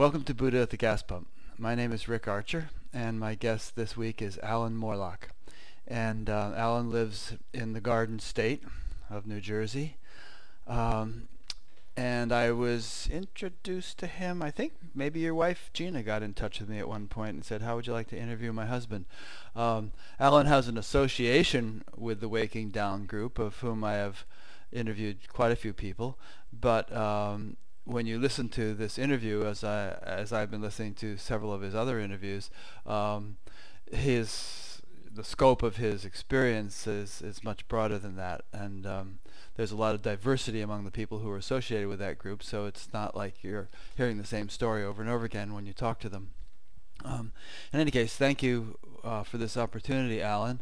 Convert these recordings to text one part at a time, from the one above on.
Welcome to Buddha at the Gas Pump. My name is Rick Archer, and my guest this week is Alan Morlock. And uh, Alan lives in the Garden State of New Jersey. Um, and I was introduced to him. I think maybe your wife Gina got in touch with me at one point and said, "How would you like to interview my husband?" Um, Alan has an association with the Waking Down group, of whom I have interviewed quite a few people. But um, when you listen to this interview, as I as I've been listening to several of his other interviews, um, his the scope of his experience is is much broader than that, and um, there's a lot of diversity among the people who are associated with that group. So it's not like you're hearing the same story over and over again when you talk to them. Um, in any case, thank you uh, for this opportunity, Alan.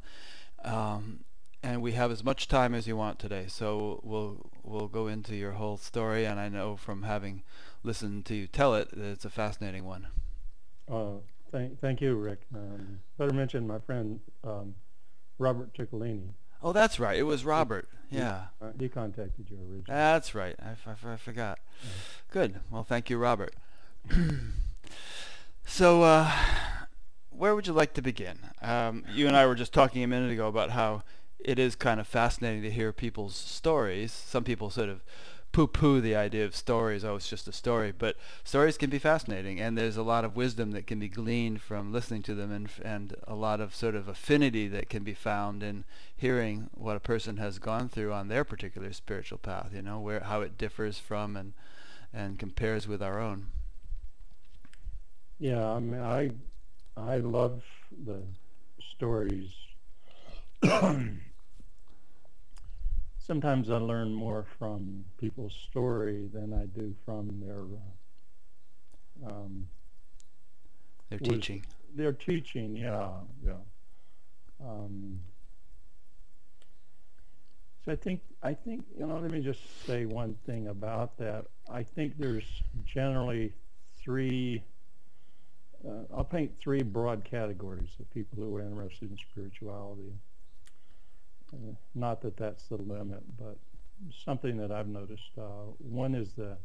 Um, and we have as much time as you want today, so we'll we'll go into your whole story. And I know from having listened to you tell it that it's a fascinating one. Uh, thank thank you, Rick. Um, better mention my friend um, Robert Ciccolini. Oh, that's right. It was Robert. Yeah. Uh, he contacted you originally. That's right. I forgot. Yeah. Good. Well, thank you, Robert. so, uh, where would you like to begin? Um, you and I were just talking a minute ago about how it is kind of fascinating to hear people's stories. Some people sort of poo-poo the idea of stories. Oh, it's just a story. But stories can be fascinating, and there's a lot of wisdom that can be gleaned from listening to them, and and a lot of sort of affinity that can be found in hearing what a person has gone through on their particular spiritual path. You know, where how it differs from and and compares with our own. Yeah, I mean, I I love the stories. Sometimes I learn more from people's story than I do from their uh, um, Their teaching. their teaching. Yeah, yeah. Um, so I think I think you know. Let me just say one thing about that. I think there's generally three. Uh, I'll paint three broad categories of people who are interested in spirituality. Not that that's the limit, but something that I've noticed. Uh, one is the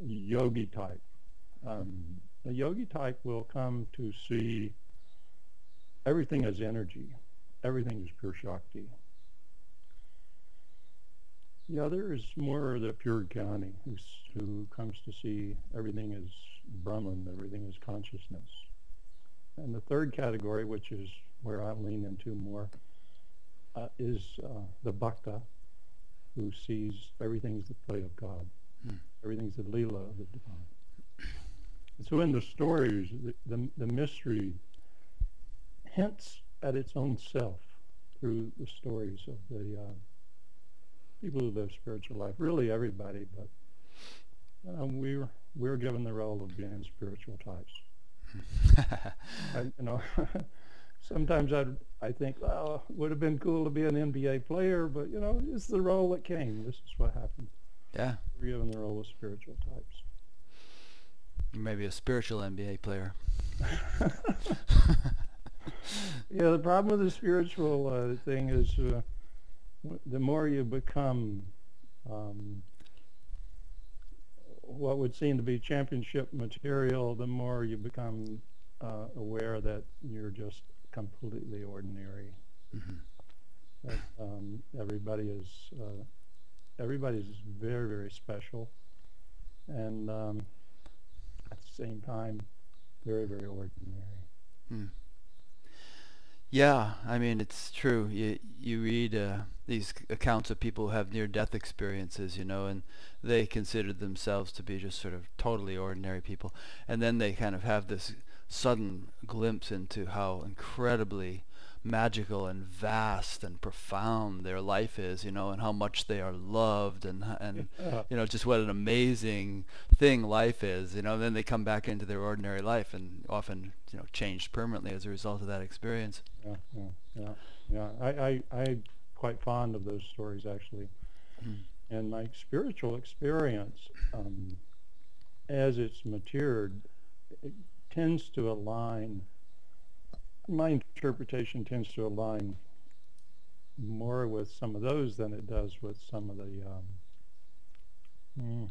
yogi type. Um, the yogi type will come to see everything as energy, everything is pure Shakti. The other is more the pure Jnani, who comes to see everything as Brahman, everything is consciousness. And the third category, which is where I lean into more, uh, is uh, the Bhakta, who sees everything as the play of God. Hmm. Everything's the lila of the divine. And so in the stories, the, the, the mystery hints at its own self through the stories of the uh, people who live spiritual life. Really everybody, but uh, we're we're given the role of being spiritual types. I, you know, sometimes I I think, it would have been cool to be an NBA player, but you know, it's the role that came. This is what happened. yeah. We're given the role of spiritual types. Maybe a spiritual NBA player. Yeah, the problem with the spiritual uh, thing is uh, w- the more you become um, what would seem to be championship material, the more you become uh, aware that you're just completely ordinary. hmm That um, everybody is uh, everybody's very very special, and um, at the same time, very very ordinary. Hmm. Yeah, I mean it's true. You you read uh, these accounts of people who have near-death experiences, you know, and they consider themselves to be just sort of totally ordinary people, and then they kind of have this sudden glimpse into how incredibly magical and vast and profound their life is, you know, and how much they are loved and and you know just what an amazing thing life is you know then they come back into their ordinary life and often you know changed permanently as a result of that experience yeah, yeah, yeah, yeah. I, I, I'm quite fond of those stories actually. Mm. And my spiritual experience, um, as it's matured, it tends to align. My interpretation tends to align more with some of those than it does with some of the um, mm,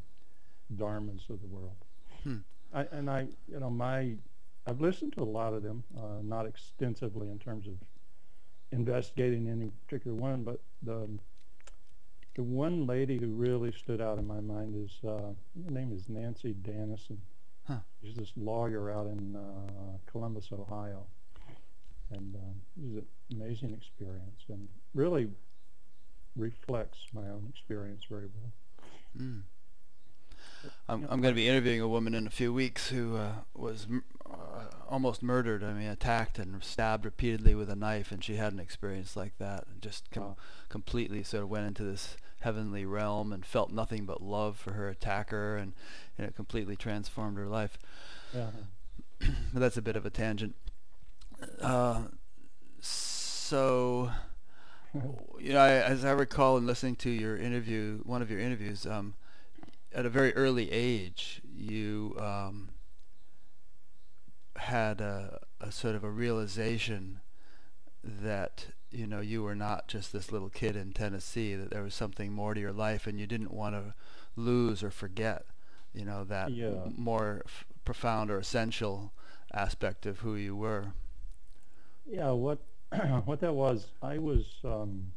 dharmas of the world. Hmm. I, and I, you know, my, I've listened to a lot of them, uh, not extensively in terms of investigating any particular one, but the the one lady who really stood out in my mind is uh, her name is Nanci Danison. Huh. She's this lawyer out in uh, Columbus, Ohio, and um, it was an amazing experience and really reflects my own experience very well. Mm. I'm, I'm going to be interviewing a woman in a few weeks who uh, was m- uh, almost murdered. I mean, attacked and stabbed repeatedly with a knife, and she had an experience like that. And just com- Wow. completely sort of went into this heavenly realm and felt nothing but love for her attacker, and, and it completely transformed her life. Yeah. but that's a bit of a tangent. Uh, so, you know, I, as I recall in listening to your interview, one of your interviews, um, at a very early age, you um, had a, a sort of a realization that you know you were not just this little kid in Tennessee; that there was something more to your life, and you didn't want to lose or forget, you know, that Yeah. m- more f- profound or essential aspect of who you were. Yeah, what what that was, I was. Um,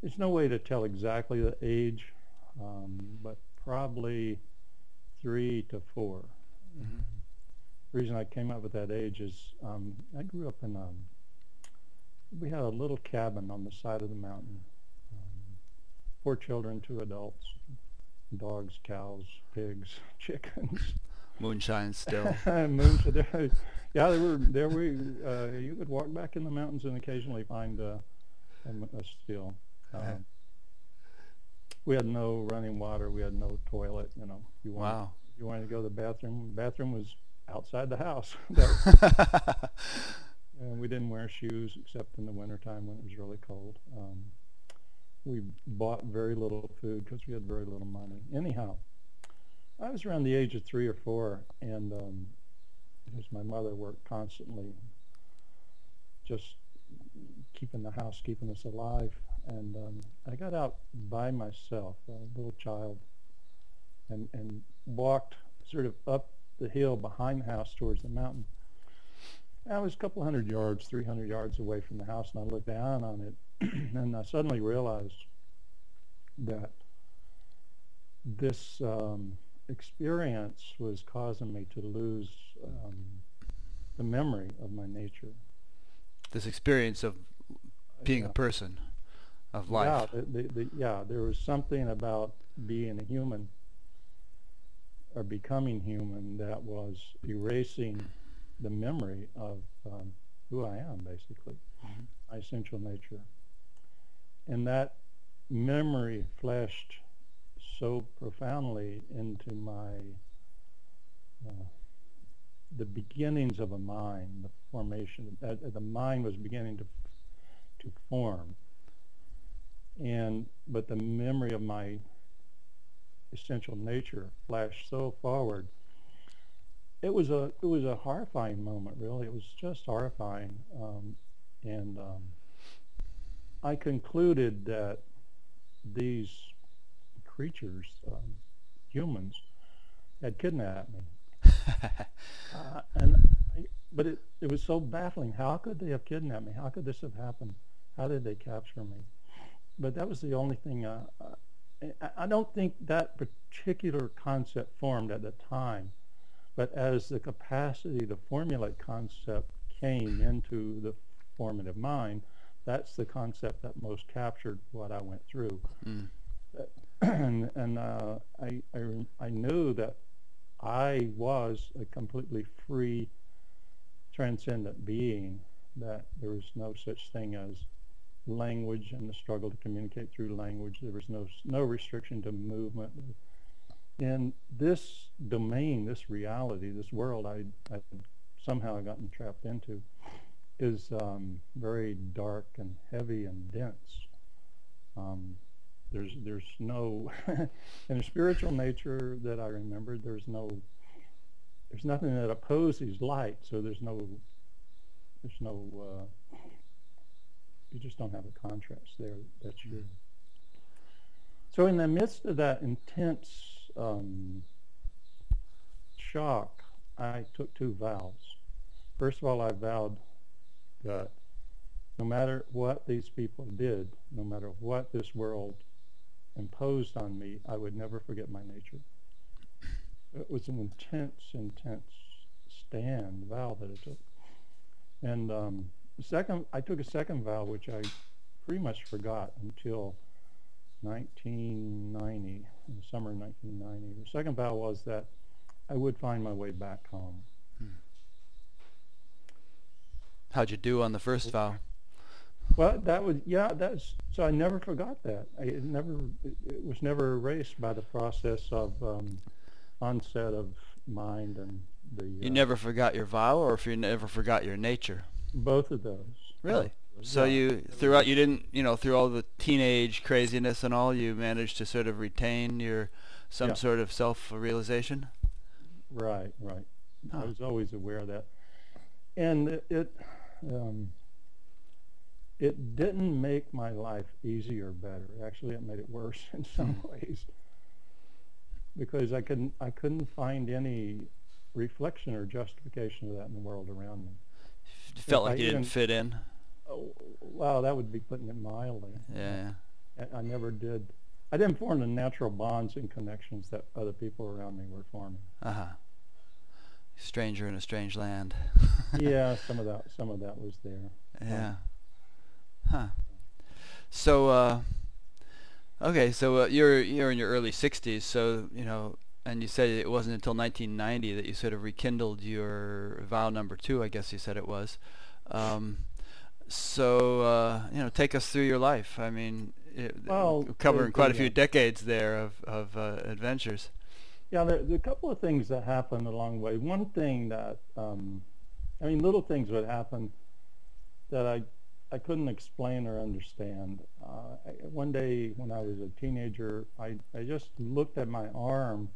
there's no way to tell exactly the age, um, but probably three to 4 Mhm. The reason I came up with that age is um, I grew up in a. We had a little cabin on the side of the mountain. Um, four children, two adults, dogs, cows, pigs, chickens. Moonshine still. Moon to there. Yeah, there were there we uh, you could walk back in the mountains and occasionally find uh, a, a still. Uh-huh. Um, we had no running water. We had no toilet. You know, you wanted, wow. you wanted to go to the bathroom. Bathroom was outside the house. And we didn't wear shoes except in the wintertime when it was really cold. Um, we bought very little food because we had very little money. Anyhow, I was around the age of three or four, and um, because my mother worked constantly, just keeping the house, keeping us alive. And um, I got out by myself, a little child, and, and walked sort of up the hill behind the house towards the mountain. I was a couple hundred yards, 300 yards away from the house, and I looked down on it, and I suddenly realized that this um, experience was causing me to lose um, the memory of my nature. this experience of being Yeah. a person, of life. Yeah, the, the, the, yeah, there was something about being a human or becoming human that was erasing the memory of um, who I am, basically, Mhm. my essential nature. And that memory fleshed so profoundly into my uh, the beginnings of a mind, the formation. Uh, the mind was beginning to to form, and but the memory of my essential nature flashed so forward. It was a it was a horrifying moment, really. It was just horrifying, um, and um, I concluded that these creatures, um, humans, had kidnapped me. Uh, and I, but it, it was so baffling. How could they have kidnapped me? How could this have happened? How did they capture me? But that was the only thing. Uh, uh, I, I don't think that particular concept formed at the time. But as the capacity to formulate concept came into the formative mind, that's the concept that most captured what I went through. Mm. and and uh, I, I I knew that I was a completely free, transcendent being. That there was no such thing as language and the struggle to communicate through language. There was no no restriction to movement. And this domain, this reality, this world I I somehow gotten trapped into, is um, very dark and heavy and dense. Um, there's there's no in a spiritual nature that I remembered. There's no there's nothing that opposes light. So there's no there's no uh, you just don't have a contrast there. That's your. So in the midst of that intense um, shock, I took two vows. First of all, I vowed that no matter what these people did, no matter what this world imposed on me, I would never forget my nature. It was an intense, intense stand, vow that I took. And um, second, I took a second vow, which I pretty much forgot until 1990, in the summer of 1990. The second vow was that I would find my way back home. How'd you do on the first vow? Well, that was yeah. That's so I never forgot that. I it never it, it was never erased by the process of um, onset of mind and the You uh, never forgot your vow, or if you never forgot your nature? both of those. Really? So Yeah. you throughout you didn't you know through all the teenage craziness and all you managed to sort of retain your some Yeah. sort of self realization. Right, right. I was always aware of that, and it it, um, it didn't make my life easier or better. Actually, it made it worse in some Hmm. ways because I couldn't I couldn't find any reflection or justification of that in the world around me. You felt I like you didn't fit in. Oh, wow, that would be putting it mildly. Yeah. I, I never did. I didn't form the natural bonds and connections that other people around me were forming. Uh huh. Stranger in a strange land. yeah, some of that some of that was there. Yeah. Huh. So, uh, okay, so uh, you're you're in your early 60s, so you know, and you said it wasn't until 1990 that you sort of rekindled your vow number two. I guess you said it was. Um, so, uh, you know, take us through your life. I mean, it, Well, covering quite a few uh, decades there of of uh, adventures. Yeah, there, there are a couple of things that happened along the way. One thing that, um, I mean, little things would happen that I, I couldn't explain or understand. Uh, I, one day when I was a teenager, I, I just looked at my arm.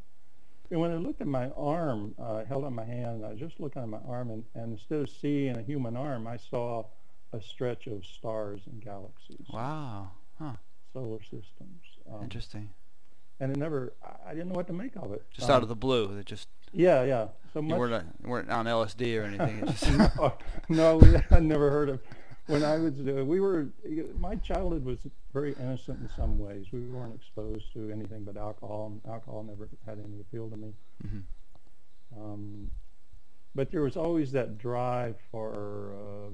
And when I looked at my arm, uh, I held out my hand, I was just looking at my arm, and, and instead of seeing a human arm, I saw a stretch of stars and galaxies, Wow. Huh. solar systems. Um, Interesting. and it never, I, I didn't know what to make of it. Just Um, out of the blue. It just Yeah, yeah. So you weren't uh, weren't on LSD or anything. Just no, no, we had never heard of. When I was, uh, we were, my childhood was very innocent in some ways. We weren't exposed to anything but alcohol, and alcohol never had any appeal to me. Mhm. Um, but there was always that drive for uh,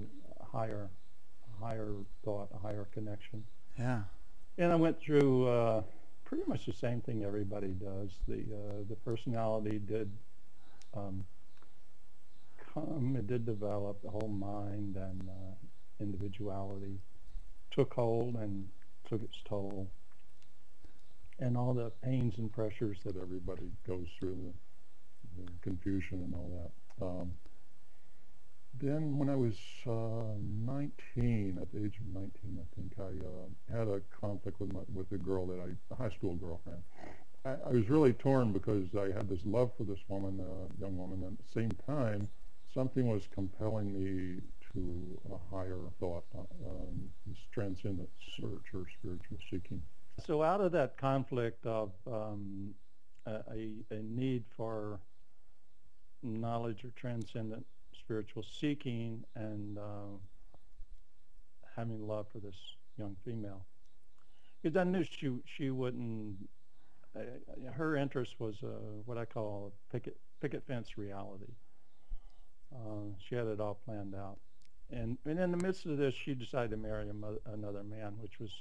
a higher, a higher thought, a higher connection. Yeah. And I went through uh, pretty much the same thing everybody does. The uh, the personality did um, come, it did develop. The whole mind and uh, individuality took hold and took its toll. And all the pains and pressures that everybody goes through, the, the confusion and all that. Um, then when I was uh, 19, at the age of 19, I think I uh, had a conflict with my, with a girl that I, a high school girlfriend. I, I was really torn because I had this love for this woman, uh, young woman, and at the same time, something was compelling me to a higher thought, uh, um, this transcendent search or spiritual seeking. So out of that conflict of um, a, a, a need for knowledge or transcendent spiritual seeking and uh, having love for this young female. Because I knew she she wouldn't. Uh, her interest was uh, what I call picket picket fence reality. Uh, she had it all planned out, and and in the midst of this, she decided to marry another man, which was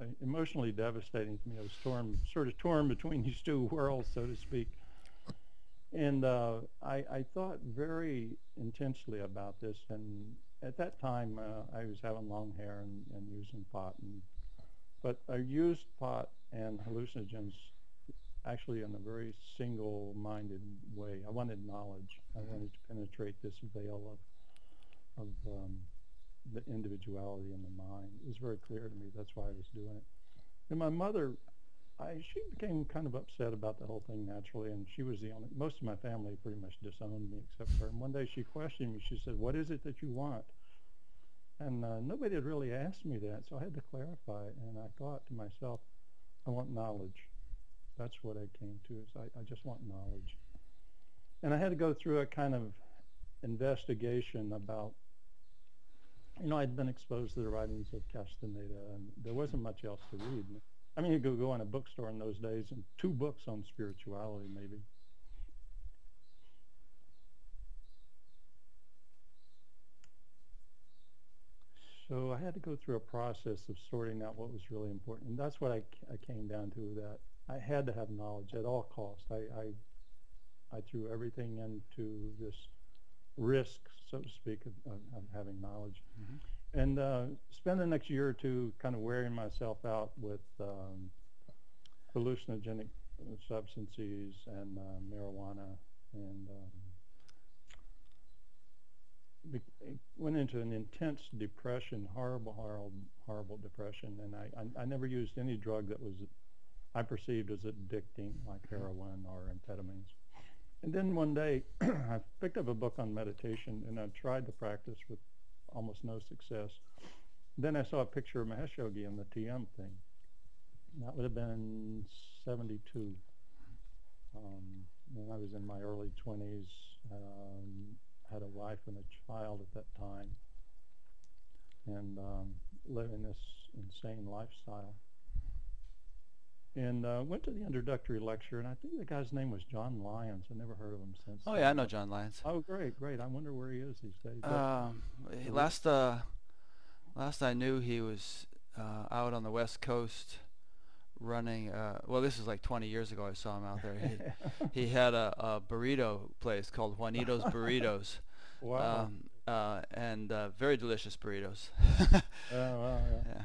uh, emotionally devastating to me. I was torn, sort of torn between these two worlds, so to speak. And uh, I, I thought very intensely about this. And at that time, uh, I was having long hair and, and using pot. And, but I used pot and hallucinogens actually in a very single-minded way. I wanted knowledge. I wanted to penetrate this veil of, of um, the individuality in the mind. It was very clear to me. That's why I was doing it. And my mother I, she became kind of upset about the whole thing naturally, and she was the only. Most of my family pretty much disowned me except her. And one day she questioned me. She said, "What is it that you want?" And uh, nobody had really asked me that, so I had to clarify. And I thought to myself, "I want knowledge." That's what I came to. Is I, I just want knowledge. and I had to go through a kind of investigation about, you know, I'd been exposed to the writings of Castaneda, and there wasn't much else to read. I mean, you could go in a bookstore in those days and two books on spirituality, maybe. So I had to go through a process of sorting out what was really important. And that's what I, I came down to, that I had to have knowledge at all costs. I, I, I threw everything into this risk, so to speak, of, of, having knowledge. Mm-hmm. And uh, spend the next year or two kind of wearing myself out with um, hallucinogenic substances and uh, marijuana and um, went into an intense depression, horrible, horrible, horrible depression. And I, I, I never used any drug that was I perceived as addicting, like heroin or amphetamines. And then one day, I picked up a book on meditation, and I tried to practice with almost no success. Then I saw a picture of Mahesh Yogi in the TM thing. That would have been 72. Um, when I was in my early 20s, um, had a wife and a child at that time, and um, living this insane lifestyle. And uh, went to the introductory lecture, and I think the guy's name was John Lyons. I never heard of him since. Oh yeah, I know John Lyons. Oh, great, great. I wonder where he is these days. Um, last uh, last I knew, he was uh, out on the West Coast running. Uh, well, this is like 20 years ago. I saw him out there. He, he had a, a burrito place called Juanito's Burritos, wow. um, uh, and uh, very delicious burritos. oh, wow, yeah. yeah,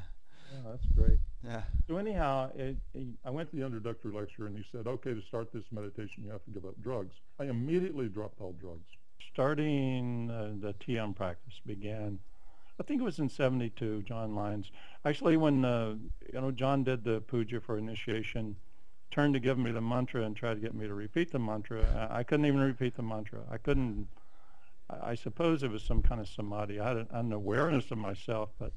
yeah, that's great. Yeah. So anyhow, it, it, I went to the introductory lecture and he said, okay, to start this meditation, you have to give up drugs. I immediately dropped all drugs. starting uh, the TM practice began, I think it was in 72, John Lyons. Actually, when, uh, you know, John did the puja for initiation, turned to give me the mantra and tried to get me to repeat the mantra. I, I couldn't even repeat the mantra. I couldn't, I, I suppose it was some kind of samadhi. I had an, an awareness of myself, but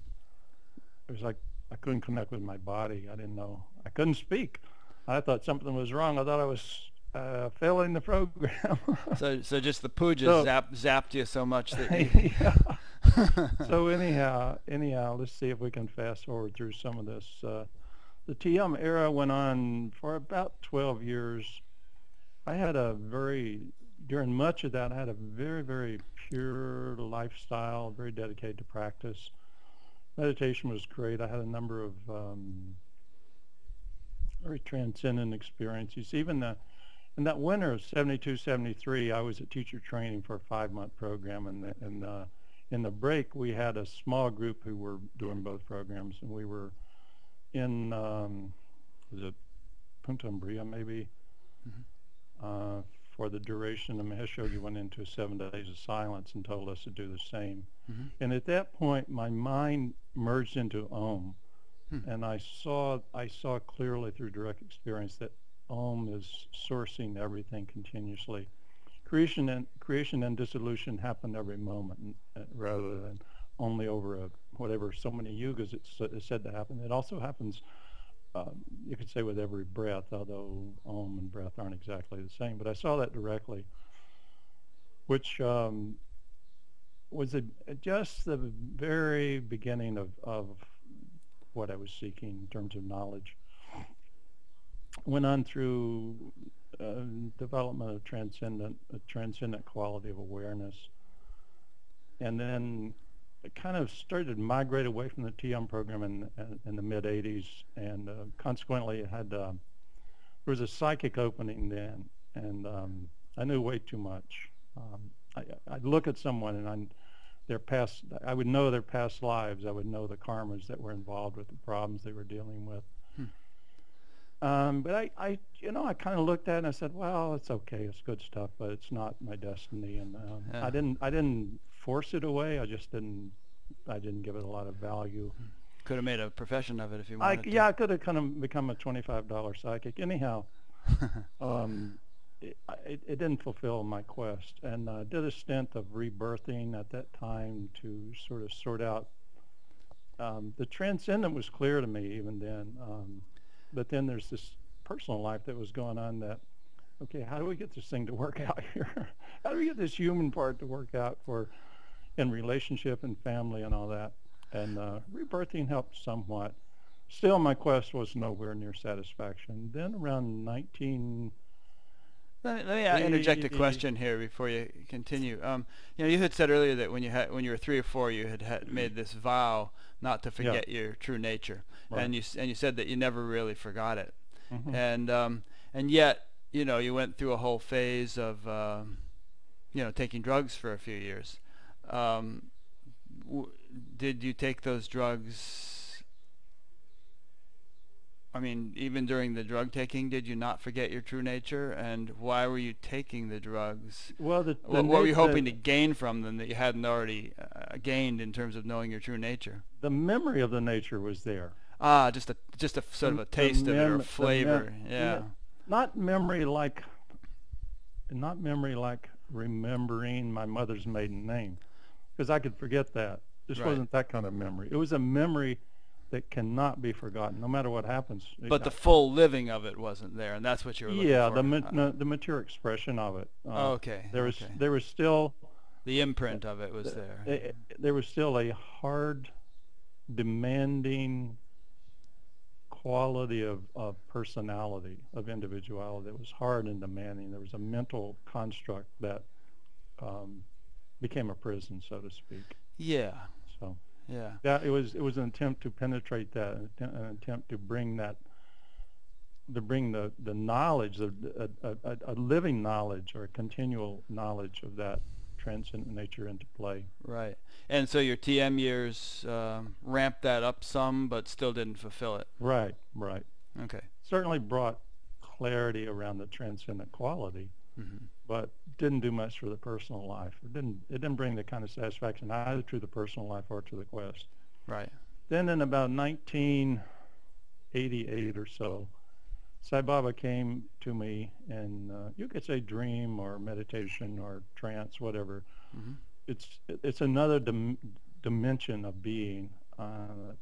it was like I couldn't connect with my body. I didn't know. I couldn't speak. I thought something was wrong. I thought I was uh, failing the program. So so just the puja So- zap, zapped you so much that you, yeah. so anyhow, anyhow, let's see if we can fast forward through some of this. Uh, the TM era went on for about 12 years. I had a very, during much of that, I had a very, very pure lifestyle, very dedicated to practice. Meditation was great. I had a number of um, very transcendent experiences. Even the, in that winter of 72, 73, I was at teacher training for a five-month program, and, the, and uh, in the break, we had a small group who were doing both programs, and we were in, um, was it Punta Umbria, maybe, Mhm. uh, for the duration. And Mahesh Yogi went into seven days of silence and told us to do the same. Mhm. And at that point, my mind merged into Om, Hmm. and I saw I saw clearly through direct experience that Om is sourcing everything continuously. Creation and creation and dissolution happen every moment, uh, rather than only over a, whatever so many yugas it's, it's said to happen. It also happens, um, you could say, with every breath, although Om and breath aren't exactly the same. But I saw that directly, which um, was a, just the very beginning of, of what I was seeking in terms of knowledge. Went on through uh, development of transcendent, a transcendent quality of awareness, and then kind of started to migrate away from the TM program in, in, in the mid 80s, and uh, consequently, it had uh, there was a psychic opening then, and um, I knew way too much. Um, I, I'd look at someone and I their past I would know their past lives. I would know the karmas that were involved with the problems they were dealing with. Um, but I, I, you know, I kind of looked at it and I said, well, it's okay. It's good stuff, but it's not my destiny. And um, Yeah. I didn't, I didn't force it away. I just didn't, I didn't give it a lot of value. could have made a profession of it if you I, wanted to. yeah, I could have kind of become a twenty-five dollar psychic. Anyhow, um, it, it, it didn't fulfill my quest, and uh, did a stint of rebirthing at that time to sort of sort out. Um, the transcendent was clear to me even then, um, but then there's this personal life that was going on that okay, how do we get this thing to work out here? how do we get this human part to work out for in relationship and family and all that? And uh, rebirthing helped somewhat. Still, my quest was nowhere near satisfaction. Then around 19, Let me, let me uh, interject a question here before you continue. Um, you know, you had said earlier that when you had when you were three or four, you had, had made this vow not to forget your true nature, Right. and you and you said that you never really forgot it, Mhm. and um, and yet you know you went through a whole phase of um, you know taking drugs for a few years. Um, w- did you take those drugs? I mean, even during the drug taking, did you not forget your true nature? And why were you taking the drugs? well, the, the What, what were you hoping to gain from them that you hadn't already uh, gained in terms of knowing your true nature? the memory of the nature was there. Ah, just a just a sort of a taste of it or mem- a the flavor. yeah. me- Not memory like, not memory like remembering my mother's maiden name, because I could forget that. This Right. wasn't that kind of memory. It was a memory that cannot be forgotten, no matter what happens. But the full living of it wasn't there, and that's what you were looking yeah, for. the ma- Uh, no, the mature expression of it. Uh, okay. There was okay. there was still the imprint of it was the- there. eh, eh, there was still a hard, demanding quality of, of personality, of individuality that was hard and demanding. There was a mental construct that um, became a prison, so to speak. yeah. So Yeah. that it was it was an attempt to penetrate that, an attempt, to bring that, to bring the the knowledge, of a, a, a, living knowledge or a continual knowledge of that transcendent nature into play. Right. And so your TM years um, ramped that up some, but still didn't fulfill it. Right, right. Okay. Certainly brought clarity around the transcendent quality, hmm but didn't do much for the personal life. It didn't it didn't bring the kind of satisfaction either to the personal life or to the quest. Right. Then in about 1988 or so, Sai Baba came to me and uh, you could say dream or meditation or trance, whatever. hmm It's it's another dim- dimension of being uh,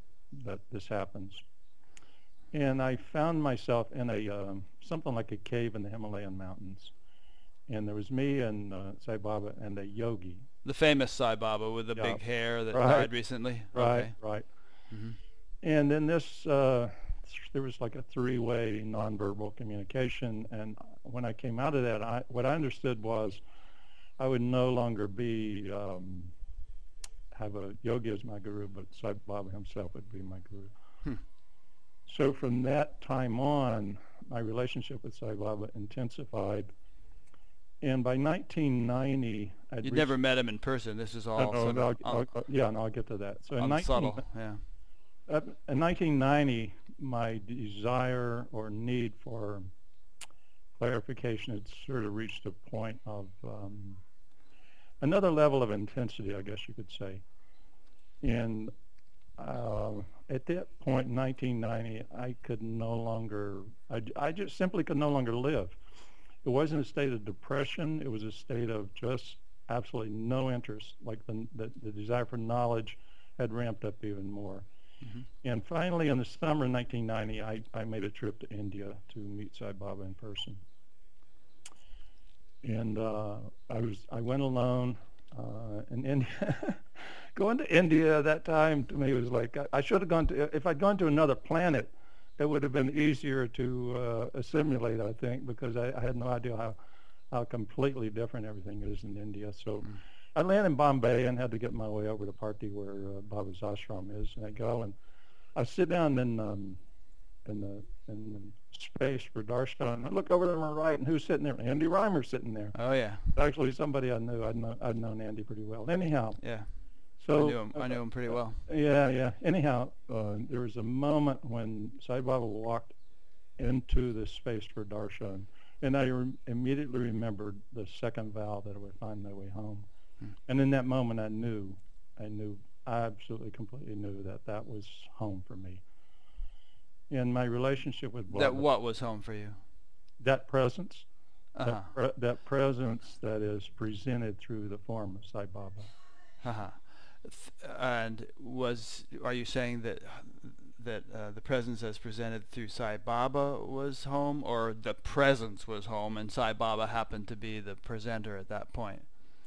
that this happens. And I found myself in a um, something like a cave in the Himalayan mountains, and there was me and uh, Sai Baba and a yogi. The famous Sai Baba with the Yeah. big hair that Right. died recently. Right, Okay. right. hmm And then this, uh, there was like a three-way nonverbal communication. And when I came out of that, I, what I understood was I would no longer be, um, have a yogi as my guru, but Sai Baba himself would be my guru. Hmm. So from that time on, my relationship with Sai Baba intensified. And by 1990, I'd You'd never met him in person. This is all Uh, no, of I'll- un- I'll- yeah, no, I'll get to that. So in 19, unsubtle. Yeah. uh, in 1990, my desire or need for clarification had sort of reached a point of um, another level of intensity, I guess you could say. And uh, at that point in 1990, I could no longer, I, I just simply could no longer live. It wasn't a state of depression. It was a state of just absolutely no interest. Like the, the, the desire for knowledge had ramped up even more. Mhm. And finally, in the summer of 1990, I, I made a trip to India to meet Sai Baba in person. And uh, I was I went alone. Uh, in India, going to India at that time to me was like I, I should have gone to if I'd gone to another planet, it would have been easier to uh, assimilate. I think because I, I had no idea how how completely different everything is in India. So Mm. I landed in Bombay and had to get my way over to Parthi where uh, Baba's ashram is, and I go and I sit down in um, in the in the space for darshan. I look over to my right, and who's sitting there? Andy Reimer sitting there. Oh yeah. Actually, somebody I knew. I'd, know, I'd known Andy pretty well. Anyhow, Yeah. So I knew him. I knew him pretty well. yeah, yeah. Anyhow, uh, there was a moment when Sai Baba walked into the space for darshan, and I re- immediately remembered the second vow that I would find my way home. Hmm. And in that moment, I knew, I knew, I absolutely, completely knew that that was home for me. And my relationship with Baba, That what was home for you? that presence, Uh huh. that, pre- that presence that is presented through the form of Sai Baba. Uh huh. And was are you saying that that uh, the presence as presented through Sai Baba was home, or the presence was home, and Sai Baba happened to be the presenter at that point?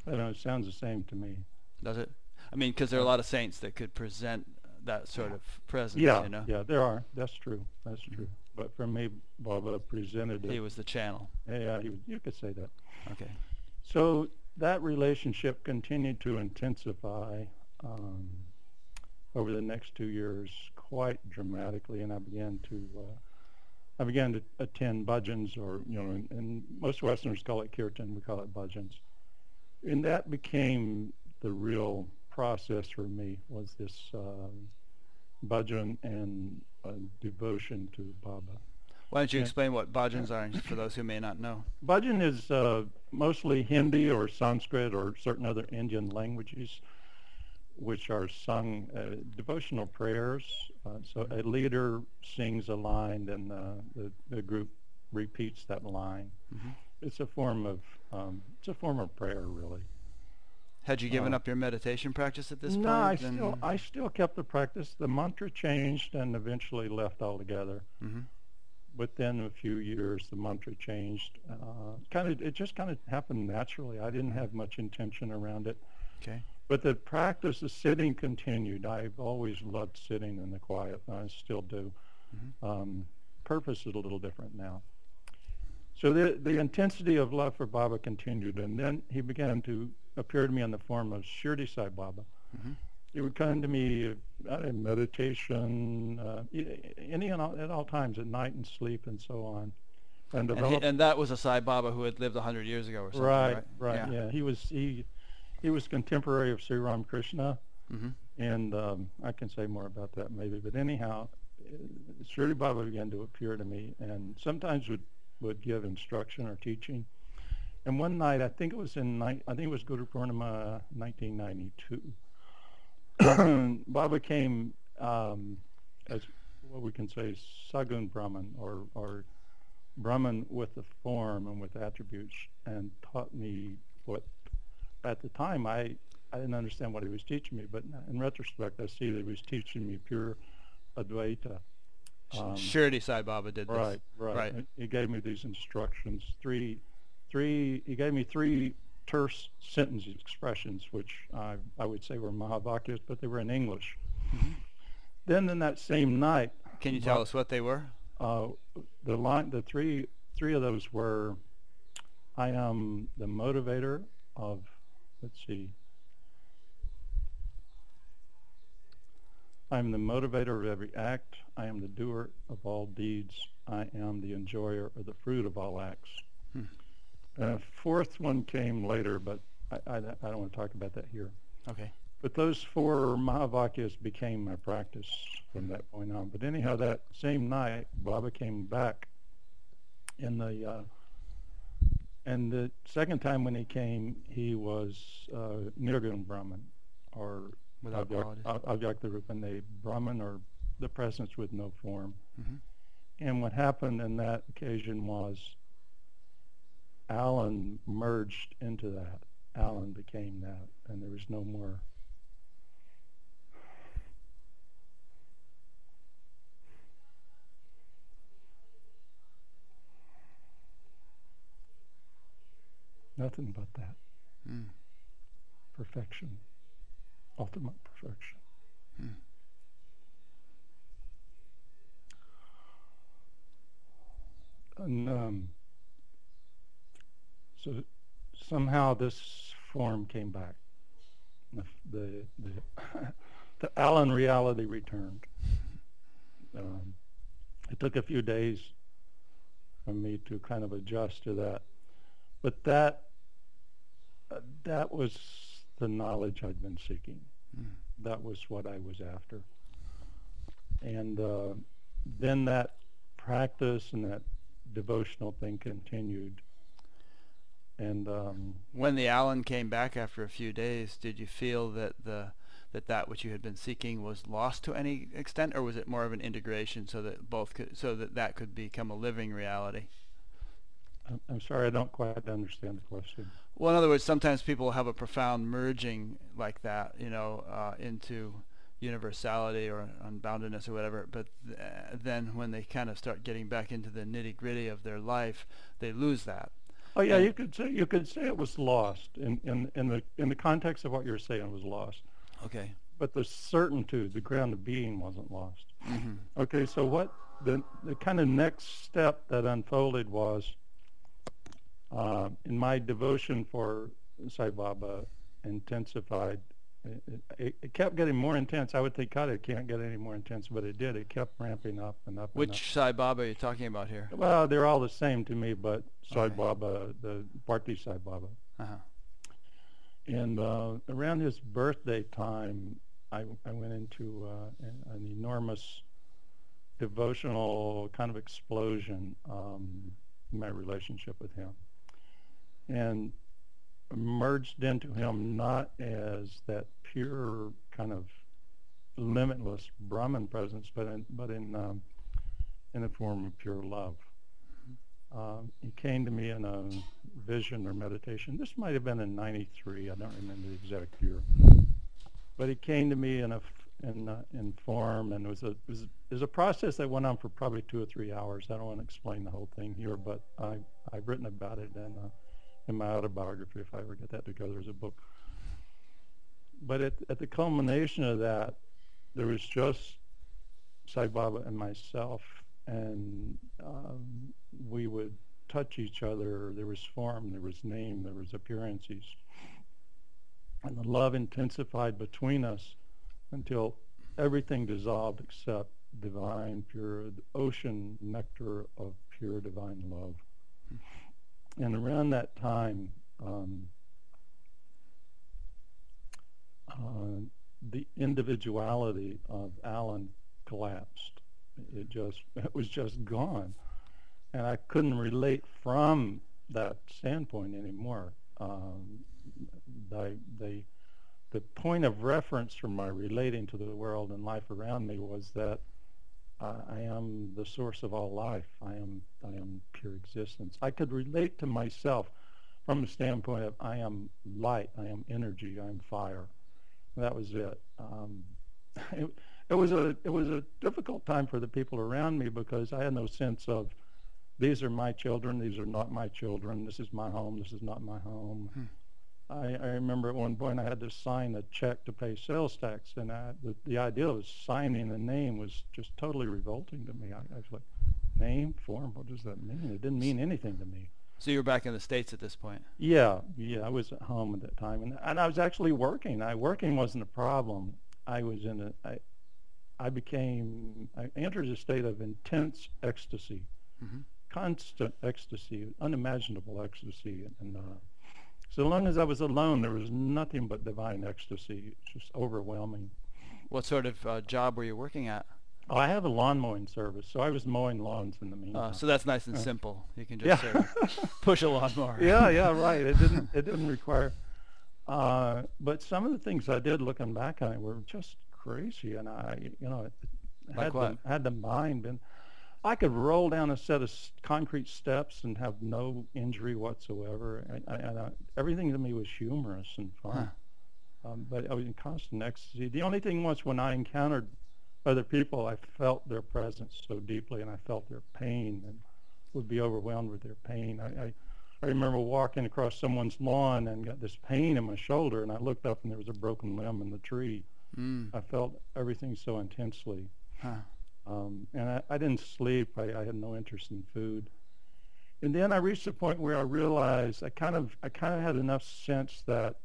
I don't know. It sounds the same to me. Does it? I mean, because there are a lot of saints that could present that sort of presence. Yeah, you know, yeah, there are. That's true. That's true. But for me, Baba presented it. he was the channel. yeah, he, was- you could say that. Okay. So that relationship continued to intensify over the next two years quite dramatically, and I began to uh, I began to attend bhajans, or you know, and, and most Westerners call it kirtan, we call it bhajans, and that became the real process for me was this uh, bhajan and uh, devotion to Baba. Why don't you Yeah. explain what bhajans are for those who may not know? Bhajan is uh, mostly Hindi or Sanskrit or certain other Indian languages, which are sung uh, devotional prayers. Uh, so a leader sings a line, then the, the group repeats that line. Mhm. It's a form of um, it's a form of prayer, really. Had you given Uh, up your meditation practice at this no, point? No, I Then- still I still kept the practice. The mantra changed and eventually left altogether. Mhm. within a few years the mantra changed uh, kind of it just kind of happened naturally i didn't have much intention around it Okay. But the practice of sitting continued i've always loved sitting in the quiet and i still do Mhm. um, purpose is a little different now so the, the intensity of love for baba continued and then he began to appear to me in the form of shirdi sai baba Mhm. he would come to me uh, in meditation, uh, any and all, at all times, at night and sleep and so on. And And, he, and that was a Sai Baba who had lived a hundred years ago or something, right, right? right, yeah. He was he he was contemporary of Sri Ramakrishna, hmm and um, I can say more about that maybe. But anyhow, Shirdi Baba began to appear to me, and sometimes would would give instruction or teaching. And one night, I think it was in I think it was Guru Purnima, 1992. Baba came um, as what we can say Sagun Brahman or or Brahman with the form and with attributes, and taught me what at the time I I didn't understand what he was teaching me, but in retrospect, I see that he was teaching me pure Advaita. Um, Shirdi Sai Baba did this. Right, right, Right. He gave me these instructions. Three, three. He gave me three terse sentence expressions, which I I would say were Mahavakyas, but they were in English. Mhm. Then in that same night, Can you tell us what they were? uh, the line, the three, three of those were, I am the motivator of, let's see, I am the motivator of every act. I am the doer of all deeds. I am the enjoyer of the fruit of all acts. Hmm. And a fourth one came later, but I, I, I don't want to talk about that here. Okay. But those four Mahavakyas became my practice from that point on. But anyhow, that same night, Baba came back in the, uh, and the second time when he came, he was uh, Nirgun Brahman, or Without Avyak, qualities. Av- Avyaktarupanade Brahman, or the presence with no form. Mhm. And what happened in that occasion was Alan merged into that. Alan became that, and there was no more. Nothing but that. Mm. Perfection. Ultimate perfection. Hmm. And um, so somehow this form came back. The the the, the Alan reality returned. Um, it took a few days for me to kind of adjust to that, but that uh, that was the knowledge I'd been seeking. Mm. That was what I was after. And uh, then that practice and that devotional thing continued. And um, When the Alan came back after a few days, did you feel that the that that which you had been seeking was lost to any extent, or was it more of an integration so that both could, so that that could become a living reality? I'm, I'm sorry, I don't quite understand the question. Well, in other words, sometimes people have a profound merging like that, you know, uh, into universality or unboundedness or whatever. But th- then when they kind of start getting back into the nitty gritty of their life, they lose that. Oh yeah, And- you could say you could say it was lost in, in, in the in the context of what you're saying was lost. Okay. But the certitude, the ground of being wasn't lost. hmm Okay, so what the the kind of next step that unfolded was uh, in my devotion for Sai Baba intensified. It, it, it kept getting more intense. I would think, God, it can't get any more intense, but it did. It kept ramping up and up. and up. Which Sai Baba are you talking about here? Well, they're all the same to me, but Sai Okay. Baba, the Parthi Sai Baba. Uh-huh. And uh, around his birthday time, I, I went into uh, an, an enormous devotional kind of explosion um, in my relationship with him. And merged into him not as that pure kind of limitless Brahman presence, but in, but in, um, in the form of pure love. Um, he came to me in a vision or meditation. This might have been in '93. I don't remember the exact year. But he came to me in a in uh, in form, and it was a it was, it was a process that went on for probably two or three hours. I don't want to explain the whole thing here, but I I've written about it in uh, in my autobiography if I ever get that together as a book. But at at the culmination of that, there was just Sai Baba and myself, and um, we would touch each other. There was form, there was name, there was appearances. And the love intensified between us until everything dissolved except divine, pure, ocean nectar of pure divine love. And around that time, um, uh, the individuality of Alan collapsed. It just it was just gone, and I couldn't relate from that standpoint anymore. Um, the, the the point of reference for my relating to the world and life around me was that uh, I am the source of all life. I am I am pure existence. I could relate to myself from the standpoint of I am light, I am energy, I am fire. That was it. Um, it. It was a it was a difficult time for the people around me because I had no sense of these are my children, these are not my children, this is my home, this is not my home. I, I remember at one point I had to sign a check to pay sales tax, and I, the, the idea of signing a name was just totally revolting to me. I, I was like, name, form, what does that mean? It didn't mean anything to me. So you were back in the States at this point. Yeah, yeah, I was at home at that time, and and I was actually working. I working wasn't a problem. I was in a, I, I became, I entered a state of intense ecstasy, hmm constant ecstasy, unimaginable ecstasy, and uh, so long as I was alone, there was nothing but divine ecstasy. It's just overwhelming. What sort of uh, job were you working at? Oh, I have a lawn mowing service, so I was mowing lawns in the meantime. Uh, so that's nice and Uh, simple. You can just yeah. sort of push a lawnmower. yeah, yeah, right. It didn't it didn't require uh but some of the things I did looking back on it were just crazy and I you know Like had what? the had the mind been I could roll down a set of concrete steps and have no injury whatsoever. And, I, and I, everything to me was humorous and fun. Um, but I was in constant ecstasy. The only thing was when I encountered other people, I felt their presence so deeply, and I felt their pain, and would be overwhelmed with their pain. I, I, I remember walking across someone's lawn and got this pain in my shoulder, and I looked up and there was a broken limb in the tree. Mm. I felt everything so intensely. Huh. Um, and I, I didn't sleep. I, I had no interest in food. And then I reached a point where I realized I kind of I kind of had enough sense that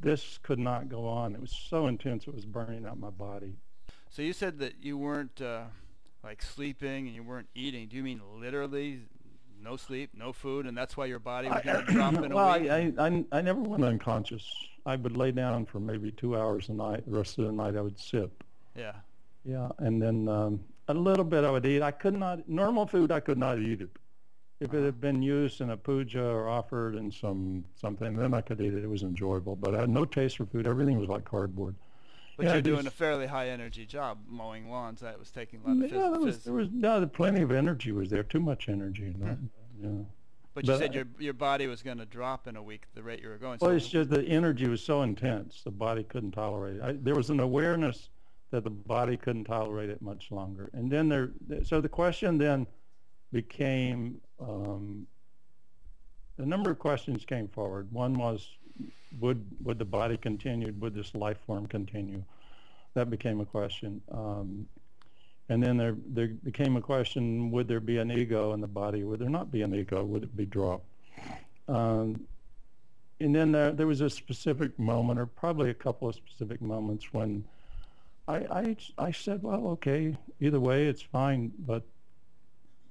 this could not go on. It was so intense; it was burning out my body. So you said that you weren't uh, like sleeping and you weren't eating. Do you mean literally no sleep, no food, and that's why your body was going to drop in a well, week? I, I, I, I never went unconscious. I would lay down for maybe two hours a night. The rest of the night I would sit. yeah. Yeah, and then um, a little bit I would eat. I could not normal food. I could not eat it. If it had been used in a puja or offered in some something, then I could eat it. It was enjoyable, but I had no taste for food. Everything was like cardboard. But Yeah, you're doing a fairly high energy job mowing lawns. That was taking a lot of Yeah, phys- there was there was no plenty of energy was there. Too much energy. no, Hmm. Yeah. But you But said I- your your body was going to drop in a week the rate you were going. Well, so it's just the energy was so intense, the body couldn't tolerate it. I, there was an awareness that the body couldn't tolerate it much longer. And then there, so the question then became, um, a number of questions came forward. One was, would would the body continue? Would this life form continue? That became a question. Um, and then there there became a question: Would there be an ego in the body? Would there not be an ego? Would it be dropped? Um, and then there, there was a specific moment, or probably a couple of specific moments, when I, I, I said, well, okay, either way, it's fine, but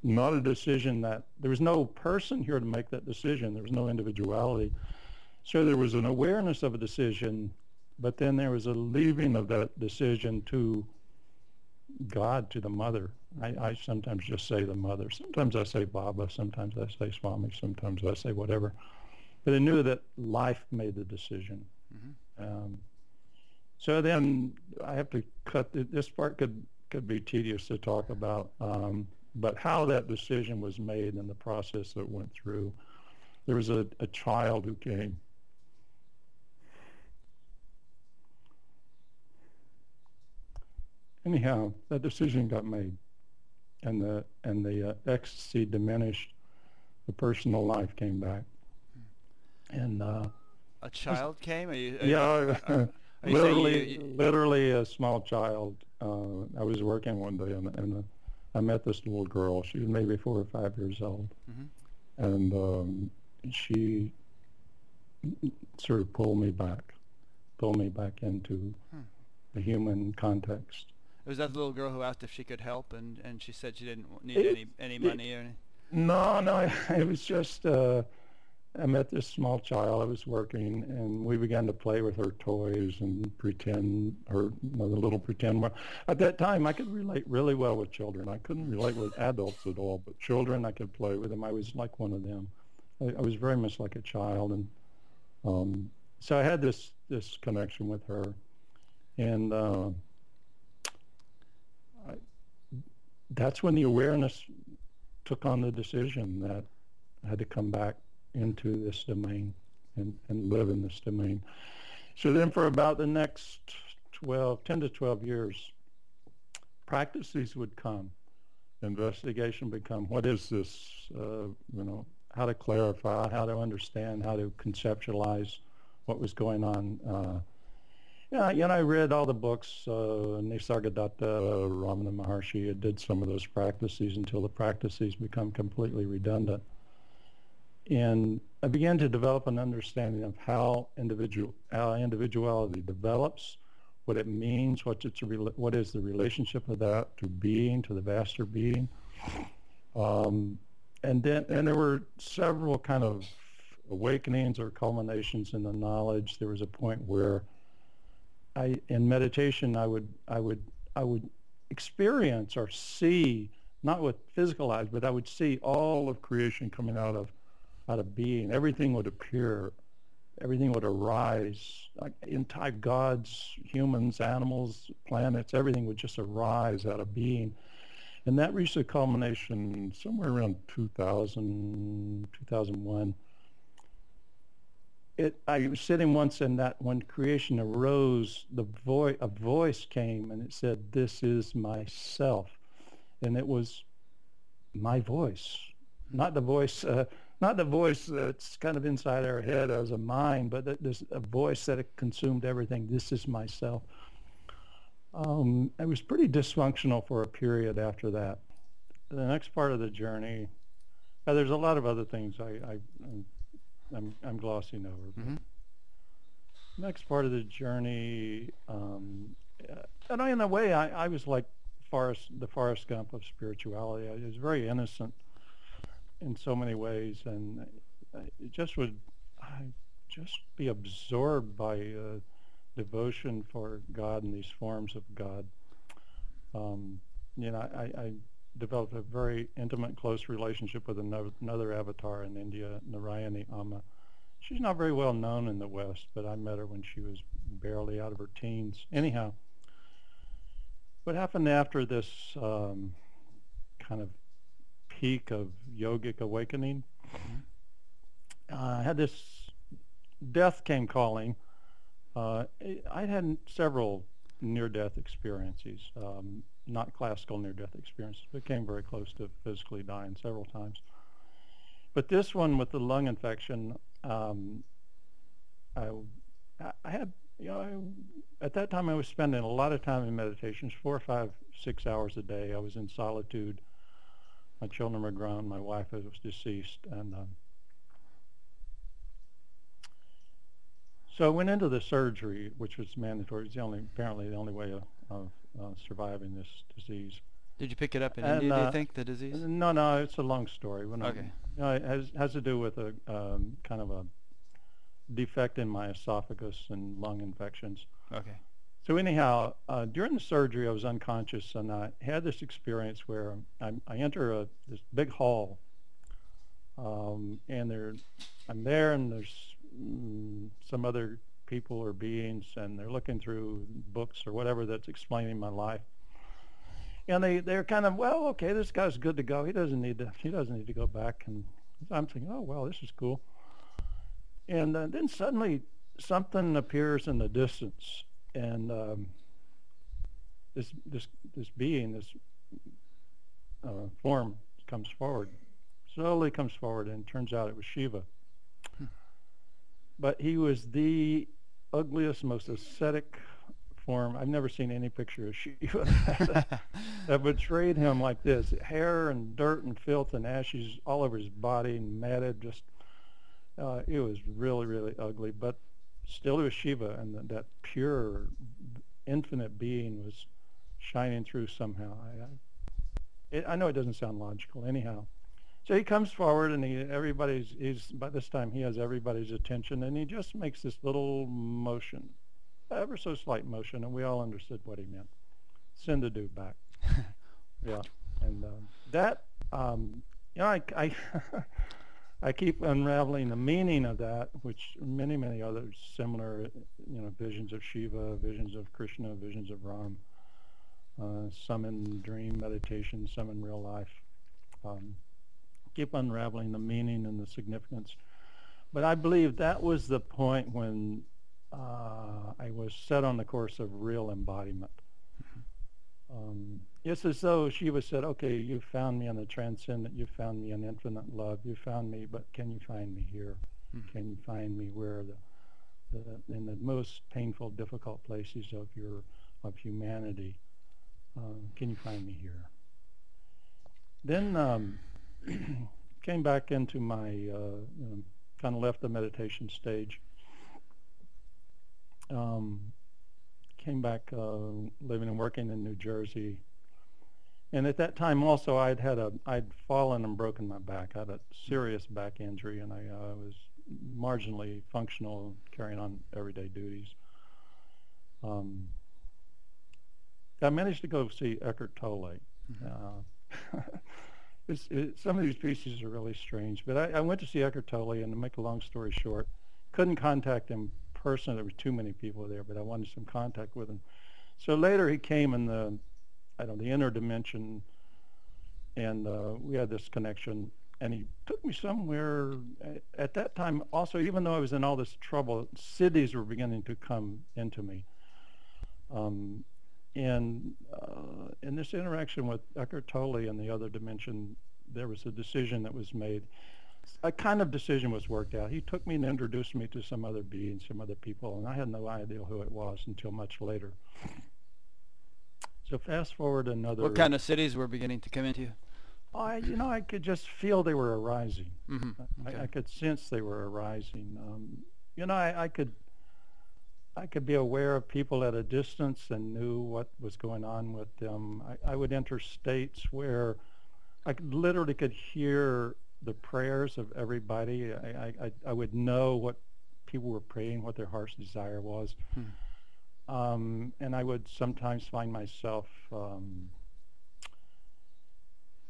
not a decision that, there was no person here to make that decision. There was no individuality. So there was an awareness of a decision, but then there was a leaving of that decision to God, to the mother. I, I sometimes just say the mother. Sometimes I say Baba. Sometimes I say Swami. Sometimes I say whatever. But I knew that life made the decision. Mhm. Um, so then I have to cut th- this part could could be tedious to talk about, um, but how that decision was made and the process that went through. There was a, a child who came. Anyhow, that decision got made, and the and the uh, ecstasy diminished. The personal life came back, and. Uh, a child came. Are you, are yeah, you literally, you- you- literally a small child. Uh, I was working one day and, and uh, I met this little girl. She was maybe four or five years old, Mhm. and um, she sort of pulled me back, pulled me back into Hmm. the human context. It was that the little girl who asked if she could help, and, and she said she didn't need It- any any money or anything? No, no, it was just uh, I met this small child. I was working, and we began to play with her toys and pretend her the little pretend. world. At that time, I could relate really well with children. I couldn't relate with adults at all, but children, I could play with them. I was like one of them. I, I was very much like a child, and um, so I had this this connection with her, and uh, I, that's when the awareness took on the decision that I had to come back into this domain and, and live in this domain. So then for about the next 12, 10 to 12 years, practices would come. Investigation would come. What is this? Uh, you know, how to clarify, how to understand, how to conceptualize what was going on. Uh, yeah, you know, I read all the books. Uh, Nisargadatta, uh, Ramana Maharshi did some of those practices until the practices become completely redundant. And I began to develop an understanding of how individual how individuality develops, what it means, what it's what is the relationship of that to being, to the vaster being. Um, and then and there were several kind of awakenings or culminations in the knowledge. There was a point where I in meditation I would I would I would experience or see not with physical eyes, but I would see all of creation coming out of out of being. Everything would appear, everything would arise. Like entire gods, humans, animals, planets, everything would just arise out of being. And that reached a culmination somewhere around 2000, 2001 it, I was sitting once in that when creation arose, the voice, a voice came and it said, "This is myself," and it was my voice, not the voice, uh, not the voice that's kind of inside our head as a mind, but there's a voice that consumed everything. This is myself. Um, it was pretty dysfunctional for a period after that. The next part of the journey, uh, there's a lot of other things I, I I'm, I'm, I'm glossing over. but Mhm. Next part of the journey, um, and I, in a way, I, I was like Forrest, the Forrest Gump of spirituality. I was very innocent in so many ways, and it just would, I just be absorbed by uh, devotion for God and these forms of God. Um, you know, I, I developed a very intimate, close relationship with another, avatar in India, Narayani Amma. She's not very well known in the West, but I met her when she was barely out of her teens. Anyhow, what happened after this um, kind of peak of yogic awakening uh, I had this death came calling. Uh, I had several near-death experiences, um, not classical near-death experiences, but came very close to physically dying several times. But this one with the lung infection, um, I, I had, you know, I, at that time I was spending a lot of time in meditations, four or five, six hours a day. I was in solitude. My children were grown. My wife was deceased, and um, so I went into the surgery, which was mandatory. It's the only, apparently, the only way of, of uh, surviving this disease. Did you pick it up in And, India, do uh, you think, the disease? No, no, it's a long story. When I- Okay. you know, it has has to do with a um, kind of a defect in my esophagus and lung infections. Okay. So anyhow, uh, during the surgery, I was unconscious, and I had this experience where I, I enter a, this big hall, um, and there, I'm there, and there's mm, some other people or beings, and they're looking through books or whatever that's explaining my life. And they they're kind of well, okay, this guy's good to go. He doesn't need to he doesn't need to go back. And I'm thinking, oh well, this is cool. And uh, then suddenly something appears in the distance, and um, this this this being, this uh, form comes forward, slowly comes forward, and turns out it was Shiva. But he was the ugliest, most ascetic form. I've never seen any picture of Shiva that betrayed him like this. Hair and dirt and filth and ashes all over his body and matted. Just uh, it was really, really ugly. But still, it was Shiva, and that, that pure, infinite being was shining through somehow. I, I, it, I know it doesn't sound logical, anyhow. So he comes forward, and he everybody's he's by this time he has everybody's attention, and he just makes this little motion, ever so slight motion, and we all understood what he meant. Send the dude back. yeah, and um, that um, you know I I, I keep unraveling the meaning of that, which many many other similar you know visions of Shiva, visions of Krishna, visions of Ram, uh, some in dream meditation, some in real life. Um, keep unraveling the meaning and the significance. But I believe that was the point when uh, I was set on the course of real embodiment. Um, it's as though Shiva said, okay, you found me in the transcendent, you found me in infinite love, you found me, but can you find me here? Mhm. Can you find me where the, the in the most painful, difficult places of your of humanity? Um, can you find me here? Then um, came back into my, uh, you know, kind of left the meditation stage. Um, came back uh, living and working in New Jersey. And at that time also I'd had a, I'd fallen and broken my back. I had a serious back injury and I uh, was marginally functional carrying on everyday duties. Um, I managed to go see Eckhart Tolle. Mhm. Uh, it's, it, some of these pieces are really strange, but I, I went to see Eckhart Tolle, and to make a long story short, couldn't contact him personally. There were too many people there, but I wanted some contact with him. So later he came in the, I don't know, the inner dimension, and uh, we had this connection. And he took me somewhere. At, at that time, also, even though I was in all this trouble, siddhis were beginning to come into me. Um, and uh, in this interaction with Eckhart Tolle in the other dimension, there was a decision that was made. A kind of decision was worked out. He took me and introduced me to some other beings, some other people, and I had no idea who it was until much later. So fast forward another. What kind of siddhis were beginning to come into you? I, you know, I could just feel they were arising. hmm I, Okay. I could sense they were arising. Um, you know, I, I could I could be aware of people at a distance and knew what was going on with them. I, I would enter states where I could, literally could hear the prayers of everybody. I, I, I, I would know what people were praying, what their heart's desire was. Hmm. Um, and I would sometimes find myself um,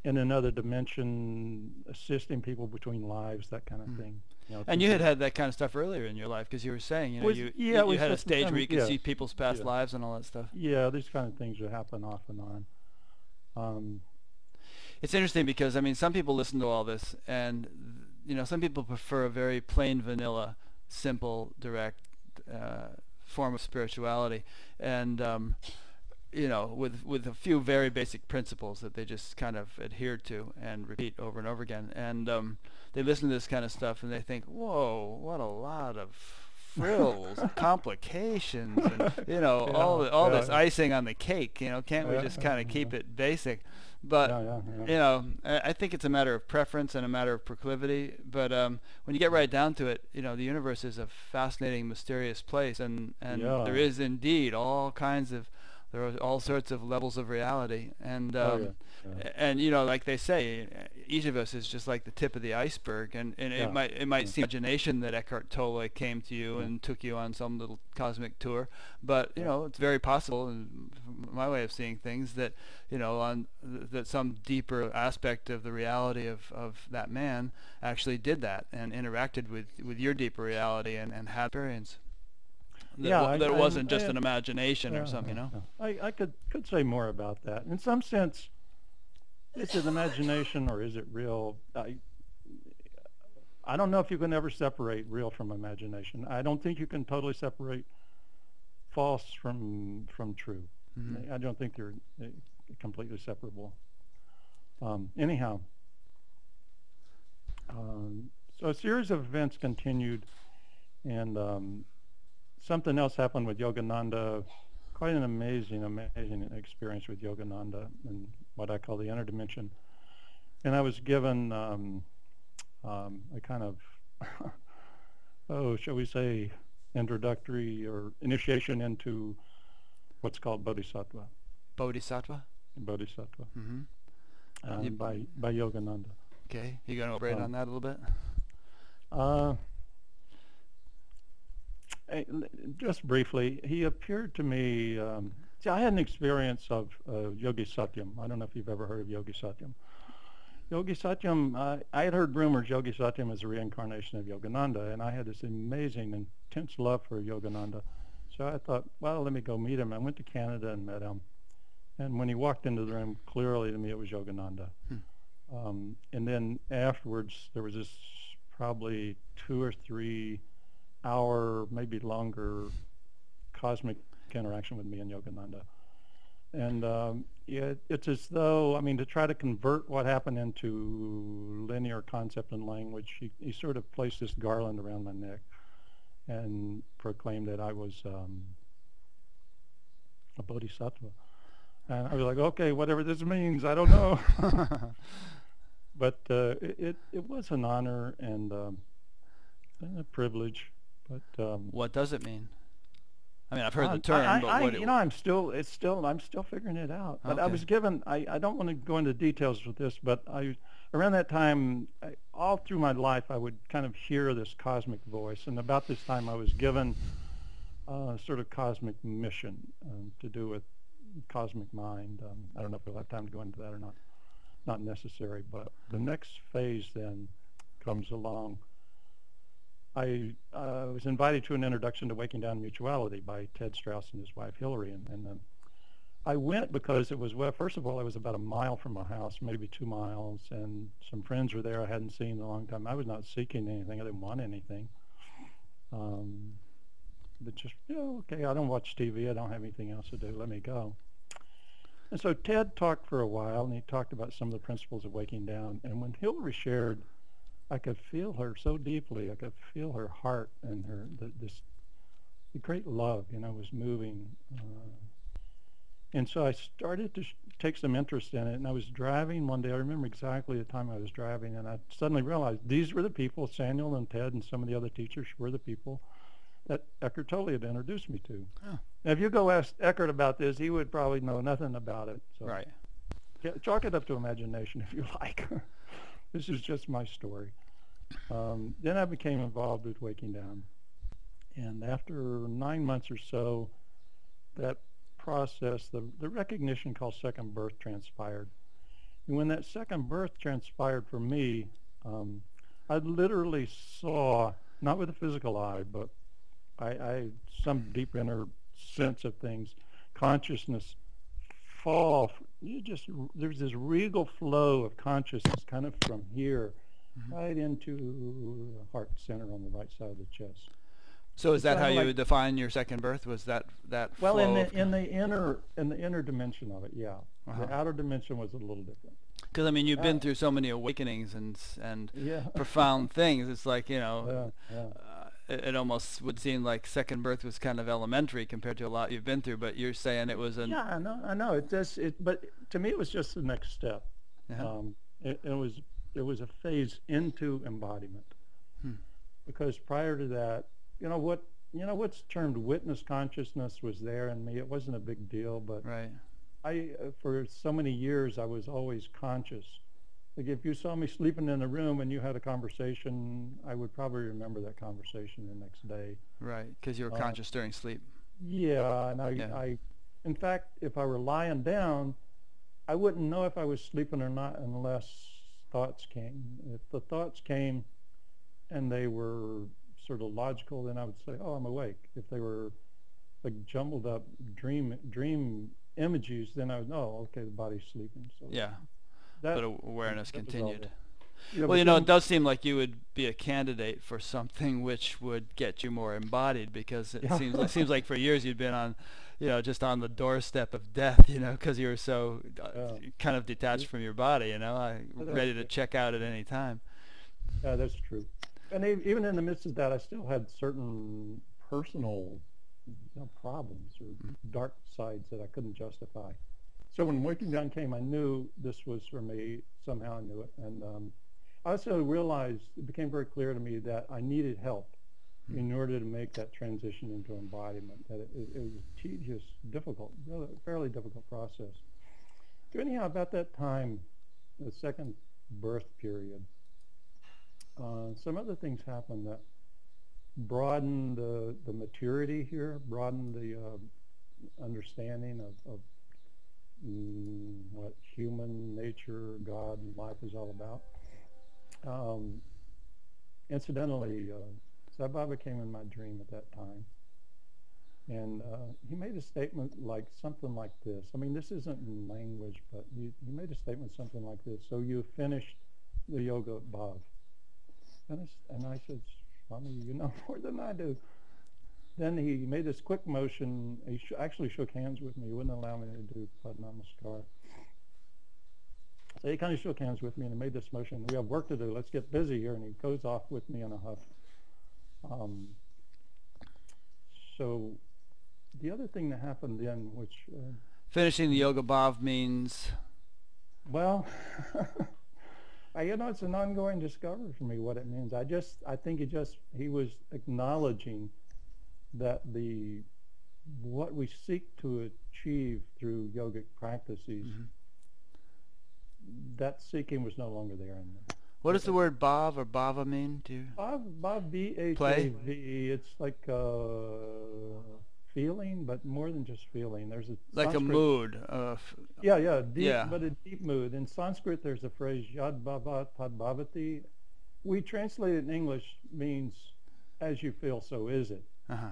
in another dimension, assisting people between lives, that kind of Hmm. thing. You know, And you had had that kind of stuff earlier in your life because you were saying, you know, Was- you, yeah, you, was had a stage where you could yeah. see people's past Yeah. lives and all that stuff. Yeah, these kind of things would happen off and on. Um, It's interesting because I mean, some people listen to all this and you know, some people prefer a very plain vanilla, simple, direct uh, form of spirituality, and um, you know, with with a few very basic principles that they just kind of adhere to and repeat over and over again. And um, they listen to this kind of stuff and they think, "Whoa, what a lot of frills, complications, and you know, Yeah, all the, all yeah, this icing on the cake. You know, can't we just kind of keep it basic?" But yeah, yeah, yeah. you know, I I think it's a matter of preference and a matter of proclivity. But um, when you get right down to it, you know, the universe is a fascinating, mysterious place, and and there is indeed all kinds of there are all sorts of levels of reality, and Oh, um, yeah, yeah. and you know, like they say, each of us is just like the tip of the iceberg, and, and Yeah. it might it might Yeah. seem imagination that Eckhart Tolle came to you and took you on some little cosmic tour, but you know, it's very possible, and my way of seeing things, that you know, on th- that some deeper aspect of the reality of, of that man actually did that and interacted with, with your deeper reality and, and had experience. That, Yeah, I- that it wasn't just I- an imagination or something, you know. I, I could could say more about that. In some sense, is it imagination or is it real? I I don't know if you can ever separate real from imagination. I don't think you can totally separate false from from true. Mhm. I don't think they're uh, completely separable. Um, anyhow, um, so a series of events continued, and um, something else happened with Yogananda. Quite an amazing, amazing experience with Yogananda and what I call the inner dimension. And I was given um, um, a kind of, oh, shall we say, introductory or initiation into what's called bodhisattva. Bodhisattva. Bodhisattva Mm-hmm. um, You- by by Yogananda. Okay, you going to elaborate Um, on that a little bit? Uh, eh, just briefly, he appeared to me. Um, see, I had an experience of uh, Yogi Satyam. I don't know if you've ever heard of Yogi Satyam. Yogi Satyam, uh, I had heard rumors Yogi Satyam is a reincarnation of Yogananda, and I had this amazing, intense love for Yogananda. So I thought, well, let me go meet him. I went to Canada and met him. And when he walked into the room, clearly to me it was Yogananda. Hmm. Um, and then afterwards, there was this probably two or three hour, maybe longer, cosmic interaction with me and Yogananda. And um, it, it's as though, I mean, to try to convert what happened into linear concept and language, he, he sort of placed this garland around my neck and proclaimed that I was um, a bodhisattva. And I was like, okay, whatever this means, I don't know. but uh, it, it, was an honor and um, a privilege. But um, what does it mean? I mean, I've heard I- the term, I, but I, what? you know, I'm still, it's still, I'm still figuring it out. But I was given, I, I don't want to go into details with this, but I, around that time, I, all through my life, I would kind of hear this cosmic voice, and about this time, I was given uh, sort of cosmic mission um, to do with cosmic mind. Um, I don't know if we'll have time to go into that or not. Not necessary, but the next phase then comes along. I uh, was invited to an introduction to Waking Down Mutuality by Ted Strauss and his wife Hillary, and, and um, I went because it was well. First of all, I was about a mile from my house, maybe two miles, and some friends were there I hadn't seen in a long time. I was not seeking anything; I didn't want anything. Um, but just you know, okay, I don't watch TV. I don't have anything else to do. Let me go. And so Ted talked for a while, and he talked about some of the principles of waking down. And when Hillary shared I could feel her so deeply. I could feel her heart and her the, this the great love, you know, was moving. Uh, and so I started to sh- take some interest in it. And I was driving one day. I remember exactly the time I was driving, and I suddenly realized these were the people. Saniel and Ted and some of the other teachers were the people that Eckhart Tolle had introduced me to. Oh. Now, if you go ask Eckhart about this, he would probably know nothing about it. So right. yeah, chalk it up to imagination if you like. this is just my story. Um, then I became involved with Waking Down. And after nine months or so, that process, the, the recognition called second birth transpired. And when that second birth transpired for me, um, I literally saw, not with a physical eye, but I, I some deep inner sense of things, consciousness fall. You just there's this regal flow of consciousness, kind of from here, Mhm. right into the heart center on the right side of the chest. So is It's that how you like- would define your second birth? Was that that Well, in the in the inner in the inner dimension of it, yeah. Uh-huh. The outer dimension was a little different. Because I mean, you've been uh, through so many awakenings and and Yeah. profound things. It's like you know, yeah, yeah. uh, it, it almost would seem like second birth was kind of elementary compared to a lot you've been through. But you're saying it was an Yeah, I know, I know. It does. It, but to me, it was just the next step. Yeah. Um, it, it was it was a phase into embodiment. Hmm. Because prior to that, you know what you know what's termed witness consciousness was there in me. It wasn't a big deal, but right. I uh, for so many years I was always conscious. Like if you saw me sleeping in a room and you had a conversation, I would probably remember that conversation the next day. Right, because you were Uh, conscious during sleep. Yeah, and I, Yeah. I, in fact, if I were lying down, I wouldn't know if I was sleeping or not unless thoughts came. If the thoughts came and they were sort of logical, then I would say, "Oh, I'm awake." If they were like jumbled up dream dream images, then I would know, oh, okay, the body's sleeping. So Yeah, that, but awareness that continued. Yeah, Well, you know, it does seem like you would be a candidate for something which would get you more embodied because it Yeah. seems it seems like for years you'd been on, you know, just on the doorstep of death, you know, because you were so uh, kind of detached from your body, you know, I, ready to check out at any time. Yeah, that's true. And even in the midst of that, I still had certain personal you know, problems or Mhm. dark sides that I couldn't justify. So when Waking Down came, I knew this was for me. Somehow I knew it. And um, I also realized, it became very clear to me that I needed help. In order to make that transition into embodiment, that it, it, it was a tedious, difficult, really, fairly difficult process. So anyhow, about that time, the second birth period, uh, some other things happened that broadened the, the maturity here, broadened the uh, understanding of, of mm, what human nature, God, and life is all about. Um, incidentally, uh, Sai Baba came in my dream at that time. And uh, he made a statement like something like this. I mean, this isn't in language, but he, he made a statement something like this. So you finished the yoga above. And I, and I said, Swami, you know more than I do. Then he made this quick motion. He sh- actually shook hands with me. He wouldn't allow me to do Padnamaskar. So he kind of shook hands with me and he made this motion. We have work to do. Let's get busy here. And he goes off with me in a huff. Um, so the other thing that happened then, which, uh, Finishing the yoga bhav means well, I, you know, it's an ongoing discovery for me what it means. I just, I think he just, he was acknowledging that the, what we seek to achieve through yogic practices, Mhm. that seeking was no longer there in there. What does the word bhav or bhava mean? Do you? Bob, Bob, B-H-A-V, it's like uh, feeling, but more than just feeling. There's a Like a mood Yeah, yeah, deep, Yeah. but a deep mood. In Sanskrit, there's a phrase yad bhavat tad bhavati. We translate it in English means as you feel, so is it. uh-huh,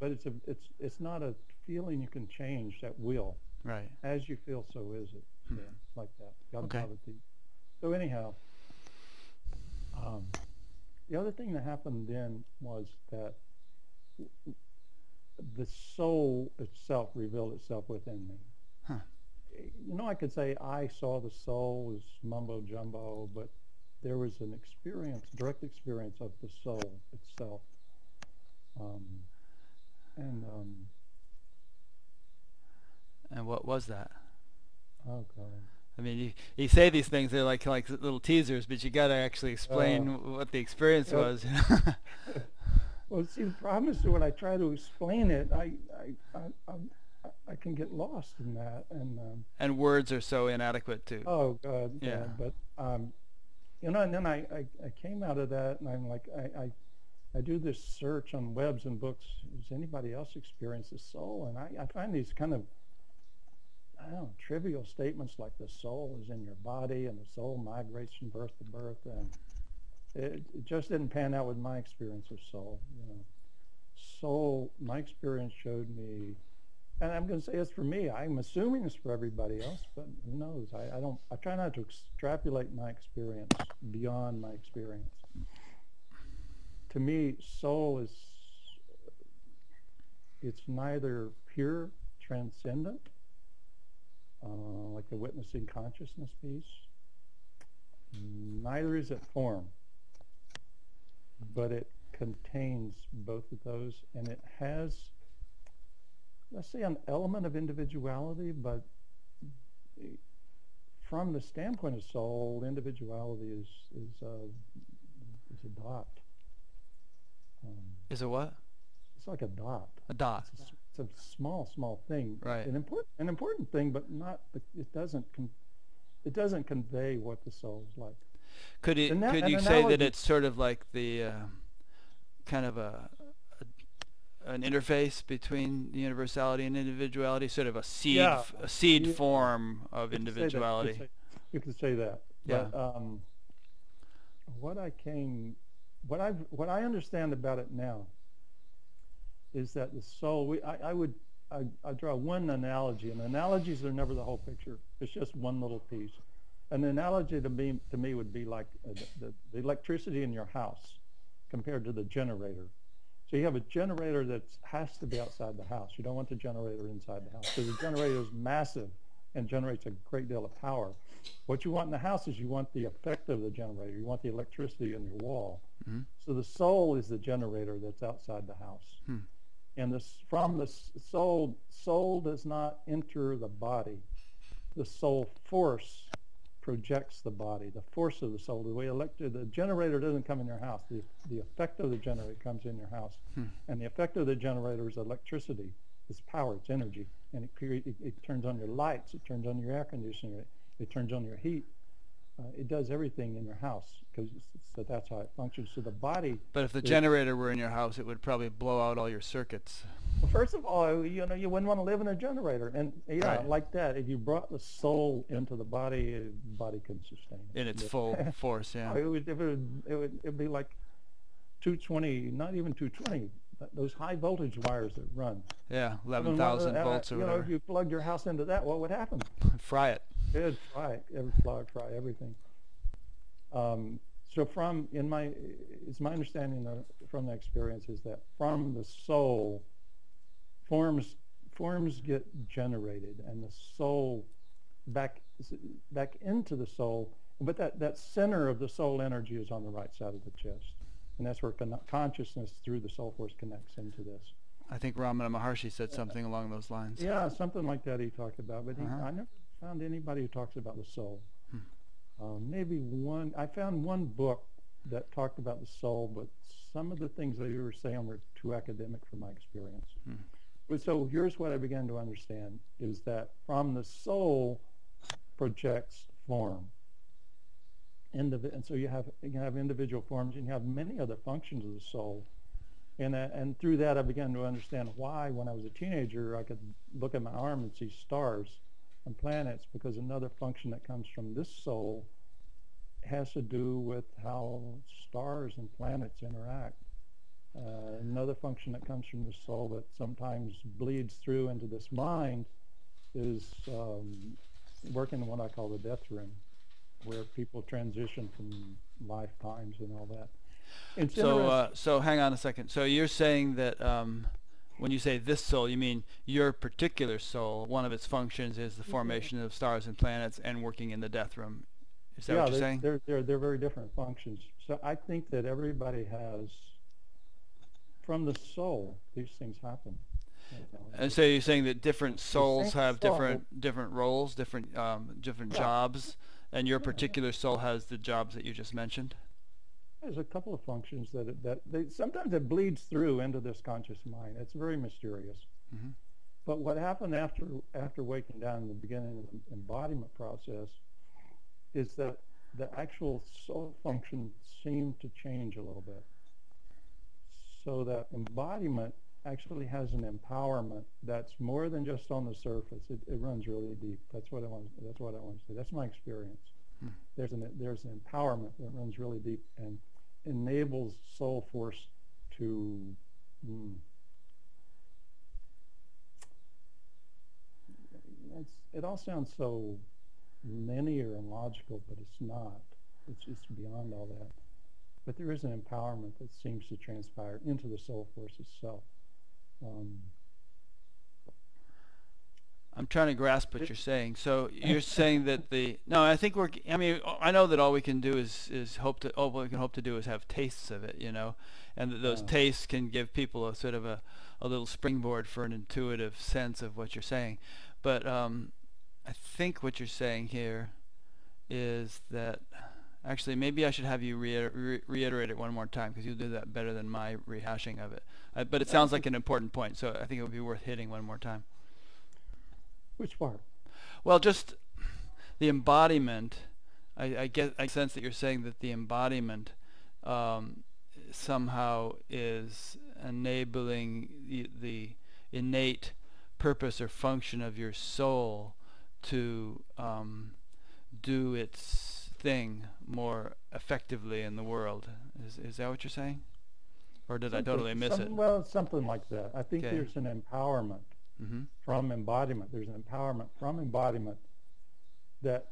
But it's a, it's, it's not a feeling you can change at will. right. As you feel, so is it. So, Hmm. like that. Yad Okay. bhavati. So anyhow, the other thing that happened then was that w- the soul itself revealed itself within me. Huh. You know, I could say I saw the soul as mumbo jumbo, but there was an experience, direct experience of the soul itself. Um, and um, And what was that? oh god, I mean, you, you say these things, they're like like little teasers, but you got to actually explain what the experience Uh, was. Well, see, the problem is that when I try to explain it, I, I, I, I, I can get lost in that. And um, and words are so inadequate too. oh God, yeah. Yeah. But um, you know, and then I, I, I came out of that, and I'm like, I, I, I do this search on webs and books. Does anybody else experience the soul? And I, I find these kind of know, trivial statements like the soul is in your body and the soul migrates from birth to birth, and it, it just didn't pan out with my experience of soul. You know, soul. My experience showed me and I'm going to say it's for me. I'm assuming it's for everybody else, but who knows? I, I don't. I try not to extrapolate my experience beyond my experience. To me, soul is it's neither pure transcendent, uh, like the witnessing consciousness piece, neither is it form, but it contains both of those, and it has let's say an element of individuality, but from the standpoint of soul, individuality is is uh, is a dot. Um, Is it what? it's like a dot. A dot. It's, it's a small, small thing. Right. An important, an important thing, but not. It doesn't. Con- it doesn't convey what the soul is like. Could you Ana- could you say that it's sort of like the uh, kind of a, a an interface between the universality and individuality, sort of a seed Yeah. f- a seed form of You could say that, you could individuality. say- You could say that. Yeah. But um, what I came, what I what I understand about it now is that the soul. We, I, I would I, I draw one analogy, and analogies are never the whole picture. It's just one little piece. An analogy to me to me would be like uh, the, the, the electricity in your house compared to the generator. So you have a generator that has to be outside the house. You don't want the generator inside the house because the generator is massive and generates a great deal of power. What you want in the house is you want the effect of the generator. You want the electricity in your wall. Mhm. So the soul is the generator that's outside the house. Hmm. And this, from the soul, soul does not enter the body. The soul force projects the body, the force of the soul. The way electric, the generator doesn't come in your house. The, the effect of the generator comes in your house. Hmm. And the effect of the generator is electricity. It's power, it's energy. And it, create, it, it turns on your lights, it turns on your air conditioner, it, it turns on your heat. Uh, it does everything in your house because so that's how it functions. So the body But if the generator were in your house, it would probably blow out all your circuits. Well, first of all, you know, you wouldn't want to live in a generator, and yeah, Right. like that. If you brought the soul into the body, uh, the body can sustain it. in its full force. Yeah. It would, it would, it would, it'd be like 220, not even 220. Those high voltage wires that run. Yeah. I Eleven mean, uh, thousand uh, volts or whatever. You know, if you plugged your house into that, what would happen? Fry it. It'd fry, every fly, fry everything. Um, so from in my, it's my understanding of, from the experience is that from the soul, forms forms get generated, and the soul back back into the soul. But that that center of the soul energy is on the right side of the chest, and that's where con- consciousness through the soul force connects into this. I think Ramana Maharshi said something along those lines. Yeah, something like that he talked about, but he, Uh-huh. I never found anybody who talks about the soul. Hmm. Um, maybe one, I found one book that talked about the soul, but some of the things that you were saying were too academic for my experience. Hmm. But so here's what I began to understand is that from the soul projects form. And so you have you have individual forms and you have many other functions of the soul. And, uh, and through that, I began to understand why, when I was a teenager, I could look at my arm and see stars and planets, because another function that comes from this soul has to do with how stars and planets interact. Uh, another function that comes from the soul that sometimes bleeds through into this mind is um, working in what I call the death room, where people transition from lifetimes and all that. It's So, uh, so hang on a second. So you're saying that um, when you say this soul, you mean your particular soul. One of its functions is the formation of stars and planets and working in the death room. Is that yeah, what you're they- saying? They're, they're, they're very different functions. So I think that everybody has, from the soul, these things happen. And so you're saying that different souls same have soul- different different roles, different um, different Yeah. jobs, and your particular soul has the jobs that you just mentioned. There's a couple of functions that, it- that they, sometimes it bleeds through into this conscious mind. It's very mysterious. Mhm. But what happened after, after waking down in the beginning of the embodiment process is that the actual soul function seemed to change a little bit. So that embodiment actually has an empowerment that's more than just on the surface. It, it runs really deep. That's what I want. That's what I want to say. That's my experience. Hmm. There's an there's an empowerment that runs really deep and enables soul force to mm, it all sounds so linear and logical, but it's not. It's it's beyond all that. But there is an empowerment that seems to transpire into the soul force itself. Um, I'm trying to grasp what you're saying. So you're saying that the no, I think we're. I mean, I know that all we can do is is hope to. All we can hope to do is have tastes of it, you know, and that those Yeah. tastes can give people a sort of a a little springboard for an intuitive sense of what you're saying. But um, I think what you're saying here is that actually maybe I should have you reiter- re- reiterate it one more time because you'll do that better than my rehashing of it. Uh, but it sounds like an important point, so I think it would be worth hitting one more time. Which part? Well, just the embodiment. I, I get. I sense that you're saying that the embodiment um, somehow is enabling the, the innate purpose or function of your soul to um, do its thing more effectively in the world. Is is that what you're saying? Or did I totally miss some- it? Well, something like that. I think Okay. there's an empowerment hmm from embodiment. There's an empowerment from embodiment that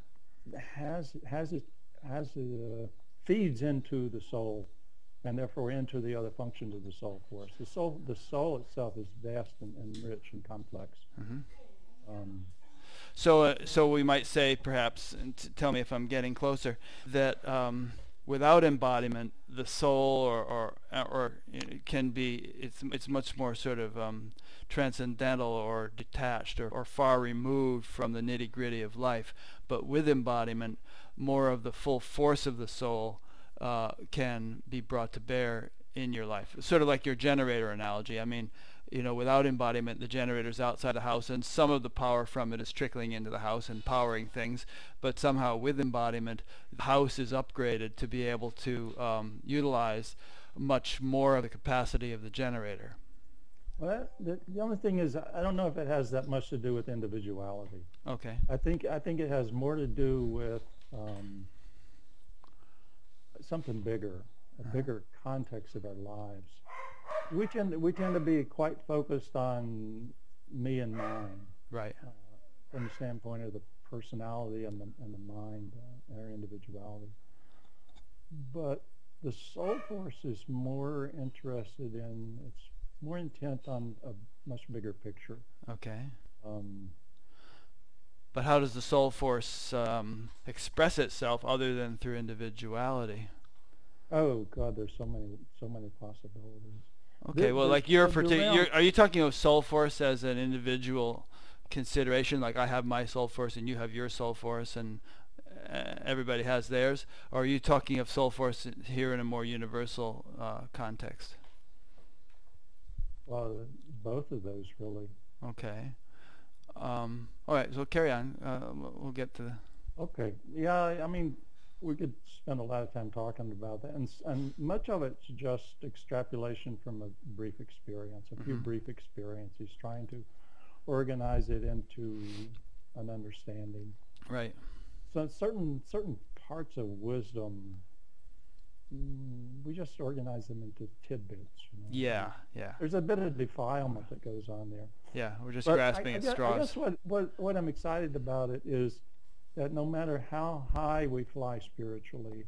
has has it has it uh, feeds into the soul, and therefore into the other functions of the soul force. The soul the soul itself is vast and, and rich and complex. hmm Um, So, uh, so we might say, perhaps, and t- tell me if I'm getting closer, that um, without embodiment, the soul or or or it can be it's it's much more sort of um, transcendental or detached or, or far removed from the nitty gritty of life. But with embodiment, more of the full force of the soul uh, can be brought to bear in your life. Sort of like your generator analogy. I mean, you know, without embodiment, the generator's outside the house, and some of the power from it is trickling into the house and powering things. But somehow, with embodiment, the house is upgraded to be able to um, utilize much more of the capacity of the generator. Well, the, the only thing is, I don't know if it has that much to do with individuality. Okay. I think I think it has more to do with um, something bigger, a Uh-huh. bigger context of our lives. We tend we tend to be quite focused on me and mine Right. uh, from the standpoint of the personality and the and the mind, uh, our individuality. But the soul force is more interested in it's more intent on a much bigger picture. Okay. Um, But how does the soul force um, express itself other than through individuality? Oh God, there's so many, so many possibilities. Okay, There- well, like your there's particular, around- are you talking of soul force as an individual consideration? Like I have my soul force and you have your soul force, and uh, everybody has theirs, or are you talking of soul force here in a more universal uh, context? Well, both of those really. Okay. Um, all right, so carry on. Uh, we'll get to. The, Okay, yeah, I mean, we could spend a lot of time talking about that, and and much of it's just extrapolation from a brief experience, a few Mhm. brief experiences, trying to organize it into an understanding. right. So certain certain parts of wisdom, mm, we just organize them into tidbits. You know? Yeah. Yeah. There's a bit of defilement that goes on there. Yeah. We're just But grasping I, at I straws. guess what, what, what I'm excited about it is that no matter how high we fly spiritually,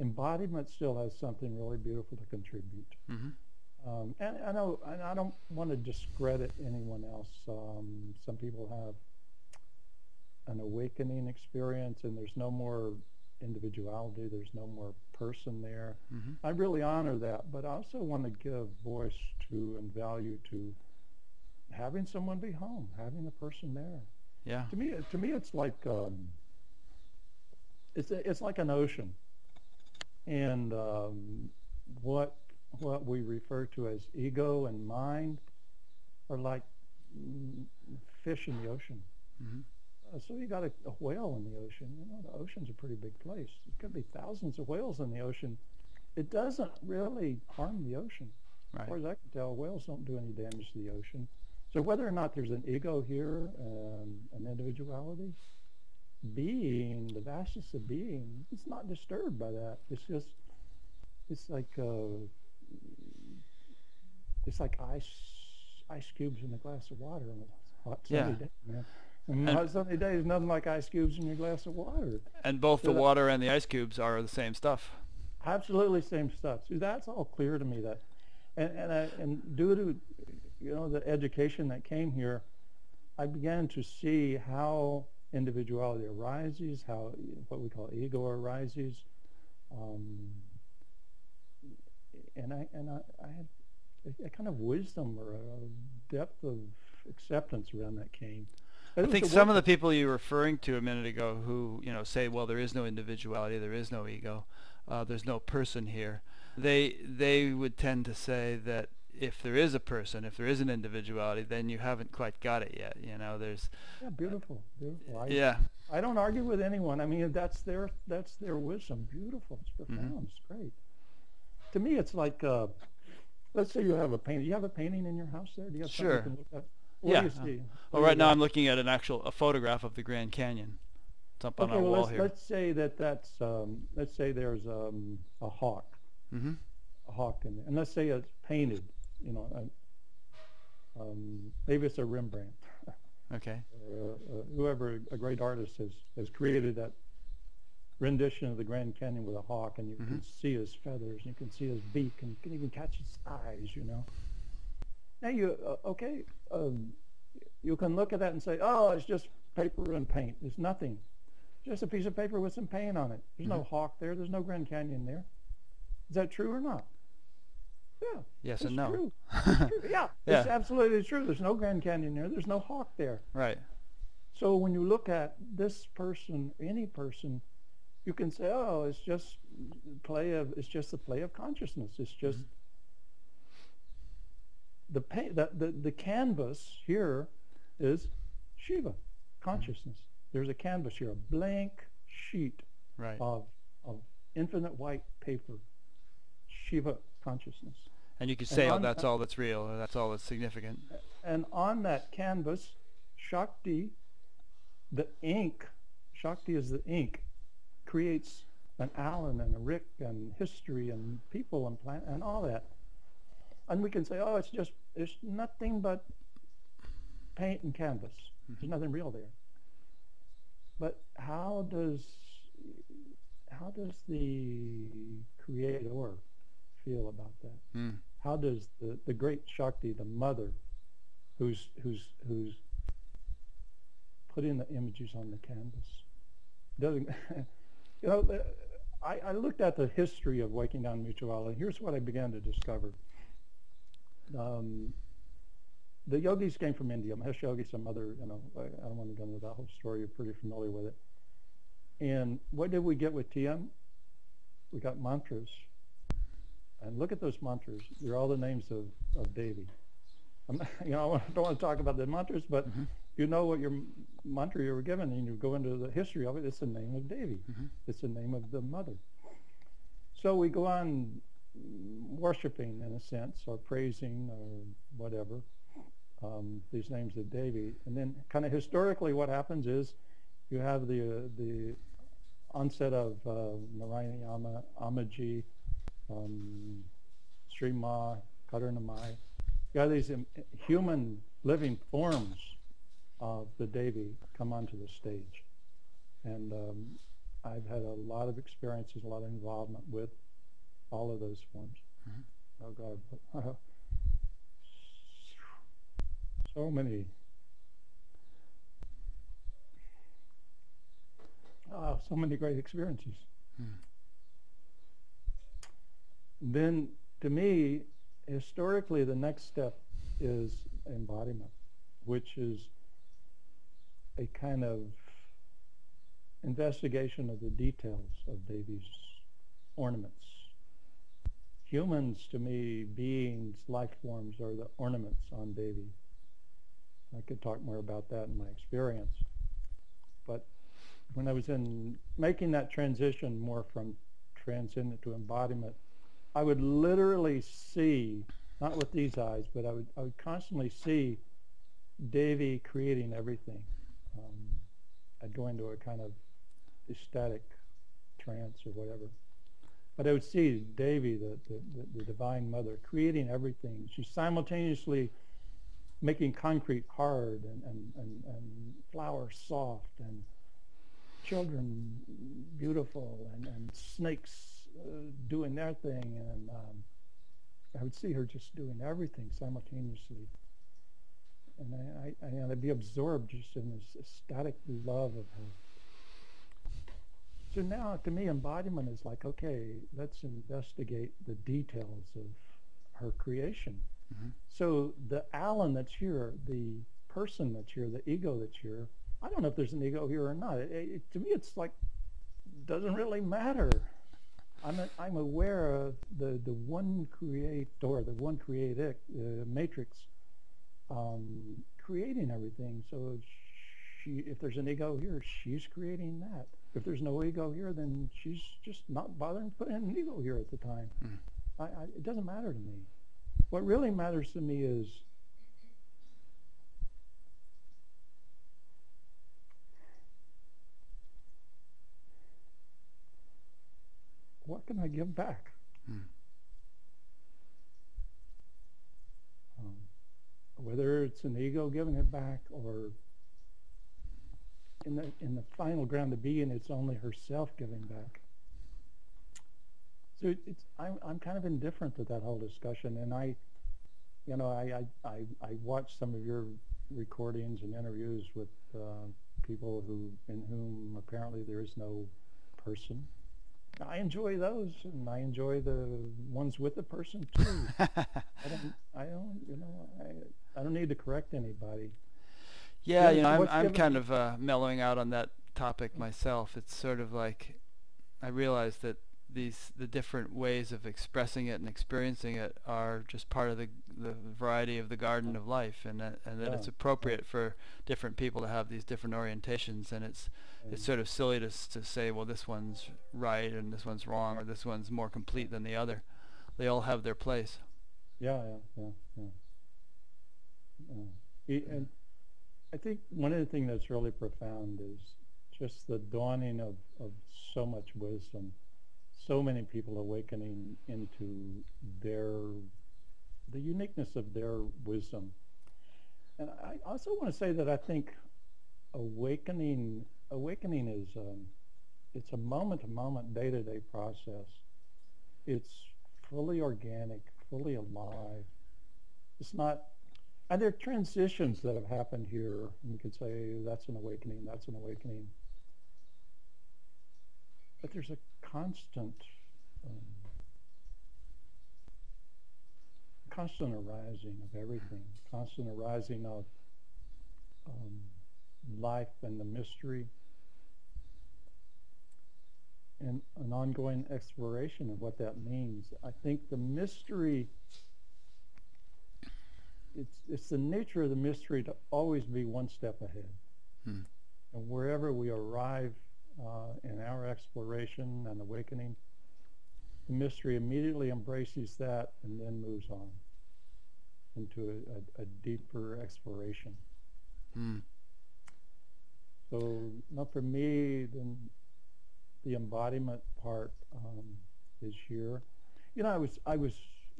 embodiment still has something really beautiful to contribute. hmm Um, and I know, and I don't want to discredit anyone else. Um, some people have an awakening experience, and there's no more individuality. There's no more person there. hmm I really honor that, but I also want to give voice to and value to having someone be home, having a person there. Yeah. To me, to me, it's like um, it's it's like an ocean, and um, what what we refer to as ego and mind are like fish in the ocean. hmm Uh, so you got a, a whale in the ocean. You know, the ocean's a pretty big place. There could be thousands of whales in the ocean. It doesn't really harm the ocean. As Right. far as I can tell, whales don't do any damage to the ocean. So whether or not there's an ego here, um, an individuality, being, the vastness of being, it's not disturbed by that. It's just, it's like, uh, it's like ice, ice cubes in a glass of water on a hot sunny Yeah. day. Man. And And- sunny days, nothing like ice cubes in your glass of water. And both the So that- water and the ice cubes are the same stuff. Absolutely same stuff. See, that's all clear to me. That, and and I, and due to, you know, the education that came here, I began to see how individuality arises, how what we call ego arises, um, and I and I, I had a, a kind of wisdom or a depth of acceptance around that came. I think some of the people you were referring to a minute ago who, you know, say, well, there is no individuality, there is no ego, uh, there's no person here, they they would tend to say that if there is a person, if there is an individuality, then you haven't quite got it yet. You know, there's yeah, beautiful, beautiful. I, yeah, I don't argue with anyone. I mean, that's their that's their wisdom. Beautiful. It's profound. It's great. To me, it's like, uh, let's say you have a painting. Do you have a painting in your house there? Do you have something Sure. you can look at? What Yeah. do you see? Well, What right now you I'm looking at an actual a photograph of the Grand Canyon. It's up got? on Okay, our well, wall let's, here. let's say that that's, um, let's say there's um, a hawk, hmm a hawk in there. And let's say it's painted, you know, uh, um, maybe it's a Rembrandt. Okay. uh, uh, whoever, a great artist has, has created that rendition of the Grand Canyon with a hawk, and you can see his feathers, and you can see his beak, and you can even catch his eyes, you know. Now you, uh, okay, um, you can look at that and say, oh, it's just paper and paint. It's nothing. Just a piece of paper with some paint on it. There's no hawk there. There's no Grand Canyon there. Is that true or not? Yeah. Yes and no. True. It's true. Yeah, it's absolutely true. There's no Grand Canyon there. There's no hawk there. Right. So when you look at this person, any person, you can say, "Oh, it's just play of it's just the play of consciousness. It's just the, pa- the the the canvas here is Shiva consciousness. Mm-hmm. There's a canvas here, a blank sheet Right. of of infinite white paper, Shiva consciousness. And you could say, oh, that's all that's real, or that's all that's significant. And on that canvas, Shakti, the ink, Shakti is the ink, creates an Alan and a Rick and history and people and plant and all that. And we can say, oh, it's just, it's nothing but paint and canvas. There's nothing real there. But how does, how does the creator feel about that? Mm. how does the, the great Shakti, the mother, who's who's who's putting the images on the canvas, doesn't you know? I, I looked at the history of Waking Down Mutuality. Here's what I began to discover. Um, the yogis came from India. Mahesh Yogi, some other, you know, I, I don't want to go into that whole story. You're pretty familiar with it. And what did we get with TM? We got mantras. And look at those mantras. They're all the names of, of Devi. I'm, you know, I don't want to talk about the mantras, but Mhm. you know what your mantra you were given, and you go into the history of it. It's the name of Devi. Mhm. It's the name of the mother. So we go on worshiping, in a sense, or praising, or whatever, um, these names of Devi. And then, kind of historically, what happens is you have the uh, the onset of uh, Narayana Ama, Amaji, um, Sri Ma, Karunamayi. You have these um, human living forms of the Devi come onto the stage. And um, I've had a lot of experiences, a lot of involvement with all of those forms. Mhm. Oh God. so many. Oh, so many great experiences. Hmm. Then, to me, historically, the next step is embodiment, which is a kind of investigation of the details of Devi's ornaments. Humans, to me, beings, life forms, are the ornaments on Devi. I could talk more about that in my experience. But when I was in making that transition more from transcendent to embodiment, I would literally see, not with these eyes, but I would, I would constantly see Devi creating everything. Um, I'd go into a kind of ecstatic trance or whatever. But I would see Devi, the, the, the, Divine Mother, creating everything. She's simultaneously making concrete hard and, and, and, and flowers soft and children beautiful and, and snakes uh, doing their thing and um, I would see her just doing everything simultaneously and I, I, I'd be absorbed just in this ecstatic love of her so now to me embodiment is like okay let's investigate the details of her creation. Mhm. so the alan that's here the person that's here the ego that's here i don't know if there's an ego here or not. It, it, to me it's like doesn't really matter. I'm a, i'm aware of the the one creator the one creator uh, matrix um, creating everything. So she if there's an ego here she's creating that if there's no ego here then she's just not bothering to put in an ego here at the time Mm. I, I, it doesn't matter to me what really matters to me is what can I give back? Hmm. Um, whether it's an ego giving it back or in the in the final ground to be being, it's only herself giving back. So it, it's I'm I'm kind of indifferent to that whole discussion, and I, you know, I I I, I watched some of your recordings and interviews with uh, people who in whom apparently there is no person. I enjoy those, and I enjoy the ones with the person too. I don't, I don't, you know, I, I don't need to correct anybody. Yeah, you know, I'm I'm kind of uh, mellowing out on that topic myself. It's sort of like I realize that these the different ways of expressing it and experiencing it are just part of the the variety of the garden of life, and that, and that Yeah, it's appropriate for different people to have these different orientations, and it's And, it's sort of silly to to say, well, this one's right and this one's wrong, or this one's more complete than the other. They all have their place. yeah, yeah, yeah, yeah. yeah. E- And I think one of the things that's really profound is just the dawning of, of so much wisdom, so many people awakening into their, the uniqueness of their wisdom. And I also want to say that I think awakening, awakening is, um, it's a moment-to-moment, day-to-day process. It's fully organic, fully alive. It's not, and there are transitions that have happened here. And we could say that's an awakening, that's an awakening. But there's a constant, um, constant arising of everything, constant arising of um, life and the mystery, and an ongoing exploration of what that means. I think the mystery it's it's the nature of the mystery to always be one step ahead. Hmm. And wherever we arrive uh, in our exploration and awakening, the mystery immediately embraces that and then moves on into a, a, a deeper exploration. Mm. So, not for me, then the embodiment part um, is here. You know, I was, I was,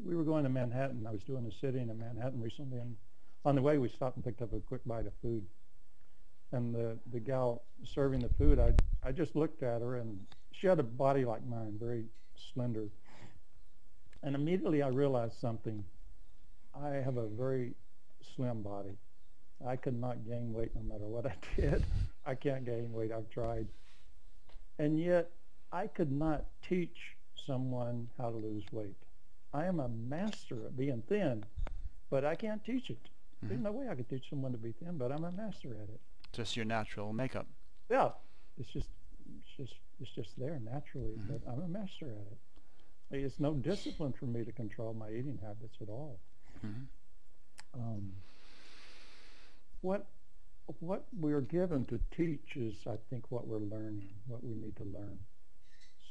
we were going to Manhattan. I was doing a sitting in Manhattan recently, and on the way we stopped and picked up a quick bite of food. And the the gal serving the food, I I just looked at her, and she had a body like mine, very slender. And immediately I realized something. I have a very slim body. I could not gain weight no matter what I did. I can't gain weight. I've tried. And yet I could not teach someone how to lose weight. I am a master at being thin, but I can't teach it. There's Mhm. no way I could teach someone to be thin, but I'm a master at it. Just your natural makeup. Yeah, it's just, it's just, it's just there naturally. Mhm. But I'm a master at it. It's no discipline for me to control my eating habits at all. hmm um, what what we're given to teach is, I think, what we're learning, what we need to learn.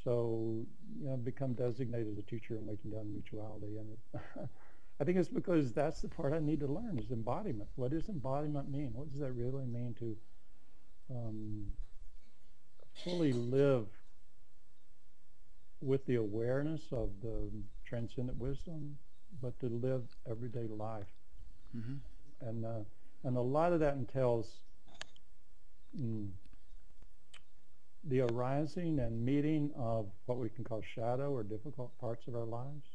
So, you know, become designated as a teacher in Waking Down Mutuality, and it, I think it's because that's the part I need to learn is embodiment. What does embodiment mean? What does that really mean to um, fully live with the awareness of the transcendent wisdom, but to live everyday life? hmm and uh, and a lot of that entails mm, the arising and meeting of what we can call shadow or difficult parts of our lives.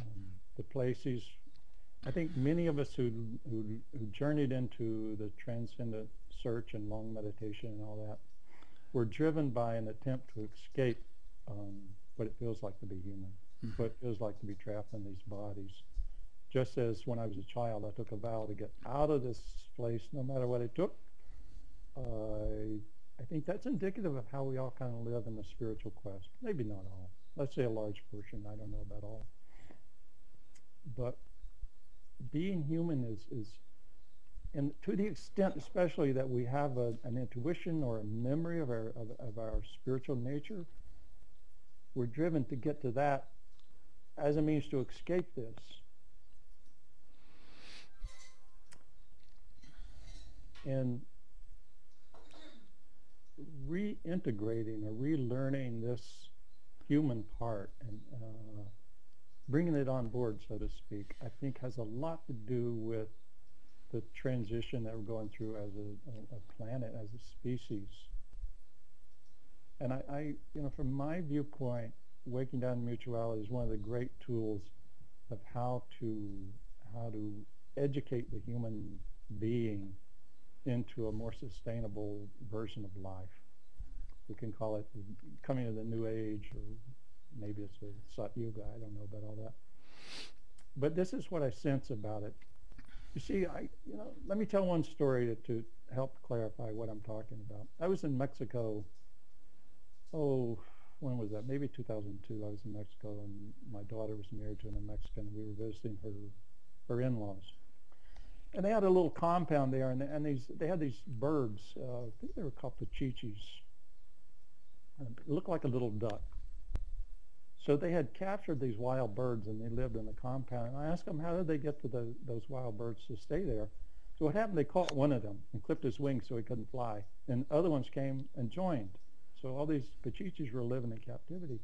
Um, the places, I think many of us who, who, who journeyed into the transcendent search and long meditation and all that were driven by an attempt to escape um, what it feels like to be human, Mhm. what it feels like to be trapped in these bodies. Just as when I was a child, I took a vow to get out of this place, no matter what it took. I I think that's indicative of how we all kind of live in the spiritual quest. Maybe not all. Let's say a large portion. I don't know about all. But being human is is and to the extent especially that we have a, an intuition or a memory of our of, of our spiritual nature we're driven to get to that as a means to escape this and reintegrating or relearning this human part and uh, bringing it on board, so to speak, I think has a lot to do with the transition that we're going through as a, a, planet, as a species. And I, I, you know, from my viewpoint, waking down mutuality is one of the great tools of how to how to educate the human being into a more sustainable version of life. We can call it the coming of the new age, or maybe it's a Sat Yuga. I don't know about all that. But this is what I sense about it. You see, I, you know, let me tell one story to, to help clarify what I'm talking about. I was in Mexico. Oh, when was that? Maybe 2002. I was in Mexico, and my daughter was married to a Mexican. We were visiting her, her in-laws and they had a little compound there, and, and these they had these birds. Uh, I think they were called pachichis. It looked like a little duck. So they had captured these wild birds, and they lived in the compound. And I asked them how did they get to the, those wild birds to stay there. So what happened? They caught one of them and clipped his wings so he couldn't fly, and other ones came and joined. So all these pachichis were living in captivity.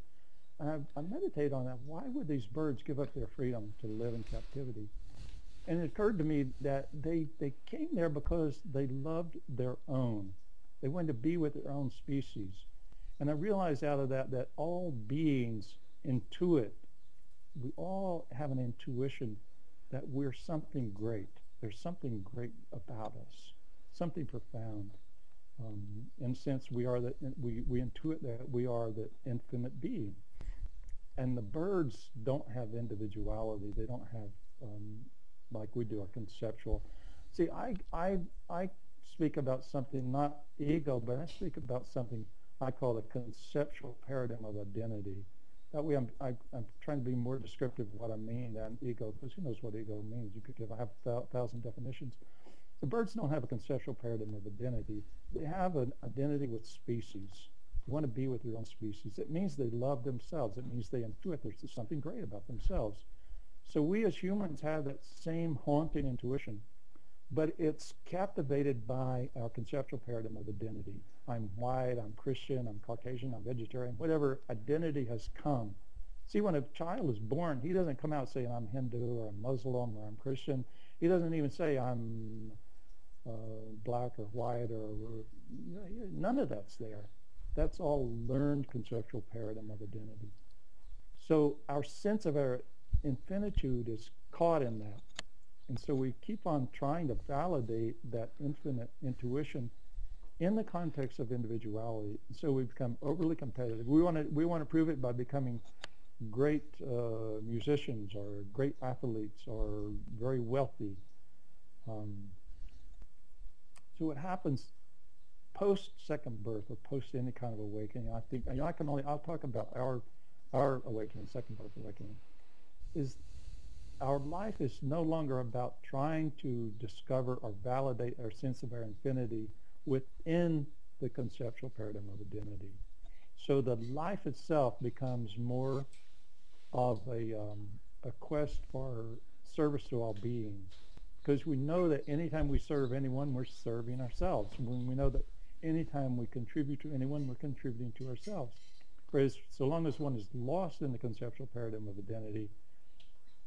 And I, I meditated on that. Why would these birds give up their freedom to live in captivity? And it occurred to me that they, they came there because they loved their own. They wanted to be with their own species. And I realized out of that that all beings intuit. We all have an intuition that we're something great. There's something great about us, something profound. Um, in a sense, we are the, we, we intuit that we are the infinite being. And the birds don't have individuality. They don't have um, like we do, a conceptual. See, I, I, I speak about something, not ego, but I speak about something I call the conceptual paradigm of identity. That way I'm, I, am trying to be more descriptive of what I mean than ego, because who knows what ego means. You could give a half thousand definitions. The birds don't have a conceptual paradigm of identity. They have an identity with species. You want to be with your own species. It means they love themselves. It means they intuit there's something great about themselves. So we as humans have that same haunting intuition, but it's captivated by our conceptual paradigm of identity. I'm white, I'm Christian, I'm Caucasian, I'm vegetarian, whatever identity has come. See, when a child is born, he doesn't come out saying I'm Hindu or I'm Muslim or I'm Christian. He doesn't even say I'm uh, black or white or, or none of that's there. That's all learned conceptual paradigm of identity. So our sense of our infinitude is caught in that. And so we keep on trying to validate that infinite intuition in the context of individuality. And So we become overly competitive. We want to we want to prove it by becoming great uh, musicians or great athletes or very wealthy. Um, so what happens post second birth or post any kind of awakening? I think I can only I'll talk about our our awakening, second birth awakening is our life is no longer about trying to discover or validate our sense of our infinity within the conceptual paradigm of identity. So the life itself becomes more of a, um, a quest for service to all beings. Because we know that anytime we serve anyone, we're serving ourselves. When we know that anytime we contribute to anyone, we're contributing to ourselves. Whereas so long as one is lost in the conceptual paradigm of identity,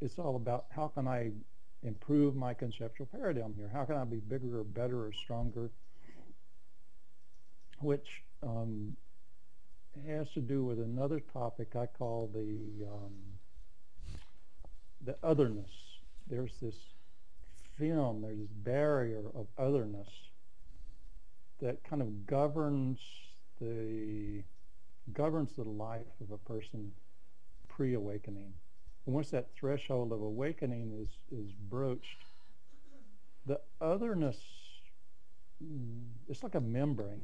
it's all about how can I improve my conceptual paradigm here? How can I be bigger or better or stronger? which um, has to do with another topic I call the um, the otherness. There's this film, there's this barrier of otherness that kind of governs the governs the life of a person pre-awakening. And once that threshold of awakening is is broached, the otherness mm, it's like a membrane.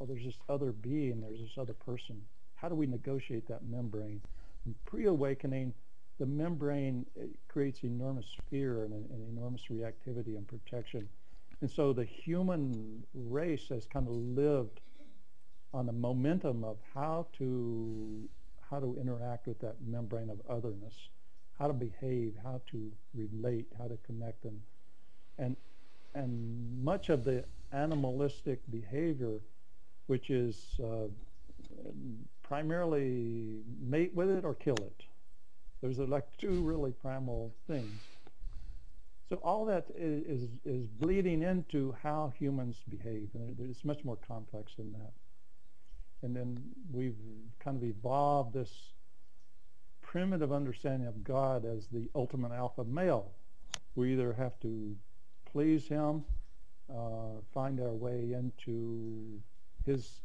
Oh, there's this other being, there's this other person. How do we negotiate that membrane? And pre-awakening, the membrane creates enormous fear and an enormous reactivity and protection. And so the human race has kind of lived on the momentum of how to how to interact with that membrane of otherness, how to behave, how to relate, how to connect, and and and much of the animalistic behavior which is uh, primarily mate with it or kill it. There's like two really primal things. So all that is, is, is bleeding into how humans behave, and it's much more complex than that. And then we've kind of evolved this primitive understanding of God as the ultimate alpha male. We either have to please him, uh, find our way into his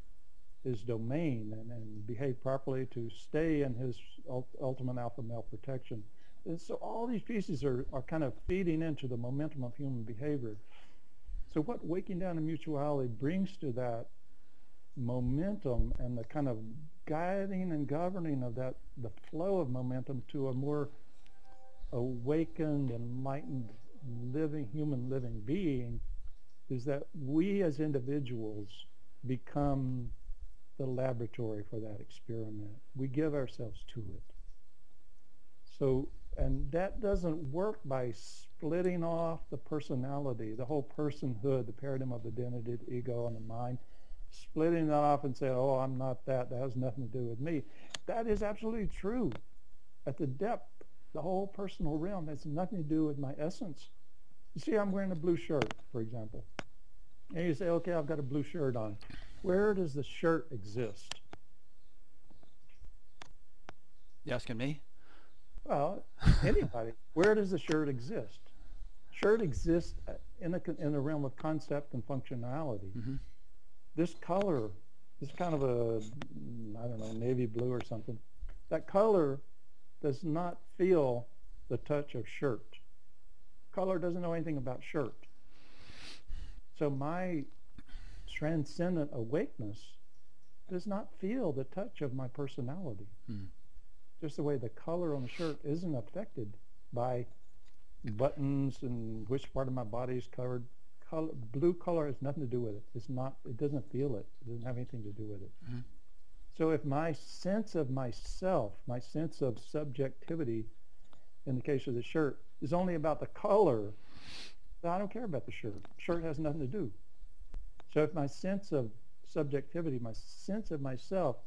his domain and, and behave properly to stay in his ultimate alpha male protection. And so all these pieces are, are kind of feeding into the momentum of human behavior. So what waking down to mutuality brings to that momentum and the kind of guiding and governing of that, the flow of momentum to a more awakened, enlightened, living, human living being is that we as individuals become the laboratory for that experiment. We give ourselves to it. So, and that doesn't work by splitting off the personality, the whole personhood, the paradigm of identity, the ego, and the mind, splitting that off and saying, oh, I'm not that, that has nothing to do with me. That is absolutely true. At the depth, the whole personal realm has nothing to do with my essence. You see, I'm wearing a blue shirt, for example. And you say, okay, I've got a blue shirt on. Where does the shirt exist? You asking me? Well, anybody. Where does the shirt exist? Shirt exists in the in the realm of concept and functionality. Mm-hmm. This color, this kind of a I don't know navy blue or something. That color does not feel the touch of shirt. Color doesn't know anything about shirt. So my transcendent awakeness does not feel the touch of my personality. Hmm. Just the way the color on the shirt isn't affected by buttons and which part of my body is covered. Color, blue color has nothing to do with it. It's not. It doesn't feel it. It doesn't have anything to do with it. Mm-hmm. So if my sense of myself, my sense of subjectivity, in the case of the shirt, is only about the color I don't care about the shirt. Shirt has nothing to do. So if my sense of subjectivity, my sense of myself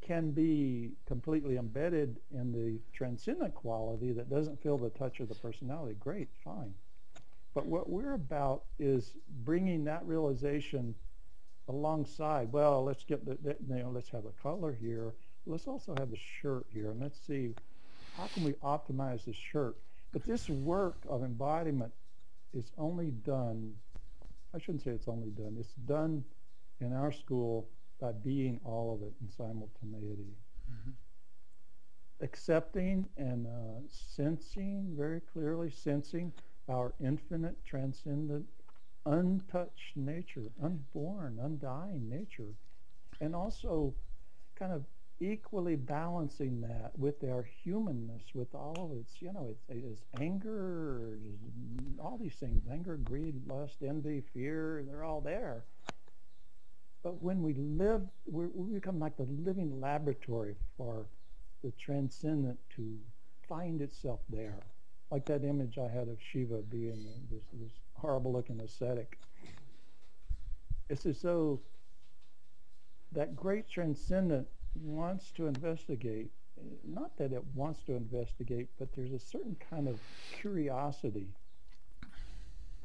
can be completely embedded in the transcendent quality that doesn't feel the touch of the personality, great, fine. But what we're about is bringing that realization alongside. Well, let's get the, you know, let's have a color here. Let's also have the shirt here, and let's see how can we optimize the shirt. But this work of embodiment is only done, I shouldn't say it's only done, it's done in our school by being all of it in simultaneity. Mm-hmm. Accepting and uh, sensing, very clearly sensing our infinite, transcendent, untouched nature, unborn, undying nature, and also kind of equally balancing that with our humanness, with all of its, you know, it's, it's anger, all these things, anger, greed, lust, envy, fear, they're all there. But when we live, we become like the living laboratory for the transcendent to find itself there. Like that image I had of Shiva being this, this horrible looking ascetic. It's as though that great transcendent wants to investigate. Not that it wants to investigate, but there's a certain kind of curiosity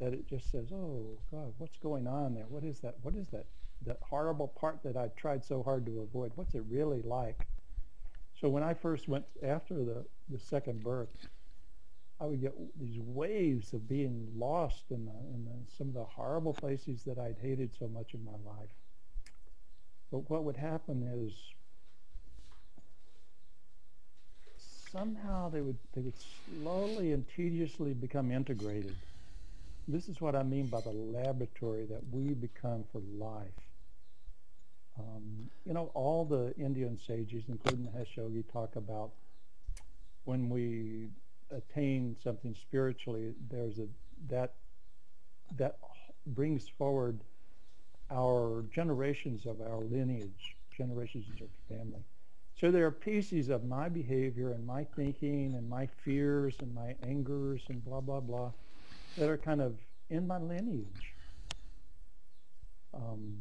that it just says, "Oh God, what's going on there? What is that? What is that that horrible part that I tried so hard to avoid. What's it really like? So when I first went after the, the second birth, I would get these waves of being lost in, the, in the, some of the horrible places that I'd hated so much in my life. But what would happen is somehow they would they would slowly and tediously become integrated. This is what I mean by the laboratory that we become for life. Um, you know, all the Indian sages, including the Hesh talk about when we attain something spiritually, there's a that that brings forward our generations of our lineage, generations of family. So there are pieces of my behavior and my thinking and my fears and my angers and blah blah blah that are kind of in my lineage. Um,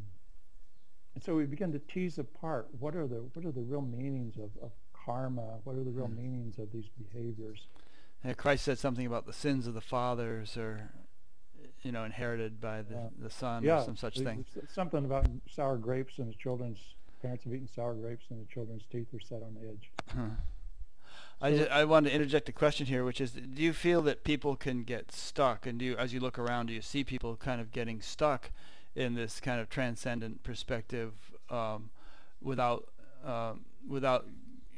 and so we begin to tease apart what are the what are the real meanings of, of karma? What are the real mm. meanings of these behaviors? And Christ said something about the sins of the fathers or you know inherited by the, uh, the son yeah, or some such thing. Something about sour grapes and the children's parents have eaten sour grapes and the children's teeth are set on edge. Huh. I, just, I wanted to interject a question here, which is, do you feel that people can get stuck, and do you, as you look around, do you see people kind of getting stuck in this kind of transcendent perspective um, without uh, without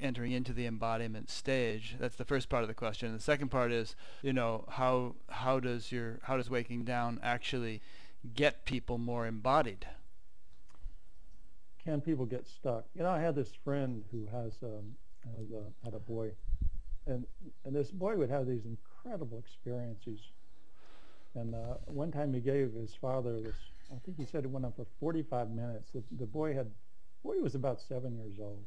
entering into the embodiment stage. That's the first part of the question. The second part is, you know, how how does your how does waking down actually get people more embodied? Can people get stuck? You know, I had this friend who has um, a, had a boy, and and this boy would have these incredible experiences. And uh, one time he gave his father this I think he said it went on for 45 minutes. The, the boy had, boy was about seven years old.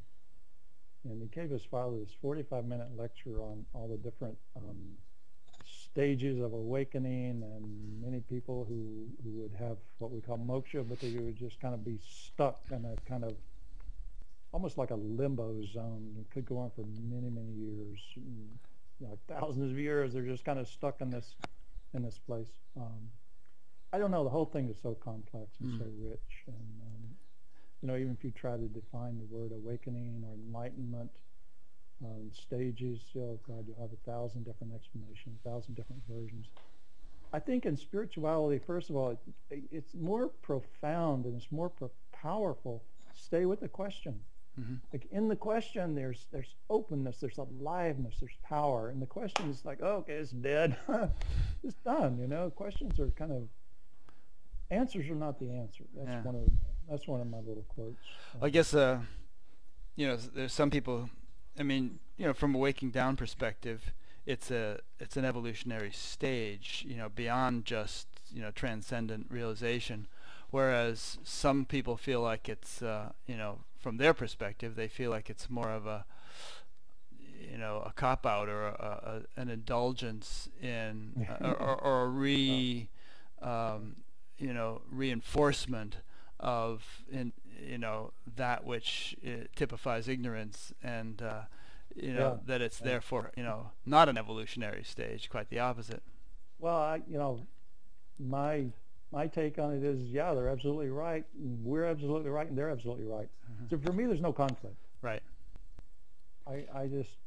And he gave his father this 45 minute lecture on all the different um, stages of awakening and many people who, who would have what we call moksha, but they would just kind of be stuck in a kind of almost like a limbo zone. It could go on for many, many years, you know, thousands of years. They're just kind of stuck in this in this place. Um, I don't know. The whole thing is so complex and mm. so rich, and um, you know, even if you try to define the word awakening or enlightenment um, stages, oh God, you'll have a thousand different explanations, a thousand different versions. I think in spirituality, first of all, it, it's more profound and it's more pro- powerful. Stay with the question. Mm-hmm. Like in the question, there's there's openness, there's aliveness, there's power. And the question is like, oh, okay, it's dead, it's done. You know, questions are kind of answers are not the answer. That's yeah. one of that's one of my little quotes. I guess uh, you know, there's some people. I mean, you know, from a waking down perspective, it's a it's an evolutionary stage. You know, beyond just you know transcendent realization. Whereas some people feel like it's uh, you know from their perspective, they feel like it's more of a you know a cop out or a, a, an indulgence in uh, or, or, a re um, you know reinforcement of in you know that which uh, typifies ignorance and uh, you know yeah. that it's therefore you know not an evolutionary stage quite the opposite well I, you know my my take on it is yeah they're absolutely right we're absolutely right and they're absolutely right mm-hmm. so for me there's no conflict right i i just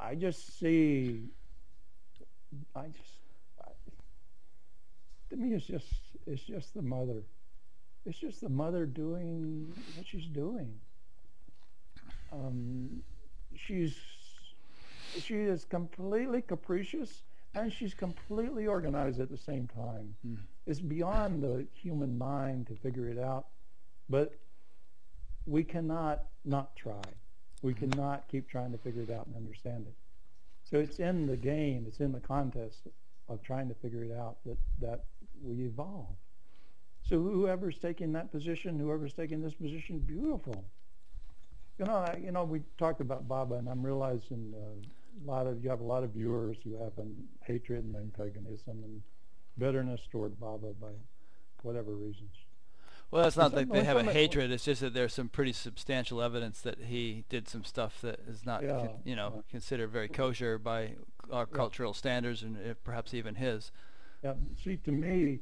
i just see i just to me, it's just it's just the mother. It's just the mother doing what she's doing. Um, she's she is completely capricious and she's completely organized at the same time. Mm. It's beyond the human mind to figure it out, but we cannot not try. We hmm. cannot keep trying to figure it out and understand it. So it's in the game, it's in the contest of trying to figure it out that, that we evolve. So whoever's taking that position, whoever's taking this position, beautiful. You know, I, you know, we talked about Baba, and I'm realizing uh, a lot of you have a lot of viewers who have an hatred and antagonism and bitterness toward Baba by whatever reasons. Well, it's not like they have a hatred. It's just that there's some pretty substantial evidence that he did some stuff that is not, yeah, con- you know, yeah. considered very kosher by our yeah. cultural standards and perhaps even his. Yeah. See, to me,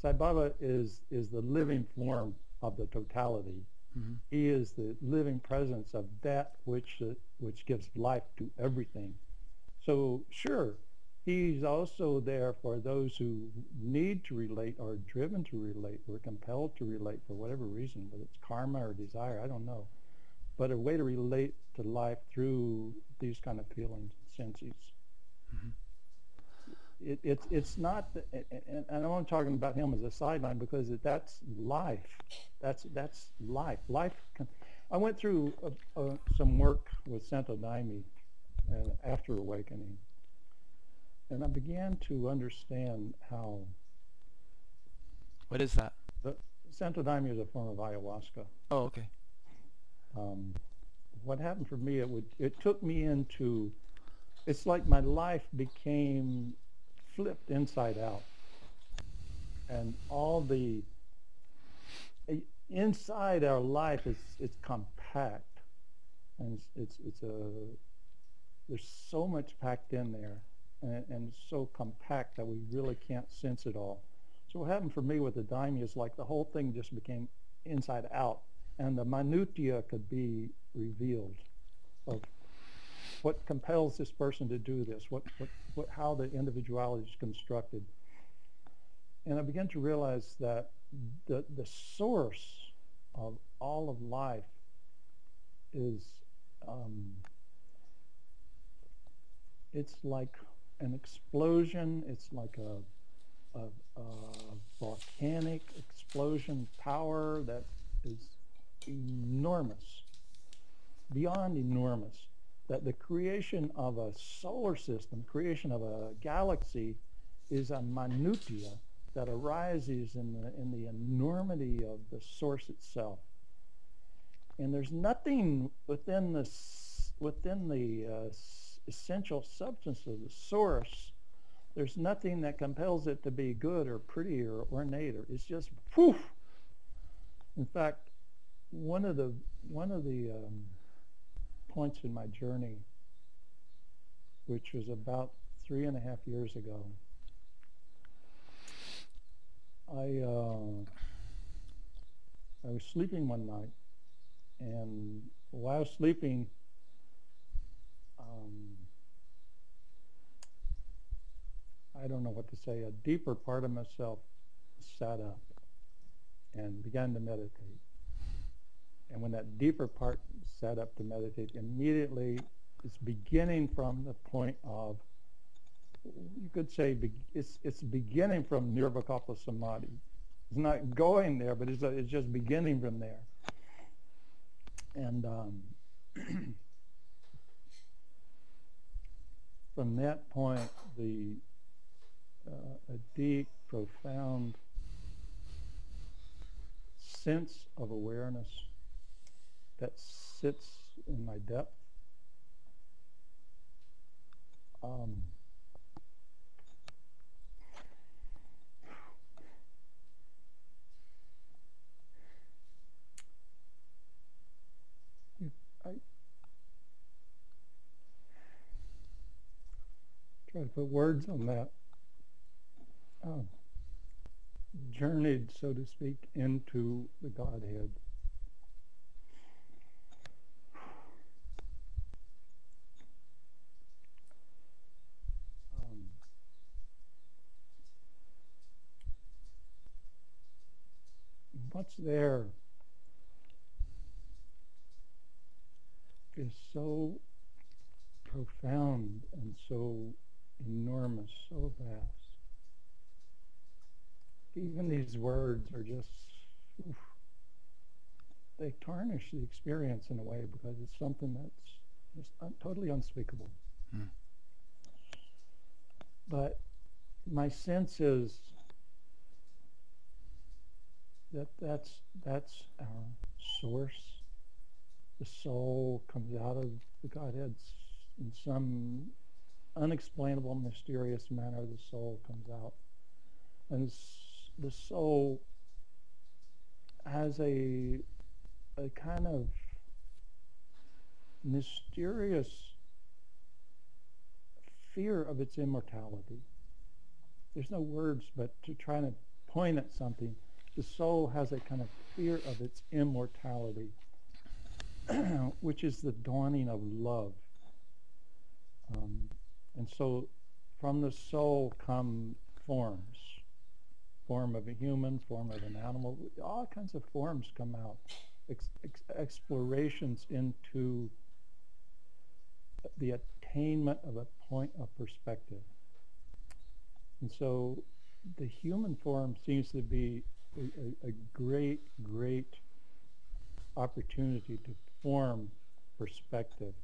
Sai Baba is is the living form of the totality. hmm He is the living presence of that which uh, which gives life to everything. So sure, he's also there for those who need to relate or are driven to relate or compelled to relate for whatever reason, whether it's karma or desire, I don't know. But a way to relate to life through these kind of feelings and senses. It, it's it's not, the, and, and and I'm talking about him as a sideline because that's life. That's that's life. Life. Can, I went through uh uh some work with Santo Daime uh, after awakening, and I began to understand how What is that? Santo Daime is a form of ayahuasca. Oh, okay. Um, what happened for me, it would it took me into. It's like my life became flipped inside out, and all the eh, inside our life is it's compact, and it's it's, it's a there's so much packed in there, and, and so compact that we really can't sense it all. So what happened for me with the Daime is like the whole thing just became inside out, and the minutia could be revealed of what compels this person to do this, what, what, what how the individuality is constructed. And I began to realize that the, the source of all of life is um, it's like an explosion. It's like a, a, a volcanic explosion power that is enormous, beyond enormous. That the creation of a solar system, creation of a galaxy, is a minutia that arises in the in the enormity of the source itself. And there's nothing within the within the uh, essential substance of the source. There's nothing that compels it to be good or pretty or ornate. Or it's just poof. In fact, one of the one of the um, points in my journey, which was about three and a half years ago, I uh, I was sleeping one night, and while sleeping, um, I don't know what to say. A deeper part of myself sat up and began to meditate. And when that deeper part sat up to meditate, immediately it's beginning from the point of, you could say, it's it's beginning from nirvikalpa samadhi. It's not going there, but it's, it's just beginning from there. And um, from that point, the uh, a deep, profound sense of awareness that sits in my depth. Um, I try to put words on that. Um, journeyed, so to speak, into the Godhead. Um, what's there is so profound and so enormous, so vast. Even these words are just, oof, they tarnish the experience in a way because it's something that's just un- totally unspeakable. Hmm. But my sense is that that's that's our source. The soul comes out of the Godhead in some unexplainable, mysterious manner. The soul comes out, and the soul has a a kind of mysterious fear of its immortality. There's no words, but to try to point at something, the soul has a kind of fear of its immortality, which is the dawning of love. Um, and so from the soul come forms, form of a human, form of an animal, all kinds of forms come out, ex- ex- explorations into the attainment of a point of perspective. And so the human form seems to be a, a, great, great opportunity to form perspective.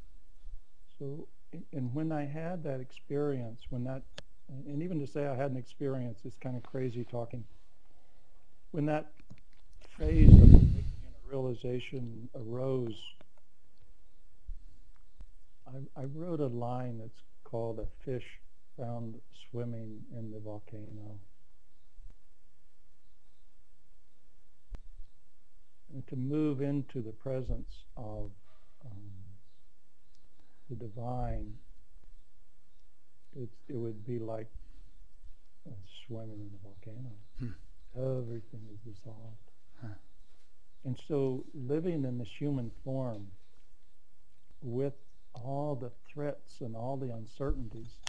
So, and when I had that experience, when that, and even to say I had an experience is kind of crazy talking. When that phase of making a realization arose, I, I wrote a line that's called a fish found swimming in the volcano. To move into the presence of um, the divine, it's, it would be like uh, swimming in a volcano. Hmm. Everything is dissolved. Huh. And so living in this human form with all the threats and all the uncertainties,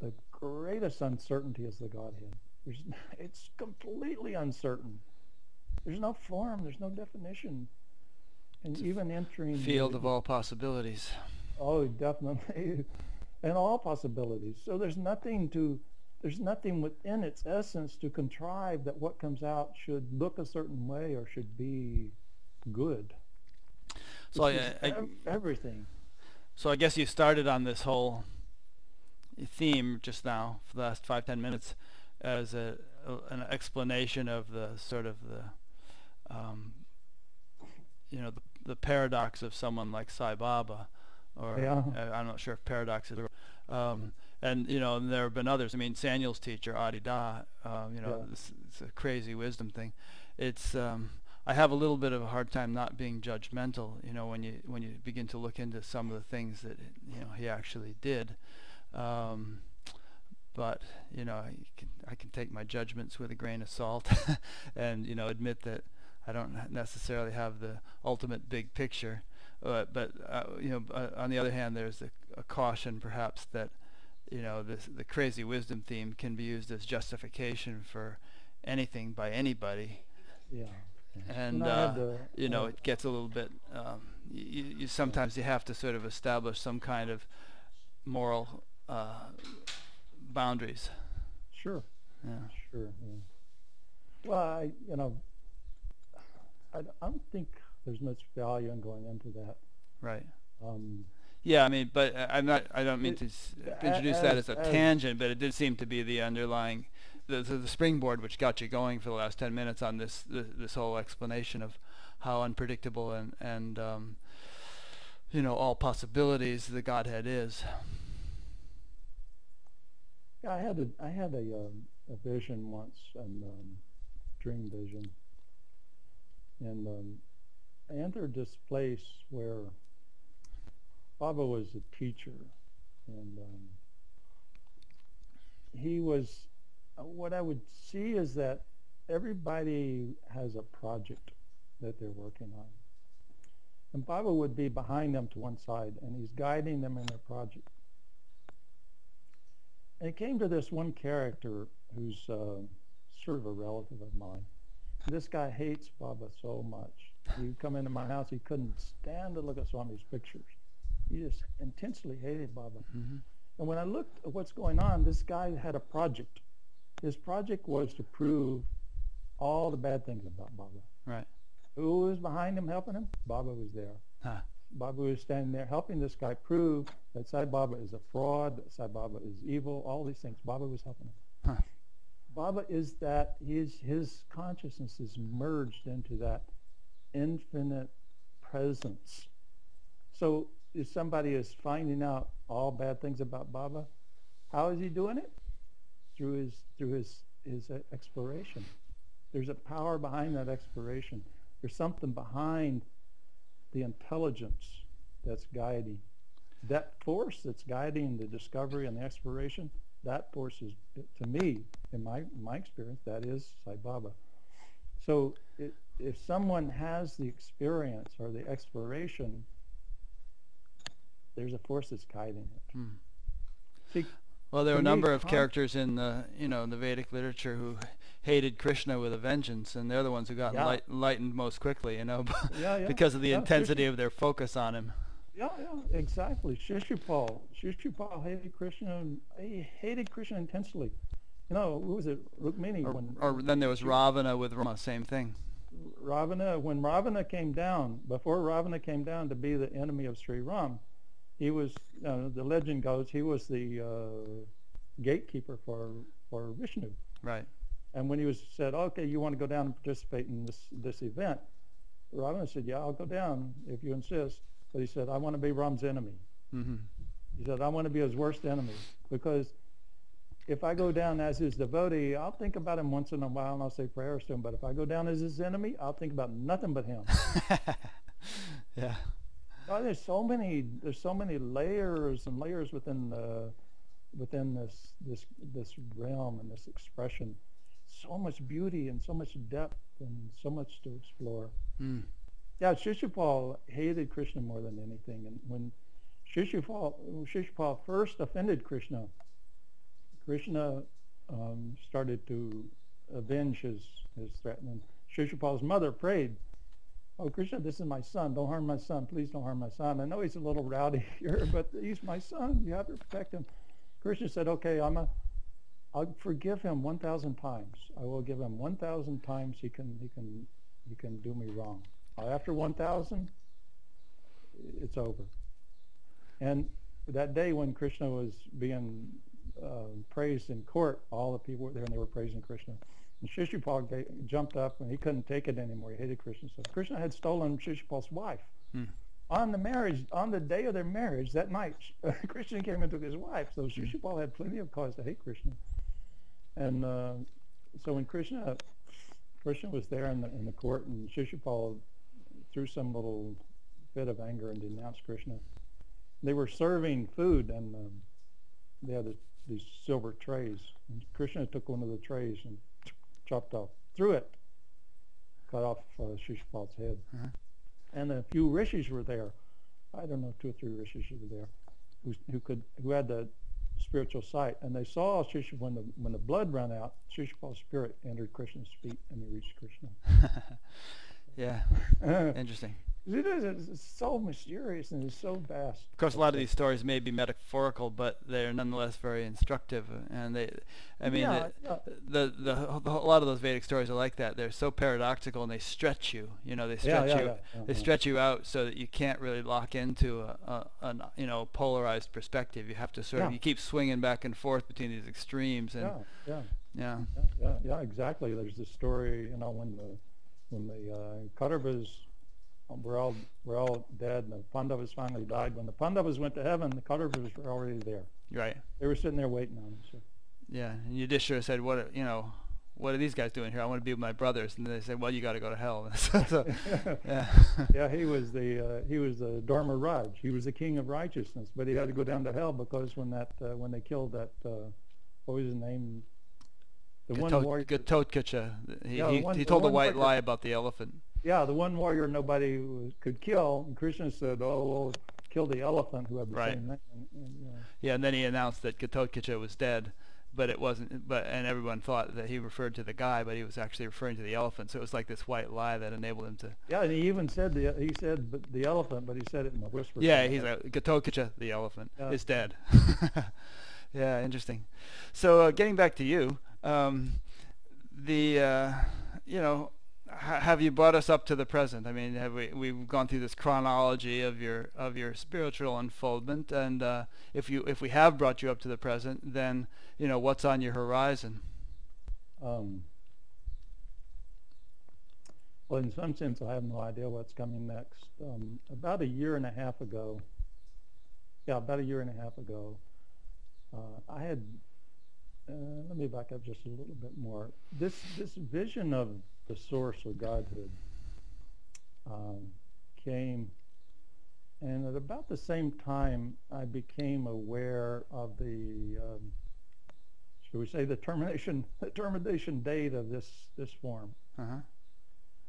the greatest uncertainty is the Godhead. There's, it's completely uncertain. There's no form. There's no definition. And It's even entering the- Field of all possibilities. Oh, definitely, and all possibilities. So there's nothing to, there's nothing within its essence to contrive that what comes out should look a certain way or should be good. So I, I, ev- everything. so I guess you started on this whole theme just now for the last five ten minutes as a, a an explanation of the sort of the um, you know the, the paradox of someone like Sai Baba, or Yeah. uh, I'm not sure if paradox is. Um, and you know, and there have been others. I mean, Saniel's teacher, Adi Da, um, you know, Yeah. this, it's a crazy wisdom thing. It's um, I have a little bit of a hard time not being judgmental. You know, when you when you begin to look into some of the things that you know he actually did. Um, but you know, I can, I can take my judgments with a grain of salt, and you know, admit that I don't necessarily have the ultimate big picture. Uh, but uh, you know, uh, on the other hand, there's a, a caution, perhaps, that you know, this the crazy wisdom theme can be used as justification for anything by anybody, Yeah. and uh, you know, uh, it gets a little bit. Um, you, you sometimes you have to sort of establish some kind of moral uh, boundaries. Sure. Yeah. Sure. Yeah. Well, I, you know, I, don't think there's much value in going into that. Right. Um, Yeah, I mean, but uh, I'm not. I don't mean It- to introduce that as- as a as- tangent, but it did seem to be the underlying, the, the the springboard which got you going for the last ten minutes on this this, this whole explanation of how unpredictable and and um, you know all possibilities the Godhead is. Yeah, I had a I had a um, a vision once, and um, dream vision, and um, I entered this place where Baba was a teacher, and um, he was. What I would see is that everybody has a project that they're working on, and Baba would be behind them to one side, and he's guiding them in their project. And it came to this one character who's uh, sort of a relative of mine. This guy hates Baba so much. He'd come into my house, he couldn't stand to look at Swami's pictures. He just intensely hated Baba. hmm And when I looked at what's going on, this guy had a project. His project was to prove all the bad things about Baba. Right. Who was behind him helping him? Baba was there. Huh. Baba was standing there helping this guy prove that Sai Baba is a fraud, that Sai Baba is evil, all these things. Baba was helping him. Huh. Baba is that his his consciousness is merged into that infinite presence. So if somebody is finding out all bad things about Baba, how is he doing it? Through his through his his exploration. There's a power behind that exploration. There's something behind the intelligence that's guiding. That force that's guiding the discovery and the exploration that force is, to me, in my my experience, that is Sai Baba. So it, if someone has the experience or the exploration, there's a force that's guiding it. Hmm. See, Well, there are a number of characters in the you know in the Vedic literature who hated Krishna with a vengeance, and they're the ones who got Yeah. enlight- enlightened most quickly, you know, yeah, yeah. because of the intensity of their focus on him. Yeah, yeah, exactly. Shishupal. Shishupal hated Krishna. He hated Krishna intensely. You know, who was it? Rukmini. Or, when or then there was Ravana with Rama, same thing. Ravana, when Ravana came down, before Ravana came down to be the enemy of Sri Ram, he was, uh, the legend goes, he was the uh, gatekeeper for, for Vishnu. Right. And when he was said, okay, you want to go down and participate in this, this event, Ravana said, yeah, I'll go down if you insist. But he said, I want to be Ram's enemy. hmm He said, I want to be his worst enemy because if I go down as his devotee, I'll think about him once in a while and I'll say prayers to him. But if I go down as his enemy, I'll think about nothing but him. yeah. Oh, there's so many there's so many layers and layers within the within this this this realm and this expression. So much beauty and so much depth and so much to explore. Mm. Yeah, Shishupal hated Krishna more than anything. And when Shishupal, Shishupal first offended Krishna, Krishna um, started to avenge his, his threat. And Shishupal's mother prayed, Oh, Krishna, this is my son. Don't harm my son. Please don't harm my son. I know he's a little rowdy here, but he's my son. You have to protect him. Krishna said, okay, I'm a, I'll forgive him 1,000 times. I will give him 1,000 times he can, he can, he can do me wrong. After 1,000, it's over. And that day when Krishna was being uh, praised in court, all the people were there and they were praising Krishna. And Shishupal jumped up and he couldn't take it anymore. He hated Krishna. So Krishna had stolen Shishupal's wife. Hmm. On the marriage, on the day of their marriage, that night, Krishna came and took his wife. So Shishupal had plenty of cause to hate Krishna. And uh, so when Krishna, Krishna was there in the, in the court and Shishupal threw some little fit of anger and denounced Krishna. They were serving food and um, they had a, these silver trays. And Krishna took one of the trays and chopped off, threw it, cut off uh, Shishupal's head. Uh-huh. And a few rishis were there. I don't know, two or three rishis were there, who, who could, who had the spiritual sight. And they saw Shishupal when the when the blood ran out. Shishupal's spirit entered Krishna's feet, and he reached Krishna. yeah. Uh, Interesting. It is. It's so mysterious and it's so vast. Of course, a lot of these stories may be metaphorical, but they're nonetheless very instructive. And they, I mean, yeah, the, yeah. the, the, the a lot of those Vedic stories are like that. They're so paradoxical, and they stretch you. You know, they stretch yeah, you. They uh-huh. stretch you out so that you can't really lock into a, a an you know polarized perspective. You have to sort of you keep swinging back and forth between these extremes, and yeah, yeah, yeah, yeah, yeah, yeah, exactly. There's this story, you know, when the when the uh, Kauravas were all were all dead, and the Pandavas finally died. When the Pandavas went to heaven, the Kauravas were already there. right, They were sitting there waiting on them. So. yeah. And Yudhishthira said, "What are- you know." What are these guys doing here? I want to be with my brothers, and they said, "Well, you got to go to hell." so, so, yeah, yeah, he was the uh, he was the Dharma Raj. He was the king of righteousness, but he had to go down to hell because when that uh, when they killed that uh, what was his name? The one Gatot- warrior. Gatotkacha. He, Yeah, he, one- he told a white warrior- lie about the elephant. Yeah, the one warrior nobody could kill. And Krishna said, "Oh, well, kill the elephant who had the Right. same name." And, Yeah, and then he announced that Gatotkacha was dead, but it wasn't. But and everyone thought that he referred to the guy, but he was actually referring to the elephant. So it was like this white lie that enabled him to. yeah, and he even said the he said the elephant, but he said it in a whisper. Yeah, he's like Gatotkacha, the elephant, Yeah. is dead. yeah, interesting. So uh, getting back to you, um, the uh, you know. ha- Have you brought us up to the present? I mean, have we we've gone through this chronology of your of your spiritual unfoldment, and uh, if you if we have brought you up to the present, then you know what's on your horizon. Um, well, in some sense, I have no idea what's coming next. Um, about a year and a half ago, yeah, about a year and a half ago, uh, I had. Uh, let me back up just a little bit more. This this vision of the source or Godhood um, came, and at about the same time, I became aware of the um, should we say the termination, the termination date of this, this form. Uh-huh.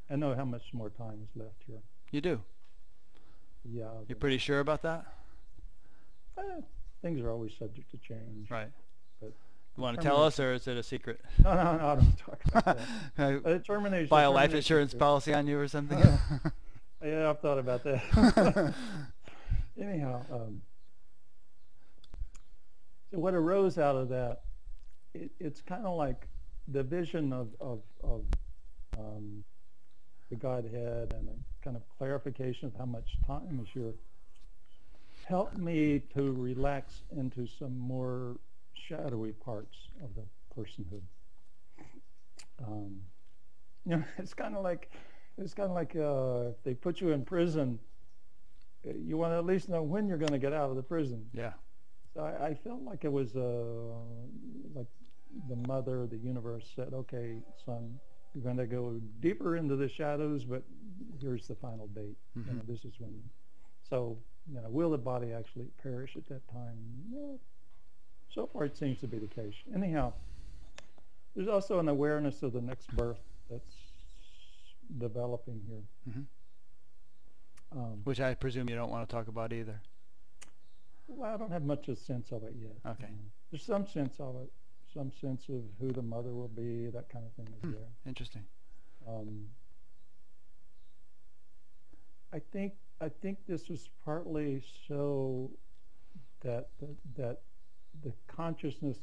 I know how much more time is left here. You do. Yeah. You're pretty sure about that? eh, things are always subject to change. Right. You want to tell us, or is it a secret? No, no, no, I don't talk about that. Uh, termination. buy a life insurance policy on you or something? Yeah, I've thought about that. Anyhow, um, so what arose out of that, it, it's kind of like the vision of, of, of um, the Godhead and a kind of clarification of how much time is here helped me to relax into some more shadowy parts of the personhood. Um, you know, it's kind of like it's kind of like uh, if they put you in prison, uh, you want to at least know when you're going to get out of the prison. yeah. So I, I felt like it was uh, like the mother, the universe said, "Okay, son, you're going to go deeper into the shadows, but here's the final date. You know, this is when." So, you know, will the body actually perish at that time? So far, it seems to be the case. Anyhow, there's also an awareness of the next birth that's developing here. Mhm. Um, Which I presume you don't want to talk about either. well, I don't have much of a sense of it yet. Okay. Uh, there's some sense of it, some sense of who the mother will be, that kind of thing is Hmm. there. Interesting. Um, I think I think this was partly so that that, that the consciousness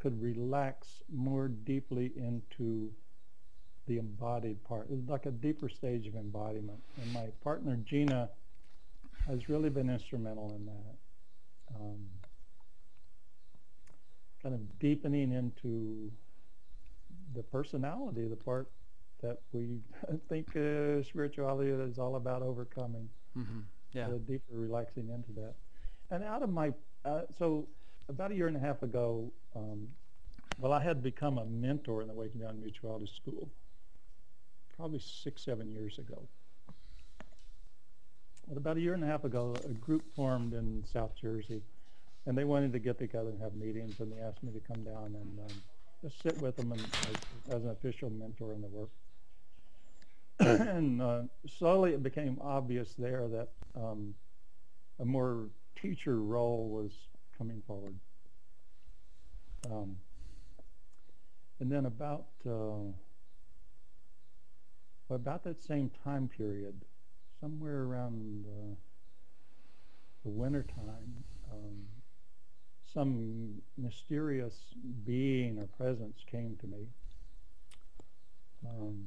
could relax more deeply into the embodied part. It's like a deeper stage of embodiment. And my partner Gina has really been instrumental in that. Um, kind of deepening into the personality, the part that we think uh, spirituality is all about overcoming. hmm Yeah. deeper relaxing into that. And out of my, uh, so about a year and a half ago, um, well, I had become a mentor in the Waking Down Mutuality School, probably six, seven years ago. But about a year and a half ago, a group formed in South Jersey, and they wanted to get together and have meetings, and they asked me to come down and um, just sit with them and, as, as an official mentor in the work. and uh, slowly it became obvious there that um, a more teacher role was coming forward. Um, and then about uh, about that same time period, somewhere around the winter time, um, some mysterious being or presence came to me. Um,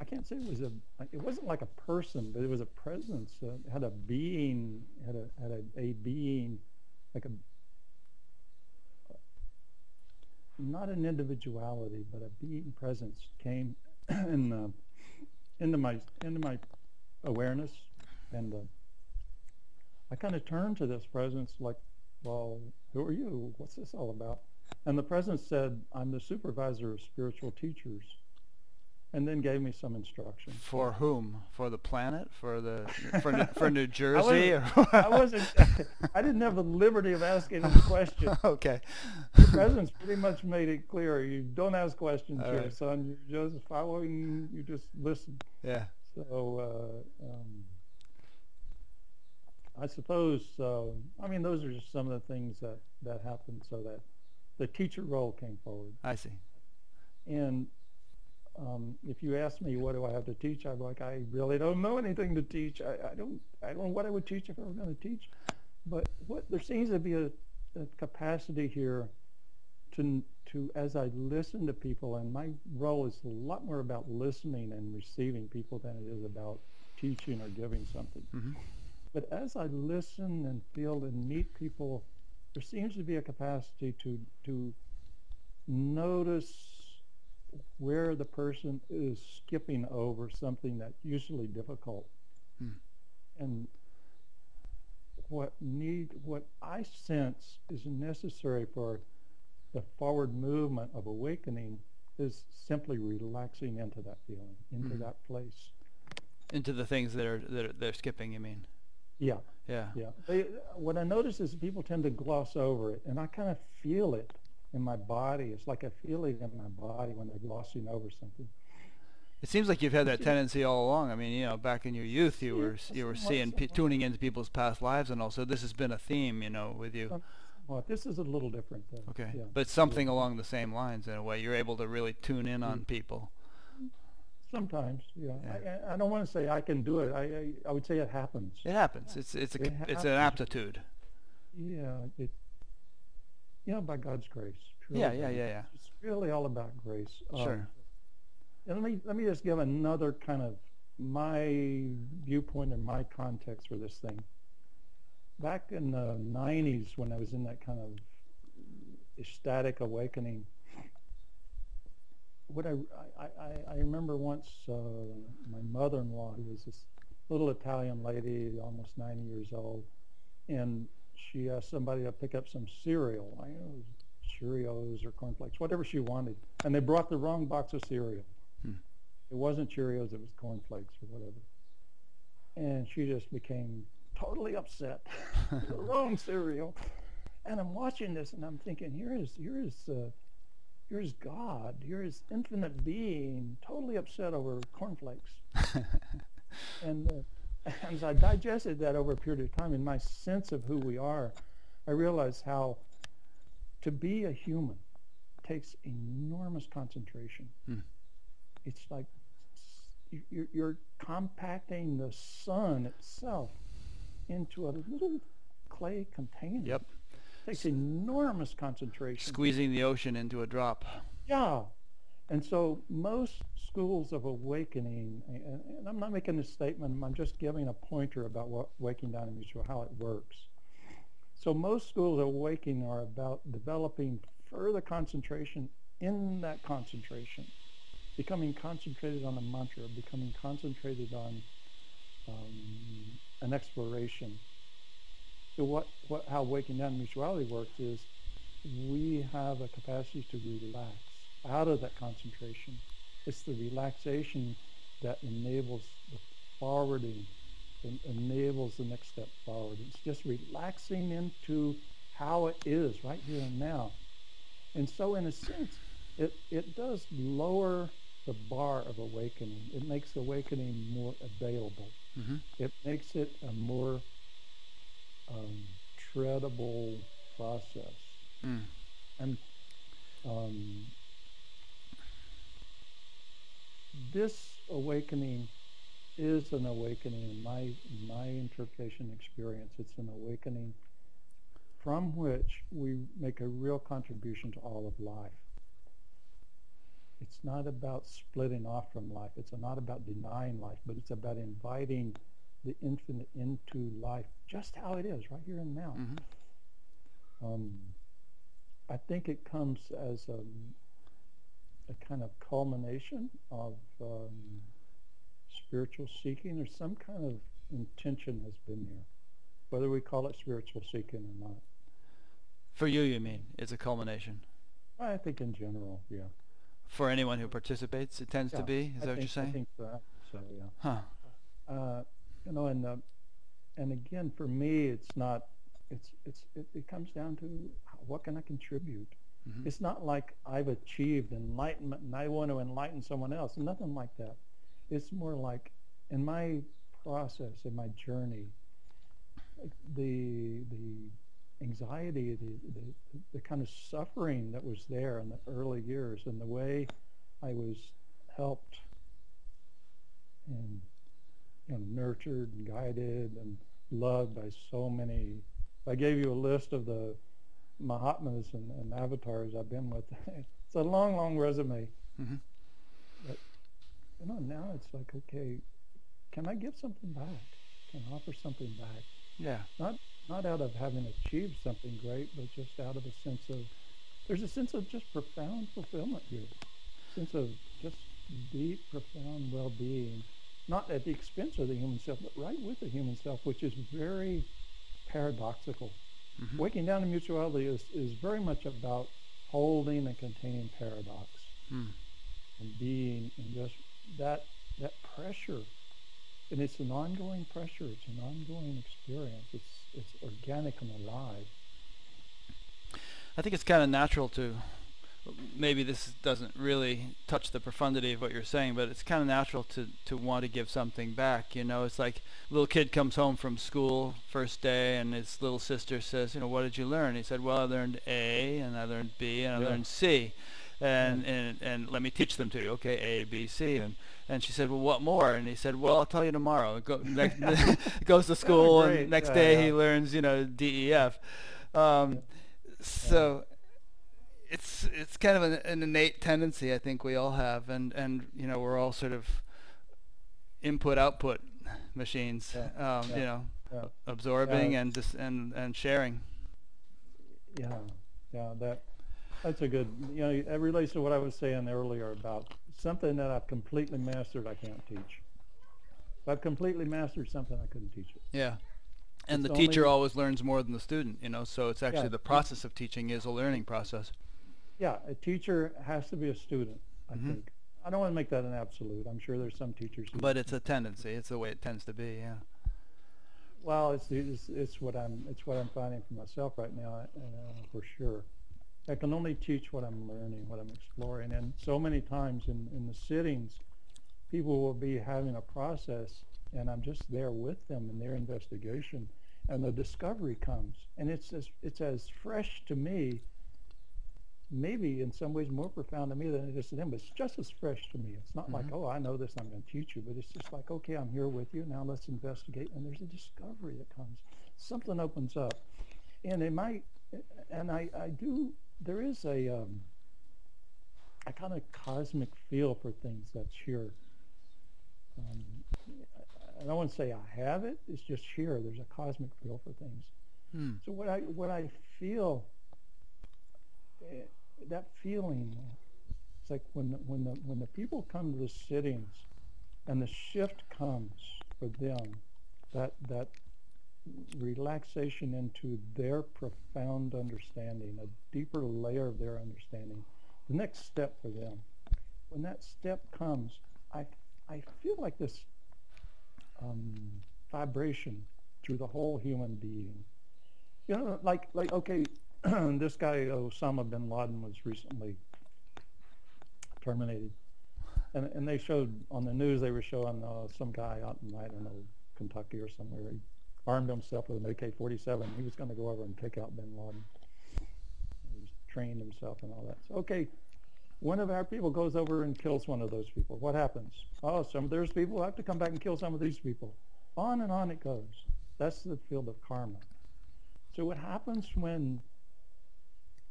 I can't say it was a. It wasn't like a person, but it was a presence. Uh, had a being. Had a had a, a being, like a. Not an individuality, but a being presence came in uh, into my into my awareness, and uh, I kind of turned to this presence like, well, who are you? What's this all about? And the presence said, I'm the supervisor of spiritual teachers and then gave me some instruction. For whom? For the planet? For the for New, for New Jersey? wasn't- or- I wasn't, I didn't have the liberty of asking him a question. okay. The president's pretty much made it clear, you don't ask questions All here, right. son. You're just following, you just listen. Yeah. So, uh, um, I suppose, uh, I mean, those are just some of the things that, that happened so that the teacher role came forward. I see. And um, if you ask me what do I have to teach, I'm like, I really don't know anything to teach. I, I don't I don't know what I would teach if I were going to teach. But what there seems to be a, a capacity here to to as I listen to people, and my role is a lot more about listening and receiving people than it is about teaching or giving something. hmm But as I listen and feel and meet people, there seems to be a capacity to to notice where the person is skipping over something that's usually difficult. Hmm. And what need what I sense is necessary for the forward movement of awakening is simply relaxing into that feeling, into Mhm. that place. Into the things that are that are, they're skipping. You mean? Yeah. Yeah. Yeah. They, what I notice is people tend to gloss over it, and I kind of feel it. In my body. It's like I feel it in my body when they're glossing over something. It seems like you've had that tendency all along. I mean, you know, back in your youth, you were you were seeing, tuning into people's past lives, and also this has been a theme, you know, with you. Well, this is a little different though. Okay, Yeah. but something along the same lines in a way. You're able to really tune in on mm-hmm. people. Sometimes, yeah. Yeah. I, I- don't want to say I can do it. I, I, I would say it happens. It happens. It's it's a It it's an aptitude. Yeah, it, you know, by God's grace. truly Yeah, yeah, yeah, yeah. It's really all about grace. Um, Sure. And let me let me just give another kind of my viewpoint and my context for this thing. Back in the '90s, when I was in that kind of ecstatic awakening, what I I, I, I remember once uh, my mother-in-law, who was this little Italian lady, almost 90 years old, and she asked somebody to pick up some cereal. I know, Cheerios or cornflakes, whatever she wanted, and they brought the wrong box of cereal. Hmm. It wasn't Cheerios; it was cornflakes or whatever. And she just became totally upset. the wrong cereal. And I'm watching this, and I'm thinking, here is here is uh, here is God, here is infinite being, totally upset over cornflakes. And uh, as I digested that over a period of time, in my sense of who we are, I realized how to be a human takes enormous concentration. Hmm. It's like you- you're, you're compacting the sun itself into a little clay container. Yep. It takes enormous concentration. Squeezing the ocean into a drop. Yeah. And so most schools of awakening, and, and I'm not making a statement, I'm just giving a pointer about what Waking Down in Mutual, how it works. So most schools of awakening are about developing further concentration in that concentration, becoming concentrated on a mantra, becoming concentrated on um, an exploration. So what, what, how Waking Down Mutuality works is we have a capacity to relax out of that concentration. It's the relaxation that enables the forwarding, en- enables the next step forward. It's just relaxing into how it is right here and now. And so in a sense, it, it does lower the bar of awakening. It makes awakening more available. hmm It makes it a more um, treadable process. Mm. And um, this awakening is an awakening in my my interpretation experience. It's an awakening from which we make a real contribution to all of life. It's not about splitting off from life. It's not about denying life, but it's about inviting the infinite into life just how it is, right here and now. hmm Um, I think it comes as a, a kind of culmination of um, spiritual seeking or some kind of intention has been there, whether we call it spiritual seeking or not. For you, you mean it's a culmination. I think in general, yeah. For anyone who participates, it tends to be. Is I that what you're think- I saying? think so, so yeah. Huh. Uh, you know, and uh, and again, for me, it's not. It's it's it, it comes down to what can I contribute. Mhm. It's not like I've achieved enlightenment and I want to enlighten someone else. Nothing like that. It's more like in my process, in my journey, the the anxiety, the, the the kind of suffering that was there in the early years, and the way I was helped and you know, nurtured and guided and loved by so many. I gave you a list of the Mahatmas and, and avatars I've been with. it's a long, long resume. hmm You know, now it's like, okay, can I give something back? Can I offer something back? Yeah. Not out of having achieved something great, but just out of a sense of, there's a sense of just profound fulfillment here. Sense of just deep, profound well-being, not at the expense of the human self, but right with the human self, which is very paradoxical. Hmm Waking down to mutuality is, is very much about holding and containing paradox Mm. and being and just that that pressure. And it's an ongoing pressure. It's an ongoing experience. It's it's organic and alive. I think it's kind of natural to. Maybe this doesn't really touch the profundity of what you're saying, but it's kind of natural to to want to give something back. You know, it's like a little kid comes home from school first day, and his little sister says, "You know, what did you learn?" He said, "Well, I learned A, and I learned B, and I Yeah. learned C." And, and and let me teach them to you. Okay, A, B, C, and and she said, "Well, what more?" And he said, "Well, I'll tell you tomorrow." Go, next, goes to school, and next Yeah, day yeah. he learns, you know, D, E, F. Um, so it's it's kind of an, an innate tendency I think we all have, and and you know we're all sort of input output machines. Yeah, Um, yeah, You know, yeah. absorbing and just and and sharing. Yeah, yeah, that that's a good. You know, it relates to what I was saying earlier about something that I've completely mastered. I can't teach. If I've completely mastered something, I couldn't teach it. Yeah. And It's the teacher always learns more than the student, you know, so it's actually Yeah. the process of teaching is a learning process. Yeah, a teacher has to be a student. I Mhm. think. I don't want to make that an absolute. I'm sure there's some teachers who. But it's a tendency. It's the way it tends to be, yeah. Well, it's, it's it's what I'm it's what I'm finding for myself right now, uh, for sure. I can only teach what I'm learning, what I'm exploring, and so many times in in the sittings, people will be having a process, and I'm just there with them in their investigation, and the discovery comes, and it's as it's as fresh to me. Maybe in some ways more profound to me than it is to them, but it's just as fresh to me. It's not like, Mhm. oh, I know this, I'm going to teach you, but it's just like, okay, I'm here with you. Now let's investigate, and there's a discovery that comes. Something opens up, and it might, and I, I do. There is a, um, a kind of cosmic feel for things that's here. Um, I don't want to say I have it. It's just here. There's a cosmic feel for things. Hmm. So what I what I feel, that feeling, it's like when the, when the when the people come to the sittings, and the shift comes for them, that that relaxation into their profound understanding, a deeper layer of their understanding, the next step for them. When that step comes, I I feel like this um, vibration through the whole human being. You know, like like okay, this guy Osama bin Laden was recently terminated, and and they showed on the news they were showing uh, some guy out in I don't know Kentucky or somewhere. He armed himself with an AK-47. He was going to go over and take out bin Laden. He trained himself and all that. So okay, one of our people goes over and kills one of those people. What happens? Oh, some of those people have to come back and kill some of these people. On and on it goes. That's the field of karma. So what happens when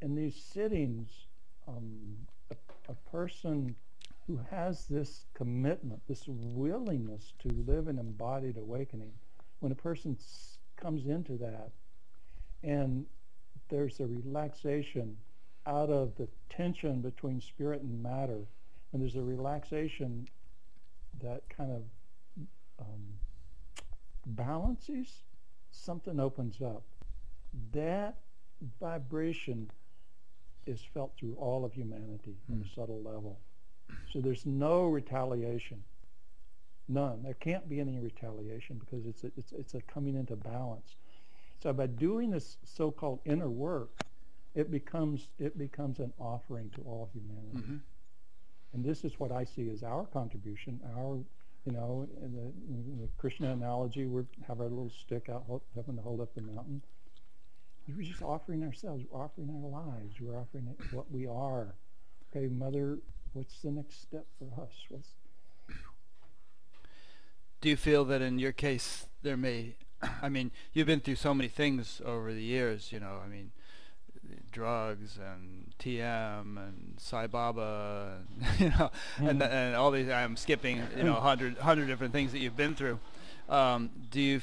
in these sittings, um, a, a person who has this commitment, this willingness to live an embodied awakening, when a person comes into that and there's a relaxation out of the tension between spirit and matter, and there's a relaxation that kind of um, balances, something opens up. That vibration is felt through all of humanity on Hmm. a subtle level. So there's no retaliation. None. There can't be any retaliation because it's a, it's it's a coming into balance. So by doing this so-called inner work, it becomes it becomes an offering to all humanity. hmm And this is what I see as our contribution, our, you know, in the, in the Krishna analogy, we have our little stick out, having to hold up the mountain. We're just offering ourselves, we're offering our lives, we're offering it what we are. Okay, Mother, what's the next step for us? What's, Do you feel that in your case there may, I mean, you've been through so many things over the years, you know, I mean, drugs and TM and Sai Baba, and, you know, and, Mhm. and all these, I'm skipping, you know, a hundred, hundred different things that you've been through. Um, do you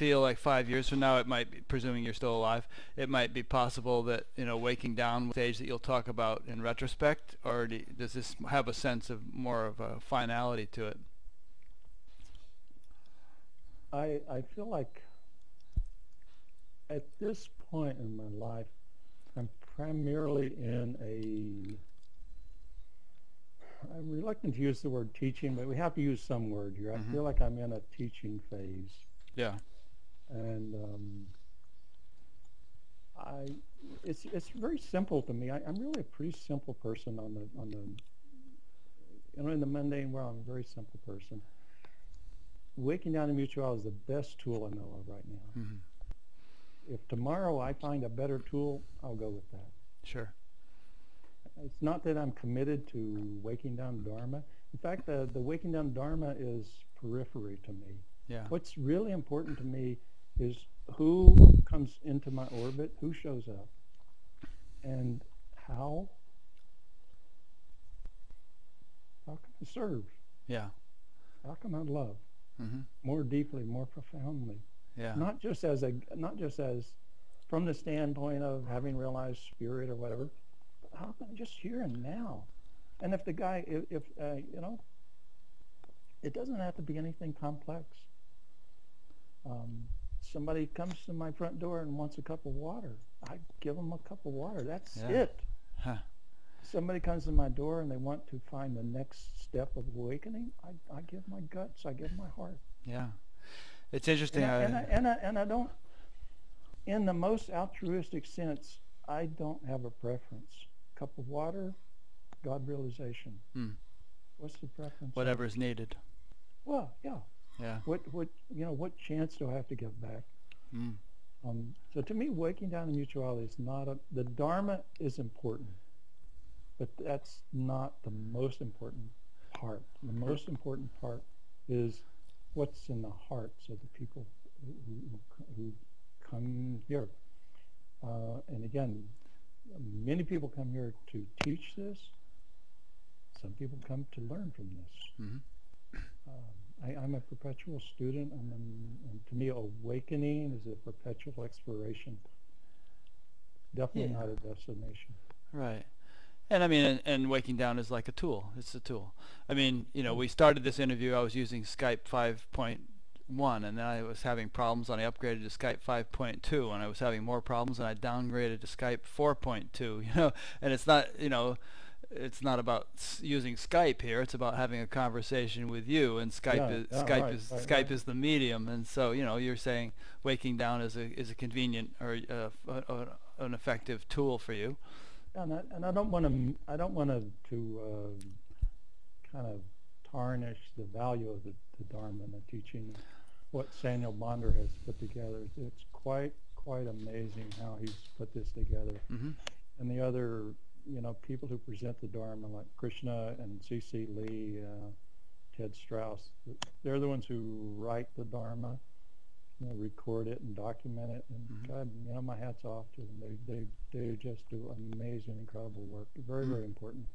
feel like five years from now it might be, presuming you're still alive, it might be possible that, you know, waking down stage that you'll talk about in retrospect, or do, does this have a sense of more of a finality to it? I, I feel like at this point in my life, I'm primarily in a, I'm reluctant to use the word teaching, but we have to use some word here. I mm-hmm. feel like I'm in a teaching phase. Yeah. And um, I, it's it's very simple to me. I, I'm really a pretty simple person on the on the, you know, in the mundane world. I'm a very simple person. Waking down to mutual is the best tool I know of right now. hmm If tomorrow I find a better tool, I'll go with that. Sure. It's not that I'm committed to waking down Dharma. In fact, the, the waking down Dharma is periphery to me. Yeah. What's really important to me is who comes into my orbit, who shows up, and how. How can I serve? Yeah. How can I love mm-hmm. more deeply, more profoundly? Yeah. Not just as a, not just as, from the standpoint of having realized spirit or whatever. But how can I just here and now? And if the guy, if, if uh, you know, it doesn't have to be anything complex. Um, somebody comes to my front door and wants a cup of water. I give them a cup of water. That's Yeah. it. Huh. Somebody comes to my door and they want to find the next step of awakening. I, I give my guts. I give my heart. Yeah. It's interesting. And I, and, I, I- and, I, and I don't, in the most altruistic sense, I don't have a preference. Cup of water, God realization. Hmm. What's the preference? whatever is needed. Well, yeah. Yeah. What what you know? What chance do I have to give back? Mm. Um, so to me, waking down to mutuality is not a. The Dharma is important, but that's not the most important part. The most important part is what's in the hearts of the people who, who, who come here. Uh, and again, many people come here to teach this. Some people come to learn from this. hmm Um, I, I'm a perpetual student, and, and to me, awakening is a perpetual exploration. Definitely Yeah. not a destination. Right. And I mean, and, and waking down is like a tool. It's a tool. I mean, you know, we started this interview. I was using Skype 5.1, and then I was having problems, and I upgraded to Skype 5.2, and I was having more problems, and I downgraded to Skype 4.2. You know, and it's not, you know, it's not about s- using Skype here. It's about having a conversation with you, and Skype Yeah, is yeah, Skype right, is right, Skype right. is the medium, and so you know, you're saying waking down is a is a convenient or uh, f- a- a- an effective tool for you. And I, and I don't want to, I don't want to, to uh, kind of tarnish the value of the, the Dharma and the teaching. What Saniel Bonder has put together, it's quite, quite amazing how he's put this together. hmm and the other, you know, people who present the Dharma, like Krishna and C.C. Lee, uh, Ted Strauss, they're the ones who write the Dharma, you know, record it and document it. And Mhm. God, you know, my hat's off to them. They they they just do amazing, incredible work. Very Mm. very important.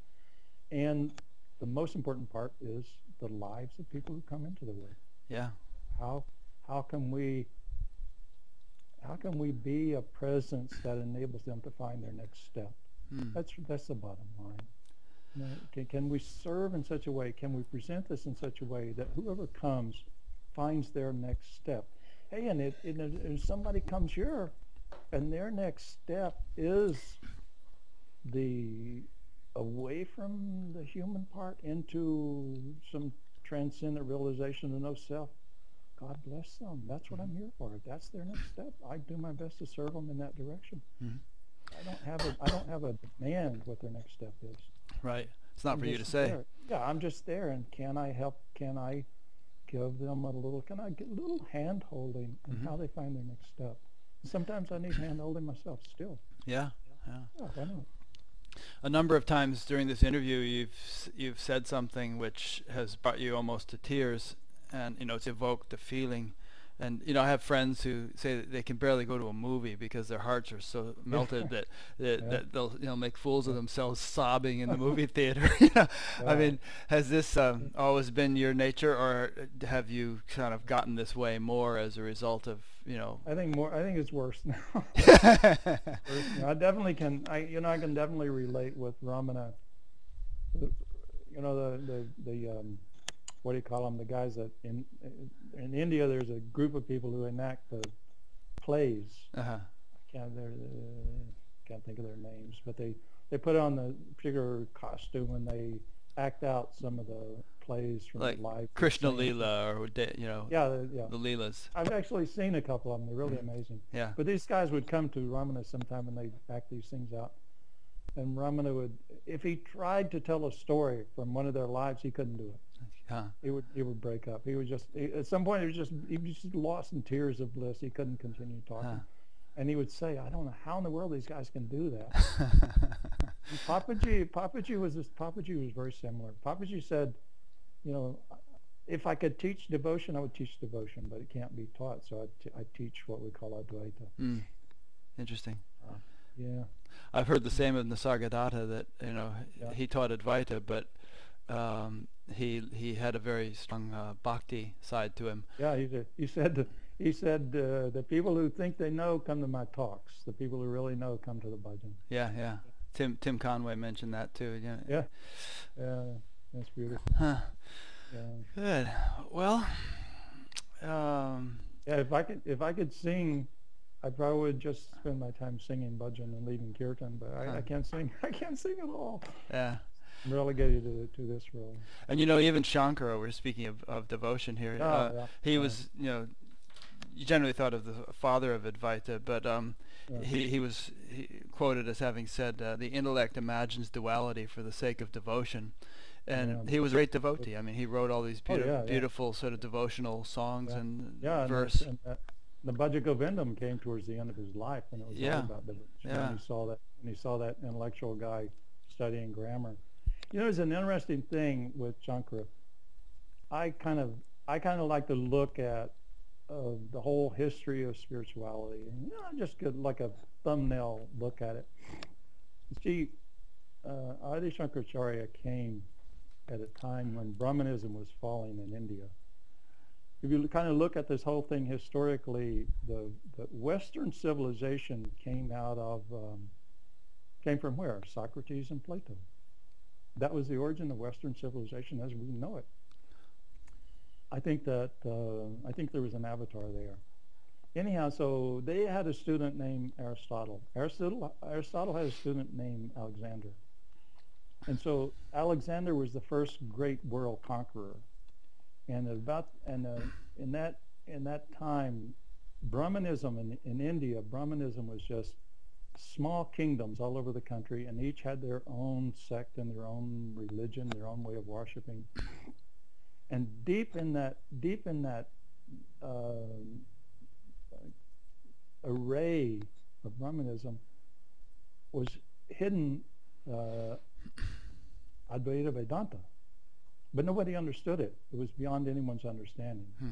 And the most important part is the lives of people who come into the work Yeah. how how can we how can we be a presence that enables them to find their next step Mm. that's that's the bottom line You know, can, can we serve in such a way can we present this in such a way that whoever comes finds their next step hey and it, if somebody comes here and their next step is the away from the human part into some transcendent realization of no self God bless them. That's what I'm here for. That's their next step, I do my best to serve them in that direction. Mhm. I don't have a I don't have a demand what their next step is. Right. It's not I'm for you to say. there. Yeah, I'm just there, and can I help? Can I give them a little? Can I get a little hand holding in Mhm. how they find their next step? Sometimes I need hand holding myself still. Yeah. Yeah. Yeah, why not? A number of times during this interview, you've you've said something which has brought you almost to tears, and you know it's evoked the feeling. And you know, I have friends who say that they can barely go to a movie because their hearts are so melted that that, Yeah. that they'll you know make fools of themselves sobbing in the movie theater. you know, I mean, has this um, always been your nature, or have you kind of gotten this way more as a result of you know? I think more. I think it's worse now. Worse now. I definitely can. I you know I can definitely relate with Ramana. You know the the the um, what do you call them? The guys that in in India there's a group of people who enact the plays. uh-huh. I can't uh, can't think of their names, but they they put on the particular costume and they act out some of the plays from Like the live. Krishna. Leela or you know Yeah, the- yeah. the Leelas. I've actually seen a couple of them. They're really amazing. Yeah. But these guys would come to Ramana sometime and they'd act these things out. And Ramana would, if he tried to tell a story from one of their lives, he couldn't do it. Huh. He would, he would break up. He would just, he, at some point, he was just, he was just lost in tears of bliss. He couldn't continue talking. Huh. And he would say, I don't know how in the world these guys can do that. And Papaji, Papaji was this, Papaji was very similar. Papa Papaji said, you know, if I could teach devotion, I would teach devotion, but it can't be taught. So I, t- I teach what we call Advaita. Mm. Interesting. Yeah. I've heard the same of Nisargadatta that you know Yeah. he taught Advaita, but um, he he had a very strong uh, bhakti side to him. Yeah, he said, he said, he said uh, the people who think they know come to my talks. The people who really know come to the bhajan. Yeah, yeah. Tim Tim Conway mentioned that too. Yeah. Yeah. Yeah, that's beautiful. Huh. Yeah. Good. Well, um, Yeah, if I could, if I could sing, I probably would just spend my time singing bhajan and leading kirtan. But I, Huh. I can't sing. I can't sing at all. yeah. Relegated to, to this role. And you know, even Shankara, we're speaking of, of devotion here. Oh, uh, yeah, he yeah. was, you know, you generally thought of the father of Advaita, but um, Yeah. he he was he quoted as having said, uh, "The intellect imagines duality for the sake of devotion," and he was a great devotee. I mean, he wrote all these Oh, beautiful, yeah. beautiful sort of devotional songs and and, verse. that's- and that, the Bhaja Govindam came towards the end of his life when it was Yeah. all about devotion. Yeah. When he saw that, when he saw that intellectual guy studying grammar. You know, there's an interesting thing with Shankara. I kind of, I kind of like to look at uh, the whole history of spirituality, and you know, just get like a thumbnail look at it. See, uh, Adi Shankaracharya came at a time when Brahmanism was falling in India if you kind of look at this whole thing historically, the, the Western civilization came out of, um, came from where? Socrates and Plato. That was the origin of Western civilization as we know it. I think that, uh, I think there was an avatar there. Anyhow, so they had a student named Aristotle. Aristotle, Aristotle had a student named Alexander. And so Alexander was the first great world conqueror and about and uh, in that in that time brahmanism in, in india brahmanism was just small kingdoms all over the country and each had their own sect and their own religion their own way of worshiping and deep in that deep in that uh, array of brahmanism was hidden uh, advaita vedanta but nobody understood it. It was beyond anyone's understanding. Hmm.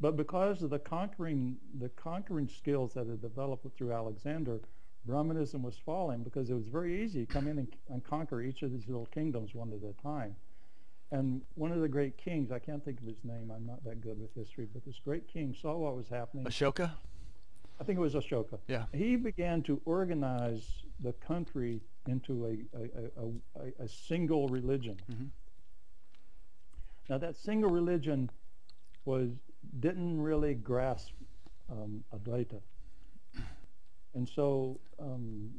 But because of the conquering, the conquering skills that had developed through Alexander, Brahmanism was falling because it was very easy to come in and, and conquer each of these little kingdoms one at a time. And one of the great kings, I can't think of his name, I'm not that good with history, but this great king saw what was happening. Ashoka. I think it was Ashoka. Yeah. He began to organize the country into a, a, a, a, a single religion. Mhm. Now that single religion was didn't really grasp um, Advaita, and so um,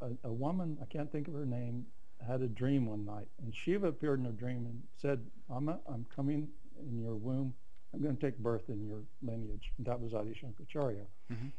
a, a woman I can't think of her name had a dream one night, and Shiva appeared in her dream and said, "Amma, I'm coming in your womb. I'm going to take birth in your lineage." And that was Adi Shankaracharya. Mhm.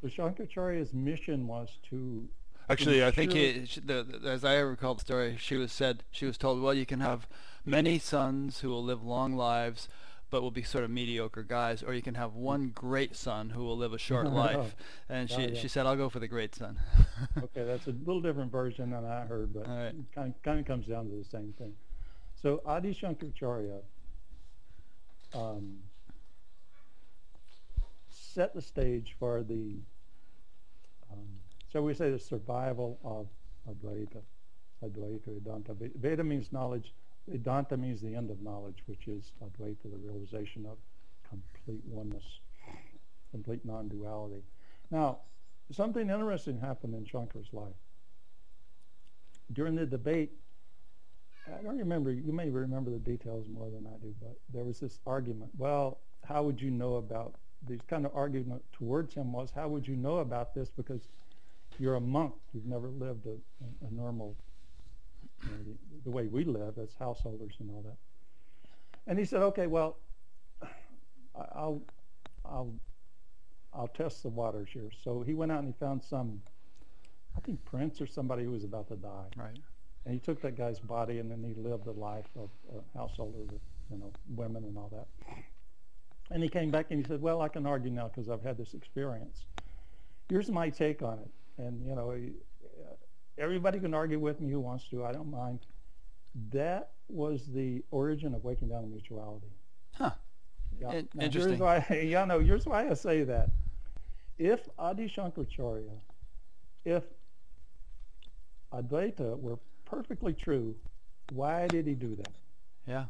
So Shankaracharya's mission was to Actually, I think he, sh the, the, as I recall the story, she was said she was told, well, you can have many sons who will live long lives, but will be sort of mediocre guys, or you can have one great son who will live a short life. And Oh, she yeah. she said, I'll go for the great son. okay, that's a little different version than I heard, but right. kind of, kind of comes down to the same thing. So Adi Shankaracharya um, set the stage for the, um, so we say the survival of Advaita, Advaita Vedanta. Ve- Veda means knowledge. Vedanta means the end of knowledge, which is Advaita, the realization of complete oneness, complete non-duality. Now, something interesting happened in Shankar's life. During the debate, I don't remember, you may remember the details more than I do, but there was this argument. Well, how would you know about these kind of argument towards him was, how would you know about this? Because you're a monk, you've never lived a, a normal you know, the, the way we live as householders and all that. And he said, okay, well, I'll, I'll, I'll test the waters here. So he went out and he found some, I think Prince or somebody who was about to die. Right. And he took that guy's body and then he lived a life of a householder with, you know, women and all that. And he came back and he said, well, I can argue now because I've had this experience. Here's my take on it. And, you know, he- everybody can argue with me who wants to. I don't mind. That was the origin of waking down to mutuality. Huh. Yeah. In- Now, interesting. Here's why, yeah, no, here's why I say that. If Adi Shankaracharya, if Advaita were perfectly true, why did he do that? Yeah.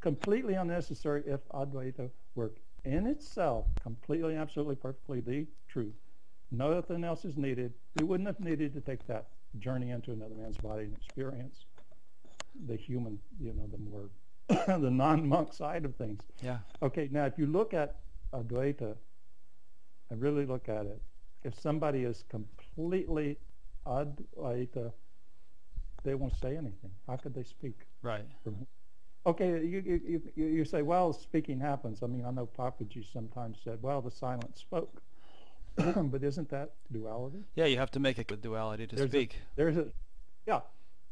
Completely unnecessary if Advaita were in itself completely, absolutely, perfectly the truth. Nothing else is needed. We wouldn't have needed to take that journey into another man's body and experience the human, you know, the more, the non-monk side of things. Yeah. Okay, now if you look at Advaita and really look at it, if somebody is completely Advaita, they won't say anything. How could they speak? Right. Okay, you, you, you, you say, well, speaking happens. I mean, I know Papaji sometimes said, well, the silence spoke. but isn't that duality? Yeah, you have to make it a duality to There's a- speak. There's a, yeah.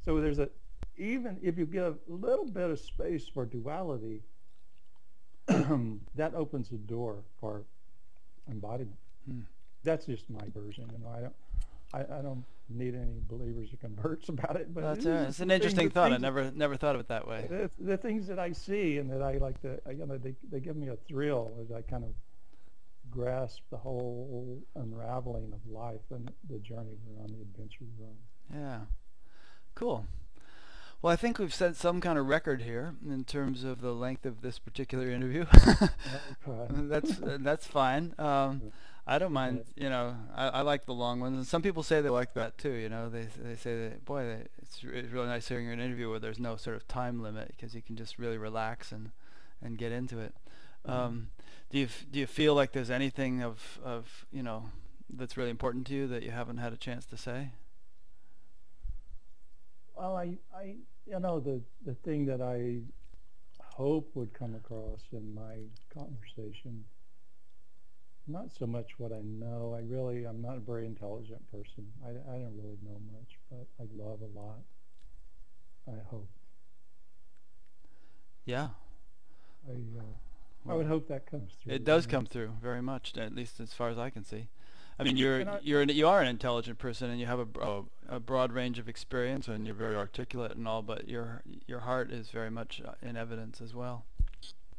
So there's a, even if you give a little bit of space for duality, that opens the door for embodiment. Hmm. That's just my version. You know, I don't, I, I don't need any believers or converts about it. But That's it a, it's an interesting the thought. I never never thought of it that way. the, the things that I see and that I like to, you know, they, they give me a thrill as I kind of grasp the whole unraveling of life and the journey we're on, the adventure we're on. Yeah. Cool. Well, I think we've set some kind of record here in terms of the length of this particular interview. That's uh, that's fine. Um, I don't mind. You know, I, I like the long ones, and some people say they like that too. You know, they they say that boy, they, it's, it's really nice hearing an interview where there's no sort of time limit because you can just really relax and and get into it. Um, do you do you feel like there's anything of of you know that's really important to you that you haven't had a chance to say? Well, I, I, you know, the, the thing that I hope would come across in my conversation, not so much what I know. I really, I'm not a very intelligent person. I, I don't really know much, but I love a lot. I hope. Yeah. I, uh, I would hope that comes through. It does come through very much, at least as far as I can see. I mean, you're I- you're an, you are an intelligent person, and you have a, a broad range of experience, and you're very articulate and all. But your your heart is very much uh, in evidence as well.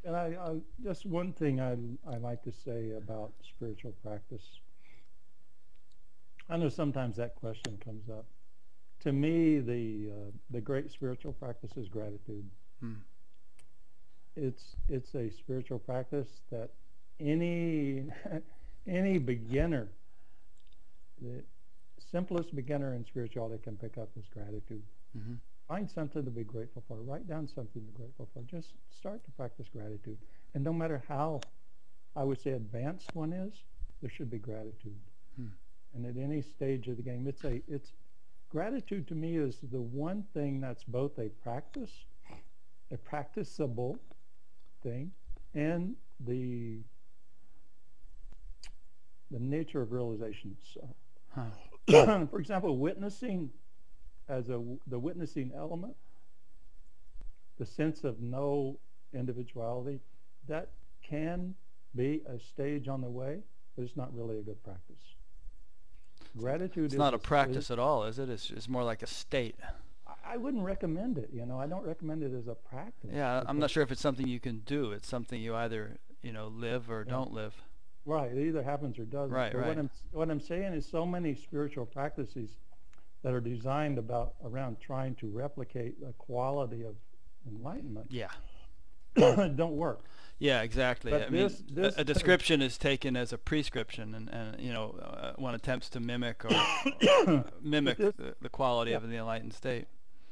And I, I just one thing I I like to say about spiritual practice. I know sometimes that question comes up. To me, the uh, the great spiritual practice is gratitude. Hmm. It's it's a spiritual practice that any any beginner, the simplest beginner in spirituality can pick up is gratitude hmm find something to be grateful for. Write down something to be grateful for. Just start to practice gratitude. And no matter how, I would say, advanced one is, there should be gratitude. Hmm. And at any stage of the game, it's a it's gratitude to me is the one thing that's both a practice, a practicable thing, and the the nature of realization itself. Huh. for example, witnessing as a the witnessing element, the sense of no individuality, that can be a stage on the way, but it's not really a good practice. Gratitude It's is not a practice at all, is it? It's it's more like a state. I- wouldn't recommend it. You know, I don't recommend it as a practice. Yeah, I'm not sure if it's something you can do. It's something you either you know live or Yeah. don't live. Right, it either happens or doesn't. Right, but right. What I'm what I'm saying is so many spiritual practices that are designed about around trying to replicate the quality of enlightenment Yeah. don't work. Yeah, exactly. But I mean, this- a- a, description is taken as a prescription, and, and you know, uh, one attempts to mimic or mimic this- the, the quality yeah. of the enlightened state.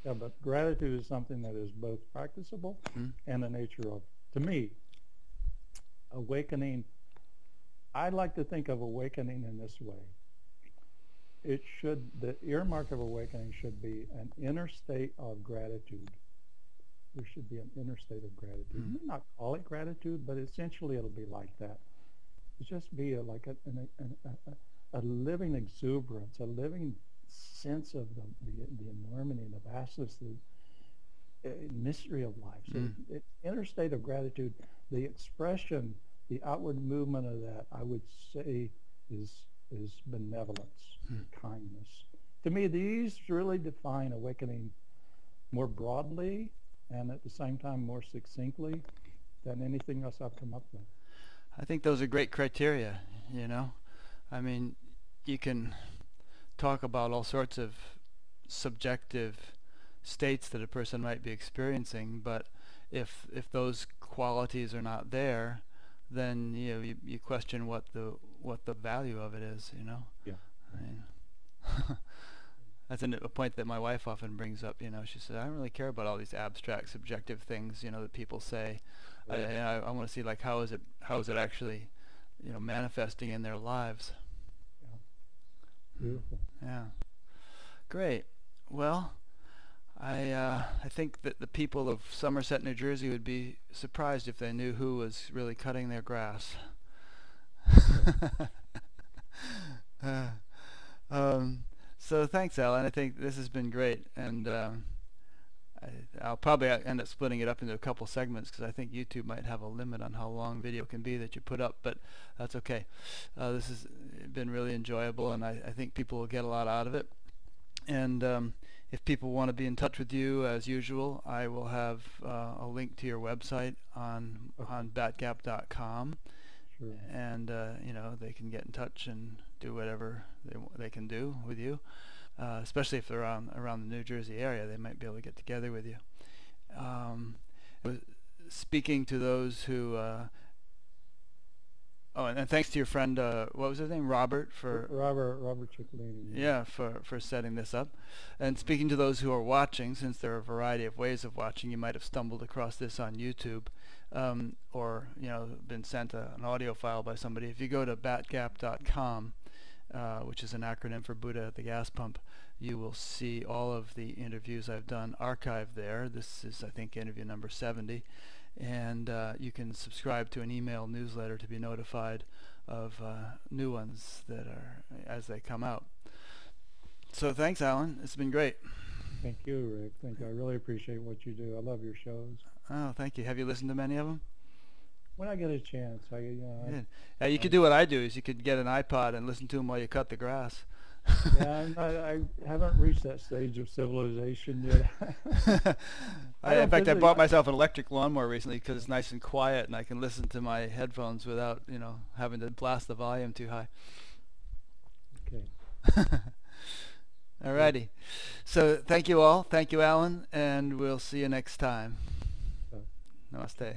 Yeah, but gratitude is something that is both practicable Mhm. and the nature of, to me, awakening. I like to think of awakening in this way. it should, the earmark of awakening should be an inner state of gratitude. There should be an inner state of gratitude. Hmm. You may not call it gratitude, but essentially it'll be like that. It's just be a, like a, an, a, a, a living exuberance, a living sense of the, the, the enormity and the vastness, the uh, mystery of life. So Mm. it, inner state of gratitude, the expression, the outward movement of that, I would say is is benevolence, Hmm. kindness. To me, these really define awakening more broadly and at the same time more succinctly than anything else I've come up with. I think those are great criteria, you know. I mean, you can talk about all sorts of subjective states that a person might be experiencing, but if if those qualities are not there, then you know you, you question what the what the value of it is, you know. Yeah. I mean, that's an, a point that my wife often brings up. You know, she says, "I don't really care about all these abstract, subjective things, you know, that people say. I, I, I want to see like how is it how is it actually, you know, manifesting in their lives." Beautiful. Yeah. Great. Well, I uh, I think that the people of Somerset, New Jersey would be surprised if they knew who was really cutting their grass. Uh, um, so thanks, Alan. I think this has been great, and um, I'll probably end up splitting it up into a couple segments because I think YouTube might have a limit on how long video can be that you put up, but that's okay. Uh, this has been really enjoyable, and I, I think people will get a lot out of it. And um, if people want to be in touch with you, as usual, I will have uh, a link to your website on on batgap.com, Sure. and uh, you know they can get in touch and do whatever they they can do with you. Uh, especially if they're around around the New Jersey area, they might be able to get together with you. Um, speaking to those who. Uh, oh, and, and thanks to your friend, uh, what was his name, Robert, for Robert Robert Ciccolini. yeah, for, for setting this up. And speaking to those who are watching, since there are a variety of ways of watching, you might have stumbled across this on YouTube um, or, you know, been sent a, an audio file by somebody. If you go to batgap.com, uh, which is an acronym for Buddha at the Gas Pump, you will see all of the interviews I've done archived there. This is, I think, interview number 70. And uh, you can subscribe to an email newsletter to be notified of uh, new ones that are as they come out. So thanks, Alan. It's been great. Thank you, Rick. Thank you. I really appreciate what you do. I love your shows. Oh, thank you. Have you listened to many of them? When I get a chance, I you know, I, Yeah. You could do what I do: is you could get an iPod and listen to them while you cut the grass. yeah, not, I haven't reached that stage of civilization yet. I I, in fact, I bought myself an electric lawnmower recently because it's nice and quiet, and I can listen to my headphones without, you know, having to blast the volume too high. okay. Alrighty. So thank you all. Thank you, Alan, and we'll see you next time. Namaste.